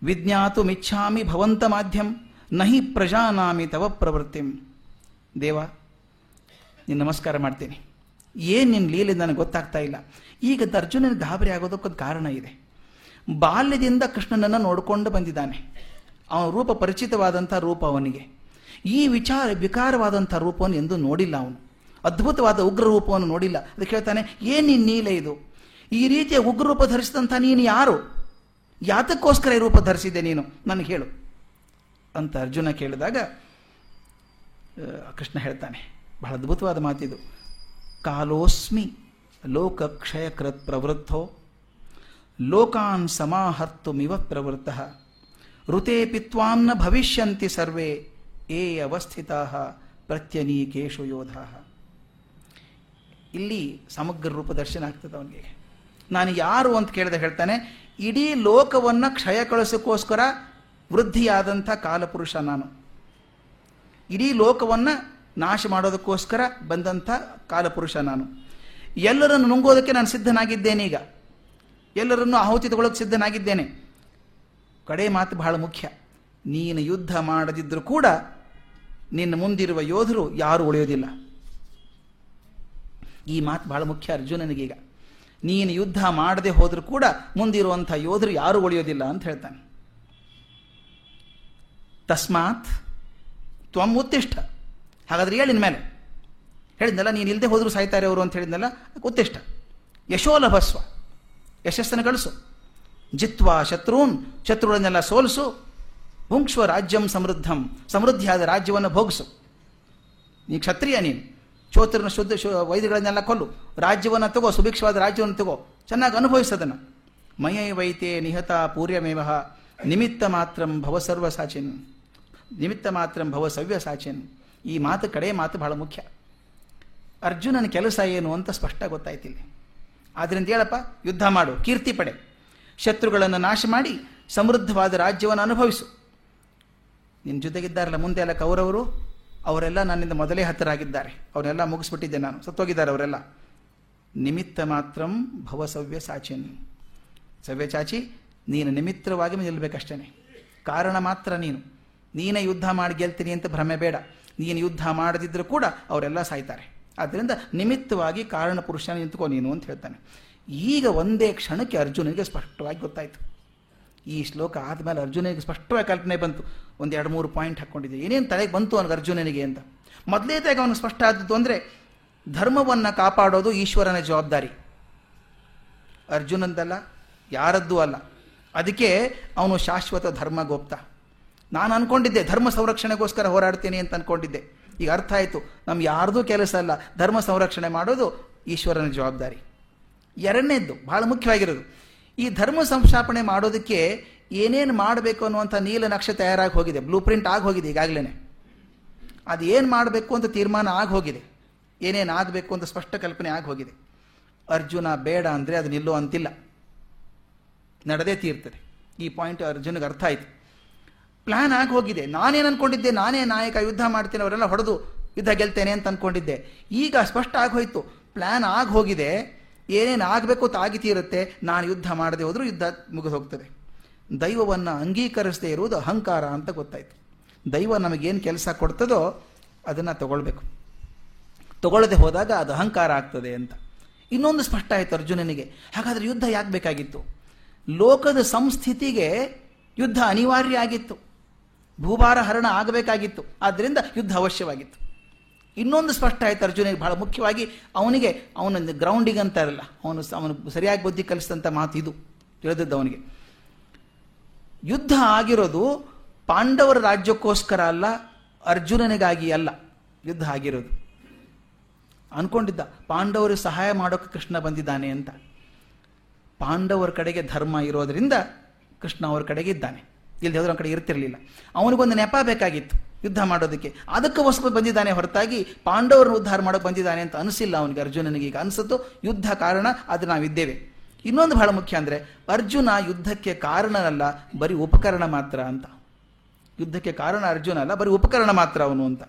ವಿಜ್ಞಾತು ಮಿಚ್ಛಾಮಿ ಭವಂತ ಮಾಧ್ಯಂ. ನಹಿ ಪ್ರಜಾನಾಮಿ ತವ ಪ್ರವೃತ್ತಿಂ. ದೇವ, ನೀನು ನಮಸ್ಕಾರ ಮಾಡ್ತೀನಿ. ಏನು ನಿನ್ನ ಲೀಲೆ ನನಗೆ ಗೊತ್ತಾಗ್ತಾ ಇಲ್ಲ. ಈಗ ಅರ್ಜುನನಿಗೆ ಗಾಬರಿ ಆಗೋದಕ್ಕೊಂದು ಕಾರಣ ಇದೆ. ಬಾಲ್ಯದಿಂದ ಕೃಷ್ಣನನ್ನು ನೋಡಿಕೊಂಡು ಬಂದಿದ್ದಾನೆ. ಅವನ ರೂಪ ಪರಿಚಿತವಾದಂಥ ರೂಪ ಅವನಿಗೆ. ಈ ವಿಚಾರ ವಿಕಾರವಾದಂಥ ರೂಪವನ್ನು ಎಂದೂ ನೋಡಿಲ್ಲ ಅವನು. ಅದ್ಭುತವಾದ ಉಗ್ರ ರೂಪವನ್ನು ನೋಡಿಲ್ಲ. ಅದಕ್ಕೆ ಹೇಳ್ತಾನೆ, ಏನು ನಿನ್ನ ನೀಲೆ ಇದು? ಈ ರೀತಿಯ ಉಗ್ರ ರೂಪ ಧರಿಸಿದಂಥ ನೀನು ಯಾರು? ಯಾತಕ್ಕೋಸ್ಕರ ಈ ರೂಪ ಧರಿಸಿದೆ ನೀನು? ನನಗೆ ಹೇಳು. ಅಂತ ಅರ್ಜುನ ಕೇಳಿದಾಗ ಕೃಷ್ಣ ಹೇಳ್ತಾನೆ. ಬಹಳ ಅದ್ಭುತವಾದ ಮಾತಿದು. ಕಾಲೋಸ್ಮಿ ಲೋಕಕ್ಷಯಕೃತ್ ಪ್ರವೃತ್ತೋ, ಲೋಕಾನ್ ಸಮಾಹರ್ತುಮಿವ ಪ್ರವೃತ್ತ ಋತೆ ಪಿತ್ವಾಂನ ಭವಿಷ್ಯಂತಿ ಸರ್ವೇ, ಏ ಅವಸ್ಥಿತಾ ಪ್ರತ್ಯನೀಕೇಶು ಯೋಧ. ಇಲ್ಲಿ ಸಮಗ್ರ ರೂಪ ದರ್ಶನ ಆಗ್ತದೆ ಅವನಿಗೆ. ನಾನು ಯಾರು ಅಂತ ಕೇಳಿದ ಹೇಳ್ತಾನೆ, ಇಡೀ ಲೋಕವನ್ನು ಕ್ಷಯ ಕಳಿಸೋಕ್ಕೋಸ್ಕರ ವೃದ್ಧಿಯಾದಂಥ ಕಾಲಪುರುಷ ನಾನು. ಇಡೀ ಲೋಕವನ್ನು ನಾಶ ಮಾಡೋದಕ್ಕೋಸ್ಕರ ಬಂದಂಥ ಕಾಲಪುರುಷ ನಾನು. ಎಲ್ಲರನ್ನು ನುಂಗೋದಕ್ಕೆ ನಾನು ಸಿದ್ಧನಾಗಿದ್ದೇನೆ ಈಗ. ಎಲ್ಲರನ್ನು ಆಹುತಿ ತಗೊಳ್ಳೋಕೆ ಸಿದ್ಧನಾಗಿದ್ದೇನೆ. ಕಡೆ ಮಾತು ಬಹಳ ಮುಖ್ಯ. ನೀನು ಯುದ್ಧ ಮಾಡದಿದ್ದರೂ ಕೂಡ ನಿನ್ನ ಮುಂದಿರುವ ಯೋಧರು ಯಾರು ಉಳಿಯೋದಿಲ್ಲ. ಈ ಮಾತು ಬಹಳ ಮುಖ್ಯ ಅರ್ಜುನನಿಗೀಗ ನೀನು ಯುದ್ಧ ಮಾಡದೆ ಹೋದರೂ ಕೂಡ ಮುಂದಿರುವಂಥ ಯೋಧರು ಯಾರು ಉಳಿಯೋದಿಲ್ಲ ಅಂತ ಹೇಳ್ತಾನೆ. ತಸ್ಮಾತ್ ತ್ವಂ ಉತ್ತಿಷ್ಠ. ಹಾಗಾದ್ರೆ ಹೇಳಿನ ಮೇಲೆ. ಹೇಳಿದ್ನಲ್ಲ, ನೀನು ಇಲ್ಲದೆ ಹೋದರೂ ಸಾಯ್ತಾರೆ ಅವರು ಅಂತ ಹೇಳಿದ್ನಲ್ಲ, ಉತ್ತಿಷ್ಠ. ಯಶೋಲಭಸ್ವ. ಯಶಸ್ಸನ್ನು ಗಳಿಸು ಜಿತ್ವಾ ಶತ್ರುನ್, ಶತ್ರುಗಳನ್ನೆಲ್ಲ ಸೋಲಿಸು. ಭುಂಕ್ಷ್ವ ರಾಜ್ಯಂ ಸಮೃದ್ಧಂ. ಸಮೃದ್ಧಿಯಾದ ರಾಜ್ಯವನ್ನು ಭೋಗಿಸು. ನೀ ಕ್ಷತ್ರಿಯ ನೀನು. ಚೋತ್ರನ ಶುದ್ಧ ಶು ವೈದ್ಯಗಳನ್ನೆಲ್ಲ ಕೊಲ್ಲು. ರಾಜ್ಯವನ್ನು ತಗೋ, ಸುಭಿಕ್ಷವಾದ ರಾಜ್ಯವನ್ನು ತಗೋ. ಚೆನ್ನಾಗಿ ಅನುಭವಿಸೋದನ್ನು. ಮಯೈ ವೈತೆ ನಿಹತ ಪೂರ್ಯಮೇವ. ನಿಮಿತ್ತ ಮಾತ್ರಂ ಭವಸರ್ವಸಾಚಿನ್ ಸರ್ವ ಸಾಚಿನ್ ನಿಮಿತ್ತ ಮಾತ್ರಂ ಭವ ಸವ್ಯ ಸಾಚೇನ್. ಈ ಮಾತು ಕಡೆ ಮಾತು ಬಹಳ ಮುಖ್ಯ. ಅರ್ಜುನನ ಕೆಲಸ ಏನು ಅಂತ ಸ್ಪಷ್ಟ ಗೊತ್ತಾಯ್ತಿಲ್ಲ. ಆದ್ರಿಂದ ಹೇಳಪ್ಪ, ಯುದ್ಧ ಮಾಡು, ಕೀರ್ತಿ ಪಡೆ. ಶತ್ರುಗಳನ್ನು ನಾಶ ಮಾಡಿ ಸಮೃದ್ಧವಾದ ರಾಜ್ಯವನ್ನು ಅನುಭವಿಸು. ನಿನ್ನ ಜೊತೆಗಿದ್ದಾರಲ್ಲ ಮುಂದೆ ಎಲ್ಲ ಕೌರವರು, ಅವರೆಲ್ಲ ನನ್ನಿಂದ ಮೊದಲೇ ಹತ್ತರಾಗಿದ್ದಾರೆ ಅವರೆಲ್ಲ ಮುಗಿಸ್ಬಿಟ್ಟಿದ್ದೆ ನಾನು, ಸತ್ತೋಗಿದ್ದಾರೆ ಅವರೆಲ್ಲ. ನಿಮಿತ್ತ ಮಾತ್ರಂ ಭವಸವ್ಯ ಸಾಚಿನ್. ಸವ್ಯ ಚಾಚಿ ನೀನು ನಿಮಿತ್ತವಾಗಿ ನಿಲ್ಲಬೇಕಷ್ಟೇ ಕಾರಣ ಮಾತ್ರ ನೀನು. ನೀನೇ ಯುದ್ಧ ಮಾಡಿ ಗೆಲ್ತೀನಿ ಅಂತ ಭ್ರಮೆ ಬೇಡ. ನೀನು ಯುದ್ಧ ಮಾಡದಿದ್ದರೂ ಕೂಡ ಅವರೆಲ್ಲ ಸಾಯ್ತಾರೆ. ಆದ್ದರಿಂದ ನಿಮಿತ್ತವಾಗಿ ಕಾರಣ ಪುರುಷನ ನಿಂತ್ಕೋ ನೀನು ಅಂತ ಹೇಳ್ತಾನೆ. ಈಗ ಒಂದೇ ಕ್ಷಣಕ್ಕೆ ಅರ್ಜುನಿಗೆ ಸ್ಪಷ್ಟವಾಗಿ ಗೊತ್ತಾಯಿತು. ಈ ಶ್ಲೋಕ ಆದಮೇಲೆ ಅರ್ಜುನಿಗೆ ಸ್ಪಷ್ಟವಾಗಿ ಕಲ್ಪನೆ ಬಂತು. ಒಂದು ಎರಡು ಮೂರು ಪಾಯಿಂಟ್ ಹಾಕ್ಕೊಂಡಿದ್ದೆ ಏನೇನು ತಲೆಗೆ ಬಂತು ಅವನಿಗೆ ಅರ್ಜುನನಿಗೆ ಅಂತ. ಮೊದಲೇದಾಗಿ ಅವನು ಸ್ಪಷ್ಟ ಆದದ್ದು ಅಂದರೆ ಧರ್ಮವನ್ನು ಕಾಪಾಡೋದು ಈಶ್ವರನ ಜವಾಬ್ದಾರಿ. ಅರ್ಜುನಂದಲ್ಲ, ಯಾರದ್ದೂ ಅಲ್ಲ. ಅದಕ್ಕೆ ಅವನು ಶಾಶ್ವತ ಧರ್ಮಗೋಪ್ತ. ನಾನು ಅನ್ಕೊಂಡಿದ್ದೆ, ಧರ್ಮ ಸಂರಕ್ಷಣೆಗೋಸ್ಕರ ಹೋರಾಡ್ತೀನಿ ಅಂತ ಅನ್ಕೊಂಡಿದ್ದೆ. ಈಗ ಅರ್ಥ ಆಯಿತು ನಮ್ಮ ಯಾರ್ದೂ ಕೆಲಸ ಅಲ್ಲ. ಧರ್ಮ ಸಂರಕ್ಷಣೆ ಮಾಡೋದು ಈಶ್ವರನ ಜವಾಬ್ದಾರಿ. ಎರಡನೇದ್ದು, ಬಹಳ ಮುಖ್ಯವಾಗಿರೋದು. ಈ ಧರ್ಮ ಸಂಸ್ಥಾಪನೆ ಮಾಡೋದಕ್ಕೆ ಏನೇನು ಮಾಡಬೇಕು ಅನ್ನುವಂಥ ನೀಲ ನಕ್ಷೆ ತಯಾರಾಗಿ ಹೋಗಿದೆ. ಬ್ಲೂ ಪ್ರಿಂಟ್ ಆಗಿ ಹೋಗಿದೆ ಈಗಾಗಲೇ ಅದು ಏನು ಮಾಡಬೇಕು ಅಂತ ತೀರ್ಮಾನ ಆಗಿ ಹೋಗಿದೆ. ಏನೇನು ಆಗಬೇಕು ಅಂತ ಸ್ಪಷ್ಟ ಕಲ್ಪನೆ ಆಗಿ ಹೋಗಿದೆ. ಅರ್ಜುನ ಬೇಡ ಅಂದರೆ ಅದು ನಿಲ್ಲೋ ಅಂತಿಲ್ಲ ನಡೆದೇ ತೀರ್ತದೆ. ಈ ಪಾಯಿಂಟ್ ಅರ್ಜುನಿಗೆ ಅರ್ಥ ಆಯಿತು. ಪ್ಲಾನ್ ಆಗಿ ಹೋಗಿದೆ ನಾನೇನು ಅನ್ಕೊಂಡಿದ್ದೆ? ನಾನೇ ನಾಯಕ, ಯುದ್ಧ ಮಾಡ್ತೀನಿ, ಅವರೆಲ್ಲ ಹೊಡೆದು ಯುದ್ಧ ಗೆಲ್ತೇನೆ ಅಂತ ಅಂದ್ಕೊಂಡಿದ್ದೆ ಈಗ ಸ್ಪಷ್ಟ ಆಗೋಯ್ತು. ಪ್ಲ್ಯಾನ್ ಆಗಿ ಹೋಗಿದೆ ಏನೇನು ಆಗಬೇಕು ತಾಗಿತಿರುತ್ತೆ ನಾನು ಯುದ್ಧ ಮಾಡದೆ ಹೋದರೂ ಯುದ್ಧ ಮುಗಿದು ಹೋಗ್ತದೆ ದೈವವನ್ನು ಅಂಗೀಕರಿಸದೇ ಇರುವುದು ಅಹಂಕಾರ ಅಂತ ಗೊತ್ತಾಯಿತು. ದೈವ ನಮಗೇನು ಕೆಲಸ ಕೊಡ್ತದೋ ಅದನ್ನು ತಗೊಳ್ಬೇಕು. ತಗೊಳ್ಳದೆ ಹೋದಾಗ ಅದು ಅಹಂಕಾರ ಆಗ್ತದೆ ಅಂತ. ಇನ್ನೊಂದು ಸ್ಪಷ್ಟ ಆಯಿತು ಅರ್ಜುನನಿಗೆ. ಹಾಗಾದರೆ ಯುದ್ಧ ಯಾಕೆ ಬೇಕಾಗಿತ್ತು? ಲೋಕದ ಸಂಸ್ಥಿತಿಗೆ ಯುದ್ಧ ಅನಿವಾರ್ಯ ಆಗಿತ್ತು. ಭೂಭಾರ ಹರಣ ಆಗಬೇಕಾಗಿತ್ತು. ಆದ್ದರಿಂದ ಯುದ್ಧ ಅವಶ್ಯವಾಗಿತ್ತು. ಇನ್ನೊಂದು ಸ್ಪಷ್ಟ ಆಯಿತು ಅರ್ಜುನಿಗೆ ಬಹಳ ಮುಖ್ಯವಾಗಿ ಅವನಿಗೆ ಅವನೊಂದು ಗ್ರೌಂಡಿಗೆ ಅಂತಾರಲ್ಲ ಅವನು ಅವನು ಸರಿಯಾಗಿ ಬುದ್ಧಿ ಕಲಿಸಿದಂಥ ಮಾತು ಇದು. ತಿಳಿದದ್ದು ಅವನಿಗೆ. ಯುದ್ಧ ಆಗಿರೋದು ಪಾಂಡವರ ರಾಜ್ಯಕ್ಕೋಸ್ಕರ ಅಲ್ಲ, ಅರ್ಜುನನಿಗಾಗಿ ಅಲ್ಲ ಯುದ್ಧ ಆಗಿರೋದು. ಅನ್ಕೊಂಡಿದ್ದ, ಪಾಂಡವರು ಸಹಾಯ ಮಾಡೋಕೆ ಕೃಷ್ಣ ಬಂದಿದ್ದಾನೆ ಅಂತ. ಪಾಂಡವರ ಕಡೆಗೆ ಧರ್ಮ ಇರೋದರಿಂದ ಕೃಷ್ಣ ಅವರ ಕಡೆಗೆ ಇದ್ದಾನೆ. ಇಲ್ಲಿ ಹೋದ್ರ ಕಡೆ ಇರ್ತಿರಲಿಲ್ಲ. ಅವನಿಗೊಂದು ನೆಪ ಬೇಕಾಗಿತ್ತು ಯುದ್ಧ ಮಾಡೋದಕ್ಕೆ. ಅದಕ್ಕೋಸ್ಕರ ಬಂದಿದ್ದಾನೆ ಹೊರತಾಗಿ ಪಾಂಡವರನ್ನು ಉದ್ಧಾರ ಮಾಡೋಕೆ ಬಂದಿದ್ದಾನೆ ಅಂತ ಅನಿಸಿಲ್ಲ ಅವನಿಗೆ ಅರ್ಜುನನಿಗೆ. ಈಗ ಅನಿಸುತ್ತೋ ಯುದ್ಧ ಕಾರಣ ಅದು ನಾವಿದ್ದೇವೆ ಇನ್ನೊಂದು ಬಹಳ ಮುಖ್ಯ ಅಂದರೆ ಅರ್ಜುನ ಯುದ್ಧಕ್ಕೆ ಕಾರಣನಲ್ಲ, ಬರೀ ಉಪಕರಣ ಮಾತ್ರ ಅಂತ. ಯುದ್ಧಕ್ಕೆ ಕಾರಣ ಅರ್ಜುನ ಅಲ್ಲ, ಬರೀ ಉಪಕರಣ ಮಾತ್ರ ಅವನು ಅಂತ.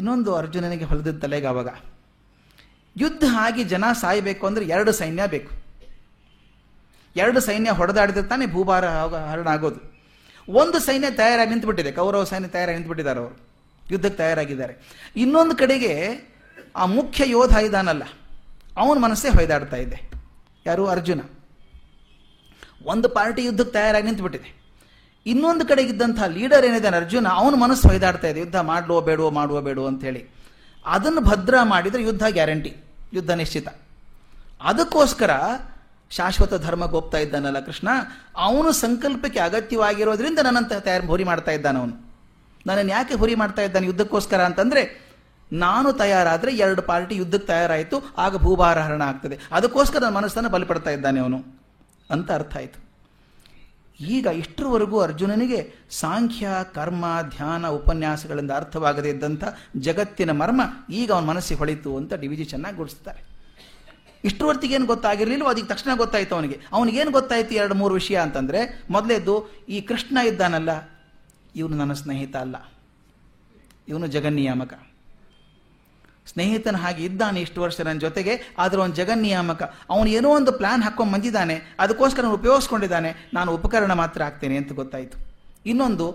ಇನ್ನೊಂದು ಅರ್ಜುನನಿಗೆ ಹೊಲದ ತಲೆಗೆ ಅವಾಗ. ಯುದ್ಧ ಆಗಿ ಜನ ಸಾಯಬೇಕು ಅಂದರೆ ಎರಡು ಸೈನ್ಯ ಬೇಕು. ಎರಡು ಸೈನ್ಯ ಹೊಡೆದಾಡಿದ್ರೆ ತಾನೇ ಭೂಭಾರ ಹರಣ ಆಗೋದು. ಒಂದು ಸೈನ್ಯ ತಯಾರಾಗಿ ನಿಂತುಬಿಟ್ಟಿದೆ, ಕೌರವ ಸೈನ್ಯ ತಯಾರಾಗಿ ನಿಂತುಬಿಟ್ಟಿದ್ದಾರೆ ಅವರು. ಯುದ್ಧಕ್ಕೆ ತಯಾರಾಗಿದ್ದಾರೆ. ಇನ್ನೊಂದು ಕಡೆಗೆ ಆ ಮುಖ್ಯ ಯೋಧ ಇದಾನಲ್ಲ, ಅವನ ಮನಸ್ಸೇ ಹೊಯ್ದಾಡ್ತಾ ಇದೆ. ಯಾರು? ಅರ್ಜುನ. ಒಂದು ಪಾರ್ಟಿ ಯುದ್ಧಕ್ಕೆ ತಯಾರಾಗಿ ನಿಂತುಬಿಟ್ಟಿದೆ. ಇನ್ನೊಂದು ಕಡೆಗಿದ್ದಂಥ ಲೀಡರ್ ಏನಿದ್ದಾನೆ ಅರ್ಜುನ, ಅವನ ಮನಸ್ಸು ಹೊಯ್ದಾಡ್ತಾ ಇದೆ. ಯುದ್ಧ ಮಾಡುವ ಬೇಡುವ ಮಾಡುವ ಬೇಡೋ ಅಂತ ಹೇಳಿ ಅದನ್ನು ಭದ್ರ ಮಾಡಿದರೆ ಯುದ್ಧ ಗ್ಯಾರಂಟಿ, ಯುದ್ಧ ನಿಶ್ಚಿತ. ಅದಕ್ಕೋಸ್ಕರ ಶಾಶ್ವತ ಧರ್ಮ ಹೋಗ್ತಾ ಇದ್ದಾನಲ್ಲ ಕೃಷ್ಣ? ಅವನು ಸಂಕಲ್ಪಕ್ಕೆ ಅಗತ್ಯವಾಗಿರೋದ್ರಿಂದ ನನ್ನಂತ ತಯಾರು ಹುರಿ ಮಾಡ್ತಾ ಇದ್ದಾನೆ ಅವನು. ನನ್ನನ್ನು ಯಾಕೆ ಹುರಿ ಮಾಡ್ತಾ ಇದ್ದಾನೆ ಯುದ್ಧಕ್ಕೋಸ್ಕರ ಅಂತಂದ್ರೆ, ನಾನು ತಯಾರಾದರೆ ಎರಡು ಪಾರ್ಟಿ ಯುದ್ಧಕ್ಕೆ ತಯಾರಾಯಿತು, ಆಗ ಭೂಭಾರ ಹರಣ ಆಗ್ತದೆ. ಅದಕ್ಕೋಸ್ಕರ ನನ್ನ ಮನಸ್ಸನ್ನು ಬಲಿಪಡ್ತಾ ಇದ್ದಾನೆ ಅವನು. ಅಂತ ಅರ್ಥ ಆಯಿತು. ಈಗ ಇಷ್ಟರವರೆಗೂ ಅರ್ಜುನನಿಗೆ ಸಾಂಖ್ಯ, ಕರ್ಮ, ಧ್ಯಾನ, ಉಪನ್ಯಾಸಗಳಿಂದ ಅರ್ಥವಾಗದೇ ಇದ್ದಂಥ ಜಗತ್ತಿನ ಮರ್ಮ ಈಗ ಅವನ ಮನಸ್ಸಿಗೆ ಹೊಳಿತು ಅಂತ ಡಿ ವಿಜಿ ಚೆನ್ನಾಗಿ ಗುಡಿಸ್ತಾರೆ ಇಷ್ಟರವರ್ತಿಗೆ ಏನು ಗೊತ್ತಾಗಿರಲಿಲ್ಲ ಅದಕ್ಕೆ ತಕ್ಷಣ ಗೊತ್ತಾಯಿತು ಅವನಿಗೆ. ಅವನಿಗೇನು ಗೊತ್ತಾಯ್ತು ಎರಡು ಮೂರು ವಿಷಯ ಅಂತಂದರೆ ಮೊದಲೇದು ಈ ಕೃಷ್ಣ ಇದ್ದಾನಲ್ಲ, ಇವನು ನನ್ನ ಸ್ನೇಹಿತ ಅಲ್ಲ. ಇವನು ಜಗನ್ನಿಯಾಮಕ. ಸ್ನೇಹಿತನ ಹಾಗೆ ಇದ್ದಾನೆ ಇಷ್ಟು ವರ್ಷ ನನ್ನ ಜೊತೆಗೆ, ಆದರೆ ಅವನು ಜಗನ್ನಿಯಾಮಕ. ಅವನು ಏನೋ ಒಂದು ಪ್ಲಾನ್ ಹಾಕ್ಕೊಂಡು ಬಂದಿದ್ದಾನೆ, ಅದಕ್ಕೋಸ್ಕರ ಉಪಯೋಗಿಸ್ಕೊಂಡಿದ್ದಾನೆ, ನಾನು ಉಪಕರಣ ಮಾತ್ರ ಆಗ್ತೇನೆ ಅಂತ ಗೊತ್ತಾಯಿತು. ಇನ್ನೊಂದು,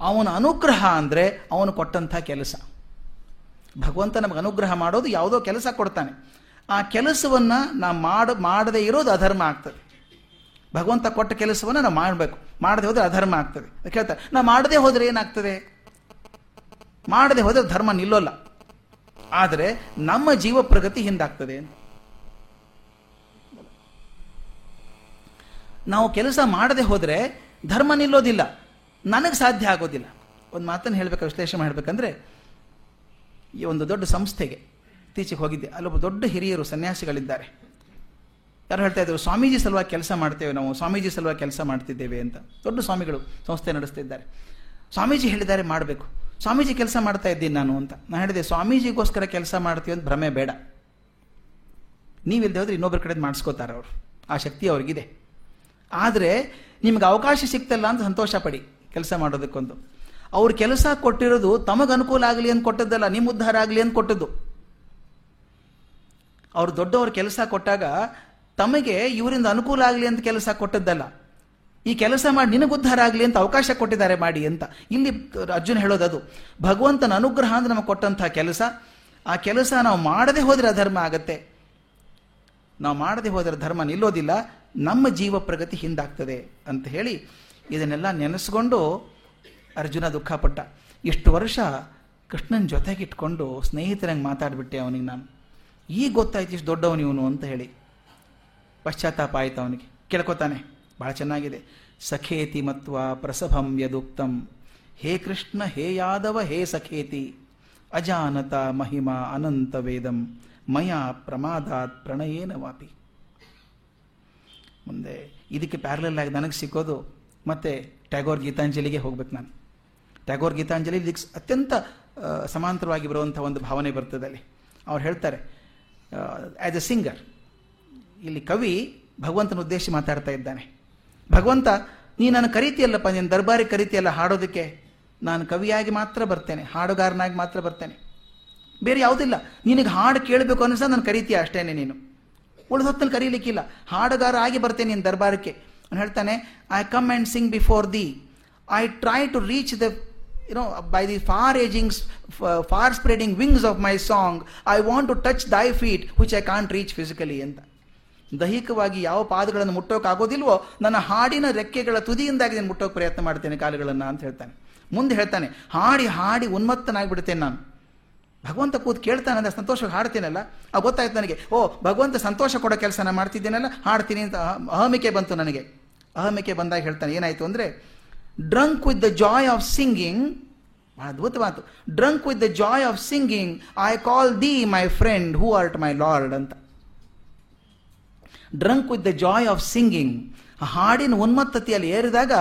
ಅವನ ಅನುಗ್ರಹ ಅಂದರೆ ಅವನು ಕೊಟ್ಟಂಥ ಕೆಲಸ. ಭಗವಂತ ನಮಗೆ ಅನುಗ್ರಹ ಮಾಡೋದು ಯಾವುದೋ ಕೆಲಸ ಕೊಡ್ತಾನೆ. ಆ ಕೆಲಸವನ್ನು ನಾ ಮಾಡ, ಮಾಡದೇ ಇರೋದು ಅಧರ್ಮ ಆಗ್ತದೆ. ಭಗವಂತ ಕೊಟ್ಟ ಕೆಲಸವನ್ನು ನಾವು ಮಾಡಬೇಕು. ಮಾಡದೆ ಹೋದರೆ ಅಧರ್ಮ ಆಗ್ತದೆ. ಕೇಳ್ತಾರೆ ನಾ ಮಾಡದೆ ಹೋದರೆ ಏನಾಗ್ತದೆ? ಮಾಡದೆ ಹೋದರೆ ಧರ್ಮ ನಿಲ್ಲೋಲ್ಲ. ಆದರೆ ನಮ್ಮ ಜೀವ ಪ್ರಗತಿ ಹಿಂದಾಗ್ತದೆ ನಾವು ಕೆಲಸ ಮಾಡದೆ ಹೋದರೆ ಧರ್ಮ ನಿಲ್ಲೋದಿಲ್ಲ. ನನಗೆ ಸಾಧ್ಯ ಆಗೋದಿಲ್ಲ. ಒಂದು ಮಾತನ್ನು ಹೇಳಬೇಕು, ವಿಶ್ಲೇಷಣೆ ಮಾಡಬೇಕಂದ್ರೆ, ಈ ಒಂದು ದೊಡ್ಡ ಸಂಸ್ಥೆಗೆ. ಇತ್ತೀಚೆಗೆ ಹೋಗಿದ್ದೆ. ಅಲ್ಲೊಬ್ಬ ದೊಡ್ಡ ಹಿರಿಯರು, ಸನ್ಯಾಸಿಗಳಿದ್ದಾರೆ. ಯಾರು ಹೇಳ್ತಾ ಇದ್ರು, ಸ್ವಾಮೀಜಿ ಸಲುವಾಗಿ ಕೆಲಸ ಮಾಡ್ತೇವೆ ನಾವು, ಸ್ವಾಮೀಜಿ ಸಲುವಾಗಿ ಕೆಲಸ ಮಾಡ್ತಿದ್ದೇವೆ ಅಂತ. ದೊಡ್ಡ ಸ್ವಾಮಿಗಳು ಸಂಸ್ಥೆ ನಡೆಸ್ತಿದ್ದಾರೆ. ಸ್ವಾಮೀಜಿ ಹೇಳಿದ್ದಾರೆ, ಮಾಡಬೇಕು. ಸ್ವಾಮೀಜಿ ಕೆಲಸ ಮಾಡ್ತಾ ಇದ್ದೀನಿ ನಾನು ಅಂತ. ನಾನು ಹೇಳಿದೆ, ಸ್ವಾಮೀಜಿಗೋಸ್ಕರ ಕೆಲಸ ಮಾಡ್ತೀವಿ ಅಂತ ಭ್ರಮೆ ಬೇಡ. ನೀವಿಲ್ಲದೆ ಹೋದ್ರೆ ಇನ್ನೊಬ್ಬರ ಕಡೆ ಮಾಡಿಸ್ಕೋತಾರೆ ಅವರು. ಆ ಶಕ್ತಿ ಅವ್ರಿಗಿದೆ. ಆದರೆ ನಿಮ್ಗೆ ಅವಕಾಶ ಸಿಕ್ತಲ್ಲ ಅಂತ ಸಂತೋಷ ಪಡಿ ಕೆಲಸ ಮಾಡೋದಕ್ಕೊಂದು. ಅವ್ರ ಕೆಲಸ ಕೊಟ್ಟಿರೋದು ತಮಗೆ ಅನುಕೂಲ ಆಗಲಿ ಅಂತ ಕೊಟ್ಟದ್ದಲ್ಲ ನಿಮ್ಮ ಉದ್ಧಾರ ಆಗಲಿ ಅಂತ ಕೊಟ್ಟದ್ದು. ಅವ್ರು ದೊಡ್ಡವರು ಕೆಲಸ ಕೊಟ್ಟಾಗ ತಮಗೆ ಇವರಿಂದ ಅನುಕೂಲ ಆಗಲಿ ಅಂತ ಕೆಲಸ ಕೊಟ್ಟದ್ದಲ್ಲ. ಈ ಕೆಲಸ ಮಾಡಿ ನಿನಗೆ ಉದ್ಧಾರ ಆಗಲಿ ಅಂತ ಅವಕಾಶ ಕೊಟ್ಟಿದ್ದಾರೆ ಮಾಡಿ ಅಂತ. ಇಲ್ಲಿ ಅರ್ಜುನ್ ಹೇಳೋದದು, ಭಗವಂತನ ಅನುಗ್ರಹ ಅಂದ್ರೆ ನಮಗೆ ಕೊಟ್ಟಂತಹ ಕೆಲಸ. ಆ ಕೆಲಸ ನಾವು ಮಾಡದೆ ಹೋದರೆ ಅಧರ್ಮ ಆಗತ್ತೆ. ನಾವು ಮಾಡದೆ ಹೋದರೆ ಧರ್ಮ ನಿಲ್ಲೋದಿಲ್ಲ, ನಮ್ಮ ಜೀವ ಪ್ರಗತಿ ಹಿಂದಾಗ್ತದೆ ಅಂತ ಹೇಳಿ ಇದನ್ನೆಲ್ಲ ನೆನೆಸ್ಕೊಂಡು ಅರ್ಜುನ ದುಃಖಪಟ್ಟ. ಇಷ್ಟು ವರ್ಷ ಕೃಷ್ಣನ ಜೊತೆಗಿಟ್ಕೊಂಡು ಸ್ನೇಹಿತರಂಗೆ ಮಾತಾಡಿಬಿಟ್ಟೆ ಅವನಿಗೆ ನಾನು. ಈಗ ಗೊತ್ತಾಯ್ತು ಇಷ್ಟು ದೊಡ್ಡವನು ಇವನು ಅಂತ ಹೇಳಿ. ಪಶ್ಚಾತ್ತಾಪ ಆಯ್ತು ಅವನಿಗೆ. ಕೇಳ್ಕೊತಾನೆ, ಬಹಳ ಚೆನ್ನಾಗಿದೆ. ಸಖೇತಿ ಮತ್ವ ಪ್ರಸಭಂ ಯದುಕ್ತಂ. ಹೇ ಕೃಷ್ಣ, ಹೇ ಯಾದವ, ಹೇ ಸಖೇತಿ. ಅಜಾನತ ಮಹಿಮಾ ಅನಂತ ವೇದಂ. ಮಯಾ ಪ್ರಮಾದಾತ್ ಪ್ರಣಯೇನ ವಾಪಿ. ಮುಂದೆ ಇದಕ್ಕೆ ಪ್ಯಾರಲಲ್ ಆಗಿ ನನಗೆ ಸಿಕ್ಕೋದು ಮತ್ತೆ ಟ್ಯಾಗೋರ್ ಗೀತಾಂಜಲಿಗೆ ಹೋಗ್ಬೇಕು ನಾನು. ಟ್ಯಾಗೋರ್ ಗೀತಾಂಜಲಿ ಇದಕ್ಕೆ ಅತ್ಯಂತ ಸಮಾಂತರವಾಗಿ ಬರುವಂಥ ಒಂದು ಭಾವನೆ ಬರ್ತದೆ ಅಲ್ಲಿ. ಅವ್ರು ಹೇಳ್ತಾರೆ ಆ್ಯಸ್ ಎ ಸಿಂಗರ್ ಇಲ್ಲಿ ಕವಿ ಭಗವಂತನ ಉದ್ದೇಶಿ ಮಾತಾಡ್ತಾ ಇದ್ದಾನೆ. ಭಗವಂತ, ನೀ ನಾನು ಕರೀತಿಯಲ್ಲಪ್ಪ ನೀನು ದರ್ಬಾರಿಗೆ ಕರೀತಿಯಲ್ಲ ಹಾಡೋದಕ್ಕೆ ನಾನು ಕವಿಯಾಗಿ ಮಾತ್ರ ಬರ್ತೇನೆ, ಹಾಡುಗಾರನಾಗಿ ಮಾತ್ರ ಬರ್ತೇನೆ. ಬೇರೆ ಯಾವುದಿಲ್ಲ. ನಿನಗೆ ಹಾಡು ಕೇಳಬೇಕು ಅನ್ನಿಸ್ತಾ ನಾನು ಕರೀತೀಯ ಅಷ್ಟೇ ನೀನು. ಉಳಿದ ಹೊತ್ತಲ್ಲಿ ಕರೀಲಿಕ್ಕಿಲ್ಲ. ಹಾಡುಗಾರ ಆಗಿ ಬರ್ತೇನೆ ನಿನ್ನ ದರ್ಬಾರಕ್ಕೆ. ಅವನು ಹೇಳ್ತಾನೆ I come and sing before thee I try to reach the you know by the far aging, far spreading wings of my song I want to touch thy feet which I can't reach physically ಅಂತ. ದೈಹಿಕವಾಗಿ ಯಾವ ಪಾದಗಳನ್ನು ಮುಟ್ಟೋಕ್ಕಾಗೋದಿಲ್ವೋ ನನ್ನ ಹಾಡಿನ ರೆಕ್ಕೆಗಳ ತುದಿಯಿಂದಾಗಿ ನಾನು ಮುಟ್ಟೋಕೆ ಪ್ರಯತ್ನ ಮಾಡ್ತೇನೆ ಕಾಲುಗಳನ್ನು ಅಂತ ಹೇಳ್ತಾನೆ. ಮುಂದೆ ಹೇಳ್ತಾನೆ ಹಾಡಿ ಹಾಡಿ ಉನ್ಮತ್ತನಾಗಿಬಿಡ್ತೇನೆ ನಾನು. ಭಗವಂತ ಕೂತ್ ಕೇಳ್ತಾನೆ ಅಂದ್ರೆ ಸಂತೋಷವಾಗಿ ಹಾಡ್ತೀನಲ್ಲ? ಆ ಗೊತ್ತಾಯ್ತು ನನಗೆ ಓ ಭಗವಂತ ಸಂತೋಷ ಕೊಡೋ ಕೆಲಸ ನಾನು ಮಾಡ್ತಿದ್ದೀನಲ್ಲ ಹಾಡ್ತೀನಿ ಅಂತ ಅಹಮಿಕೆ ಬಂತು ನನಗೆ. ಅಹಮಿಕೆ ಬಂದಾಗ ಹೇಳ್ತಾನೆ ಏನಾಯ್ತು ಅಂದರೆ drunk with the joy of singing ಬಹಳ ಅದ್ಭುತ ಮಾತು drunk with the joy of singing I call thee my friend who art my lord ಅಂತ drunk with the joy of singing ಹಾಡಿನ ಉನ್ಮತ್ತತೆಯಲ್ಲಿ ಏರಿದಾಗ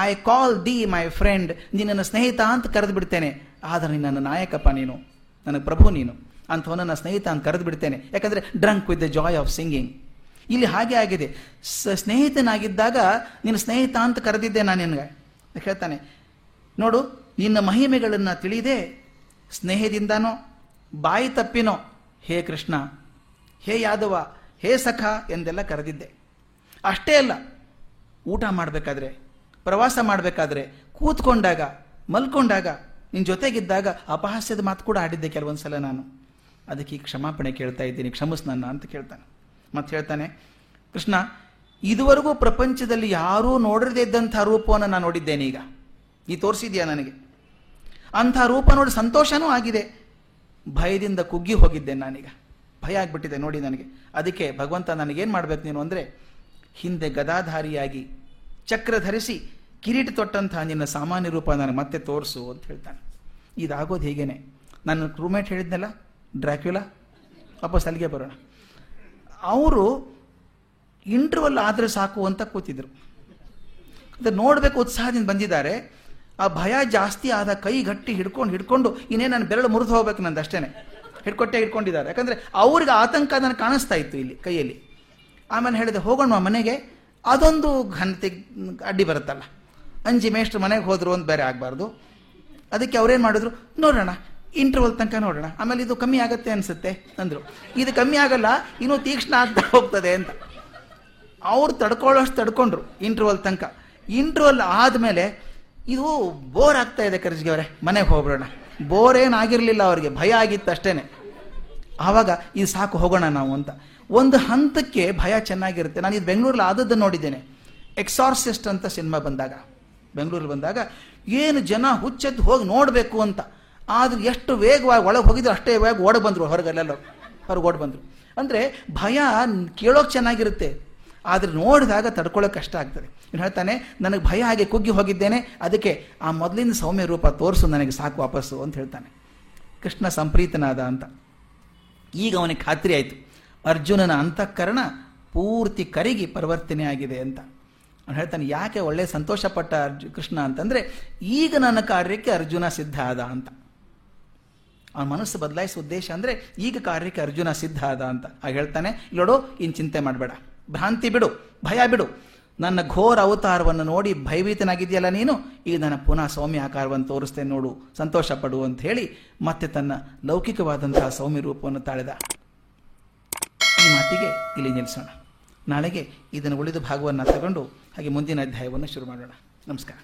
I call thee my friend ನಿನ್ನನ್ನು ಸ್ನೇಹಿತ ಅಂತ ಕರೆದು ಬಿಡ್ತೇನೆ ಆದರೆ ನೀನು ನನ್ನ ನಾಯಕಪ್ಪ ನೀನು ನನಗೆ ಪ್ರಭು ನೀನು ಅಂಥವನ್ನ ಸ್ನೇಹಿತ ಅಂತ ಕರೆದು ಬಿಡ್ತೇನೆ ಯಾಕಂದರೆ drunk with the joy of singing ಇಲ್ಲಿ ಹಾಗೆ ಆಗಿದೆ. ಸ್ನೇಹಿತನಾಗಿದ್ದಾಗ ನಿನ್ನ ಸ್ನೇಹಿತ ಅಂತ ಕರೆದಿದ್ದೆ ನಾನು ನಿನಗೆ. ಹೇಳ್ತಾನೆ, ನೋಡು, ನಿನ್ನ ಮಹಿಮೆಗಳನ್ನು ತಿಳಿದೇ. ಸ್ನೇಹದಿಂದನೋ, ಬಾಯಿ ತಪ್ಪಿನೋ, ಹೇ ಕೃಷ್ಣ, ಹೇ ಯಾದವ, ಹೇ ಸಖ ಎಂದೆಲ್ಲ ಕರೆದಿದ್ದೆ. ಅಷ್ಟೇ ಅಲ್ಲ, ಊಟ ಮಾಡಬೇಕಾದ್ರೆ, ಪ್ರವಾಸ ಮಾಡಬೇಕಾದ್ರೆ, ಕೂತ್ಕೊಂಡಾಗ, ಮಲ್ಕೊಂಡಾಗ ನಿನ್ನ ಜೊತೆಗಿದ್ದಾಗ ಅಪಹಾಸ್ಯದ ಮಾತು ಕೂಡ ಆಡಿದ್ದೆ ಕೆಲವೊಂದು ಸಲ ನಾನು. ಅದಕ್ಕೆ ಕ್ಷಮಾಪಣೆ ಕೇಳ್ತಾ ಇದ್ದೀನಿ, ಕ್ಷಮಿಸ್ ಅಂತ ಕೇಳ್ತಾನೆ. ಮತ್ತೆ ಹೇಳ್ತಾನೆ, ಕೃಷ್ಣ, ಇದುವರೆಗೂ ಪ್ರಪಂಚದಲ್ಲಿ ಯಾರೂ ನೋಡದೇ ಇದ್ದಂಥ ರೂಪವನ್ನು ನಾನು ನೋಡಿದ್ದೇನೆ ಈಗ. ಈ ತೋರಿಸಿದ್ಯಾ ನನಗೆ? ಅಂಥ ರೂಪ ನೋಡಿ ಸಂತೋಷನೂ ಆಗಿದೆ. ಭಯದಿಂದ ಕುಗ್ಗಿ ಹೋಗಿದ್ದೆ ನಾನೀಗ. ಭಯ ಆಗ್ಬಿಟ್ಟಿದೆ ನೋಡಿ ನನಗೆ. ಅದಕ್ಕೆ ಭಗವಂತ ನನಗೇನು ಮಾಡ್ಬೇಕು ನೀನು ಅಂದರೆ, ಹಿಂದೆ ಗದಾಧಾರಿಯಾಗಿ ಚಕ್ರ ಧರಿಸಿ ಕಿರೀಟ ತೊಟ್ಟಂತಹ ನಿನ್ನ ಸಾಮಾನ್ಯ ರೂಪ ನನಗೆ ಮತ್ತೆ ತೋರಿಸು ಅಂತ ಹೇಳ್ತಾನೆ. ಇದಾಗೋದು ಹೀಗೇನೆ? ನನ್ನ ರೂಮೇಟ್ ಹೇಳಿದ್ನಲ್ಲ ಡ್ರ್ಯಾಕ್ಯುಲಾ ವಾಪಸ್ ಅಲ್ಲಿಗೆ ಬರೋಣ. ಅವರು ಇಂಟರ್ವಲ್ ಆದರೆ ಸಾಕು ಅಂತ ಕೂತಿದ್ರು. ಅದನ್ನ ನೋಡಬೇಕು ಉತ್ಸಾಹದಿಂದ ಬಂದಿದ್ದಾರೆ. ಆ ಭಯ ಜಾಸ್ತಿ ಆದ ಕೈ ಗಟ್ಟಿ ಹಿಡ್ಕೊಂಡು ಹಿಡ್ಕೊಂಡು ಇನ್ನೇ ನಾನು ಬೆರಳು ಮುರಿದು ಹೋಗ್ಬೇಕು ನಂದು ಅಷ್ಟೇನೆ. ಹಿಡ್ಕೊಟ್ಟೆ ಹಿಡ್ಕೊಂಡಿದ್ದಾರೆ. ಯಾಕಂದರೆ ಅವ್ರಿಗೆ ಆತಂಕ ನನಗೆ ಕಾಣಿಸ್ತಾ ಇತ್ತು ಇಲ್ಲಿ ಕೈಯಲ್ಲಿ. ಆಮೇಲೆ ಹೇಳಿದೆ ಹೋಗೋಣ ಮನೆಗೆ, ಅದೊಂದು ಘನತೆ ಅಡ್ಡಿ ಬರುತ್ತಲ್ಲ. ಅಂಜಿ ಮೇಷ್ಟ್ರು ಮನೆಗೆ ಹೋದ್ರು ಅಂತ ಬೇರೆ ಆಗಬಾರ್ದು. ಅದಕ್ಕೆ ಅವ್ರೇನು ಮಾಡಿದ್ರು, ನೋಡೋಣ ಇಂಟರ್ವಲ್ ತನಕ ನೋಡೋಣ. ಆಮೇಲೆ ಇದು ಕಮ್ಮಿ ಆಗುತ್ತೆ ಅನಿಸುತ್ತೆ, ಅಂದರು. ಇದು ಕಮ್ಮಿ ಆಗಲ್ಲ, ಇನ್ನೂ ತೀಕ್ಷ್ಣ ಆಗ್ತಾ ಹೋಗ್ತದೆ ಅಂತ. ಅವ್ರು ತಡ್ಕೊಳ್ಳೋಷ್ಟು ತಡ್ಕೊಂಡ್ರು ಇಂಟರ್ವಲ್ ತನಕ. ಇಂಟರ್ವಲ್ ಆದಮೇಲೆ ಇದು ಬೋರ್ ಆಗ್ತಾ ಇದೆ ಕರ್ಜಿಗೆ ಅವರೇ, ಮನೆಗೆ ಹೋಗ್ಬಿಡೋಣ. ಬೋರ್ ಏನಾಗಿರಲಿಲ್ಲ ಅವ್ರಿಗೆ, ಭಯ ಆಗಿತ್ತು ಅಷ್ಟೇನೆ. ಆವಾಗ ಇದು ಸಾಕು, ಹೋಗೋಣ ನಾವು ಅಂತ. ಒಂದು ಹಂತಕ್ಕೆ ಭಯ ಚೆನ್ನಾಗಿರುತ್ತೆ. ನಾನು ಇದು ಬೆಂಗಳೂರಲ್ಲಿ ಆದದ್ದು ನೋಡಿದ್ದೇನೆ. ಎಕ್ಸಾರ್ಸಿಸ್ಟ್ ಅಂತ ಸಿನಿಮಾ ಬಂದಾಗ. ಬೆಂಗಳೂರಲ್ಲಿ ಬಂದಾಗ, ಏನು ಜನ ಹುಚ್ಚೆದ್ದು ಹೋಗಿ ನೋಡಬೇಕು ಅಂತ. ಆದ್ರೆ ಎಷ್ಟು ವೇಗವಾಗಿ ಒಳಗೆ ಹೋಗಿದ್ರು ಅಷ್ಟೇ ವೇಗ ಓಡ ಬಂದರು ಹೊರಗಲ್ಲೆಲ್ಲ ಹೊರಗೆ ಓಡ್ ಬಂದರು. ಅಂದರೆ ಭಯ ಕೇಳೋಕೆ ಚೆನ್ನಾಗಿರುತ್ತೆ. ಆದರೆ ನೋಡಿದಾಗ ತಡ್ಕೊಳ್ಳೋಕೆ ಕಷ್ಟ ಆಗ್ತದೆ. ಇನ್ನು ಹೇಳ್ತಾನೆ, ನನಗೆ ಭಯ ಹಾಗೆ ಕುಗ್ಗಿ ಹೋಗಿದ್ದೇನೆ. ಅದಕ್ಕೆ ಆ ಮೊದಲಿನ ಸೌಮ್ಯ ರೂಪ ತೋರಿಸು, ನನಗೆ ಸಾಕು ವಾಪಸ್ಸು, ಅಂತ ಹೇಳ್ತಾನೆ. ಕೃಷ್ಣ ಸಂಪ್ರೀತನಾದ ಅಂತ. ಈಗ ಅವನಿಗೆ ಖಾತ್ರಿ ಆಯಿತು. ಅರ್ಜುನನ ಅಂತಃಕರಣ ಪೂರ್ತಿ ಕರಿಗಿ ಪರಿವರ್ತನೆ ಆಗಿದೆ ಅಂತ. ಅವನು ಹೇಳ್ತಾನೆ, ಯಾಕೆ ಒಳ್ಳೆ ಸಂತೋಷಪಟ್ಟ ಅರ್ಜು, ಕೃಷ್ಣ ಅಂತಂದರೆ, ಈಗ ನನ್ನ ಕಾರ್ಯಕ್ಕೆ ಅರ್ಜುನ ಸಿದ್ಧ ಆದ ಅಂತ. ಅವನ ಮನಸ್ಸು ಬದಲಾಯಿಸುವ ಉದ್ದೇಶ ಅಂದರೆ ಈಗ ಕಾರ್ಯಕ್ಕೆ ಅರ್ಜುನ ಸಿದ್ಧ ಆದ ಅಂತ. ಆಗ ಹೇಳ್ತಾನೆ, ಇಲ್ಲೋಡು, ಇನ್ ಚಿಂತೆ ಮಾಡಬೇಡ. ಭ್ರಾಂತಿ ಬಿಡು, ಭಯ ಬಿಡು. ನನ್ನ ಘೋರ ಅವತಾರವನ್ನು ನೋಡಿ ಭಯಭೀತನಾಗಿದೆಯಲ್ಲ ನೀನು? ಈಗ ನನ್ನ ಪುನಃ ಸೌಮ್ಯ ಆಕಾರವನ್ನು ತೋರಿಸ್ತೇನೆ ನೋಡು. ಸಂತೋಷ ಪಡು ಅಂತ ಹೇಳಿ ಮತ್ತೆ ತನ್ನ ಲೌಕಿಕವಾದಂತಹ ಸೌಮ್ಯ ರೂಪವನ್ನು ತಾಳೆದ. ಈ ಮಾತಿಗೆ ಇಲ್ಲಿ ನಿಲ್ಲಿಸೋಣ ನಾಳೆಗೆ ಇದನ್ನು ಉಳಿದ ಭಾಗವನ್ನು ತಗೊಂಡು ಹಾಗೆ ಮುಂದಿನ ಅಧ್ಯಾಯವನ್ನು ಶುರು ಮಾಡೋಣ. ನಮಸ್ಕಾರ.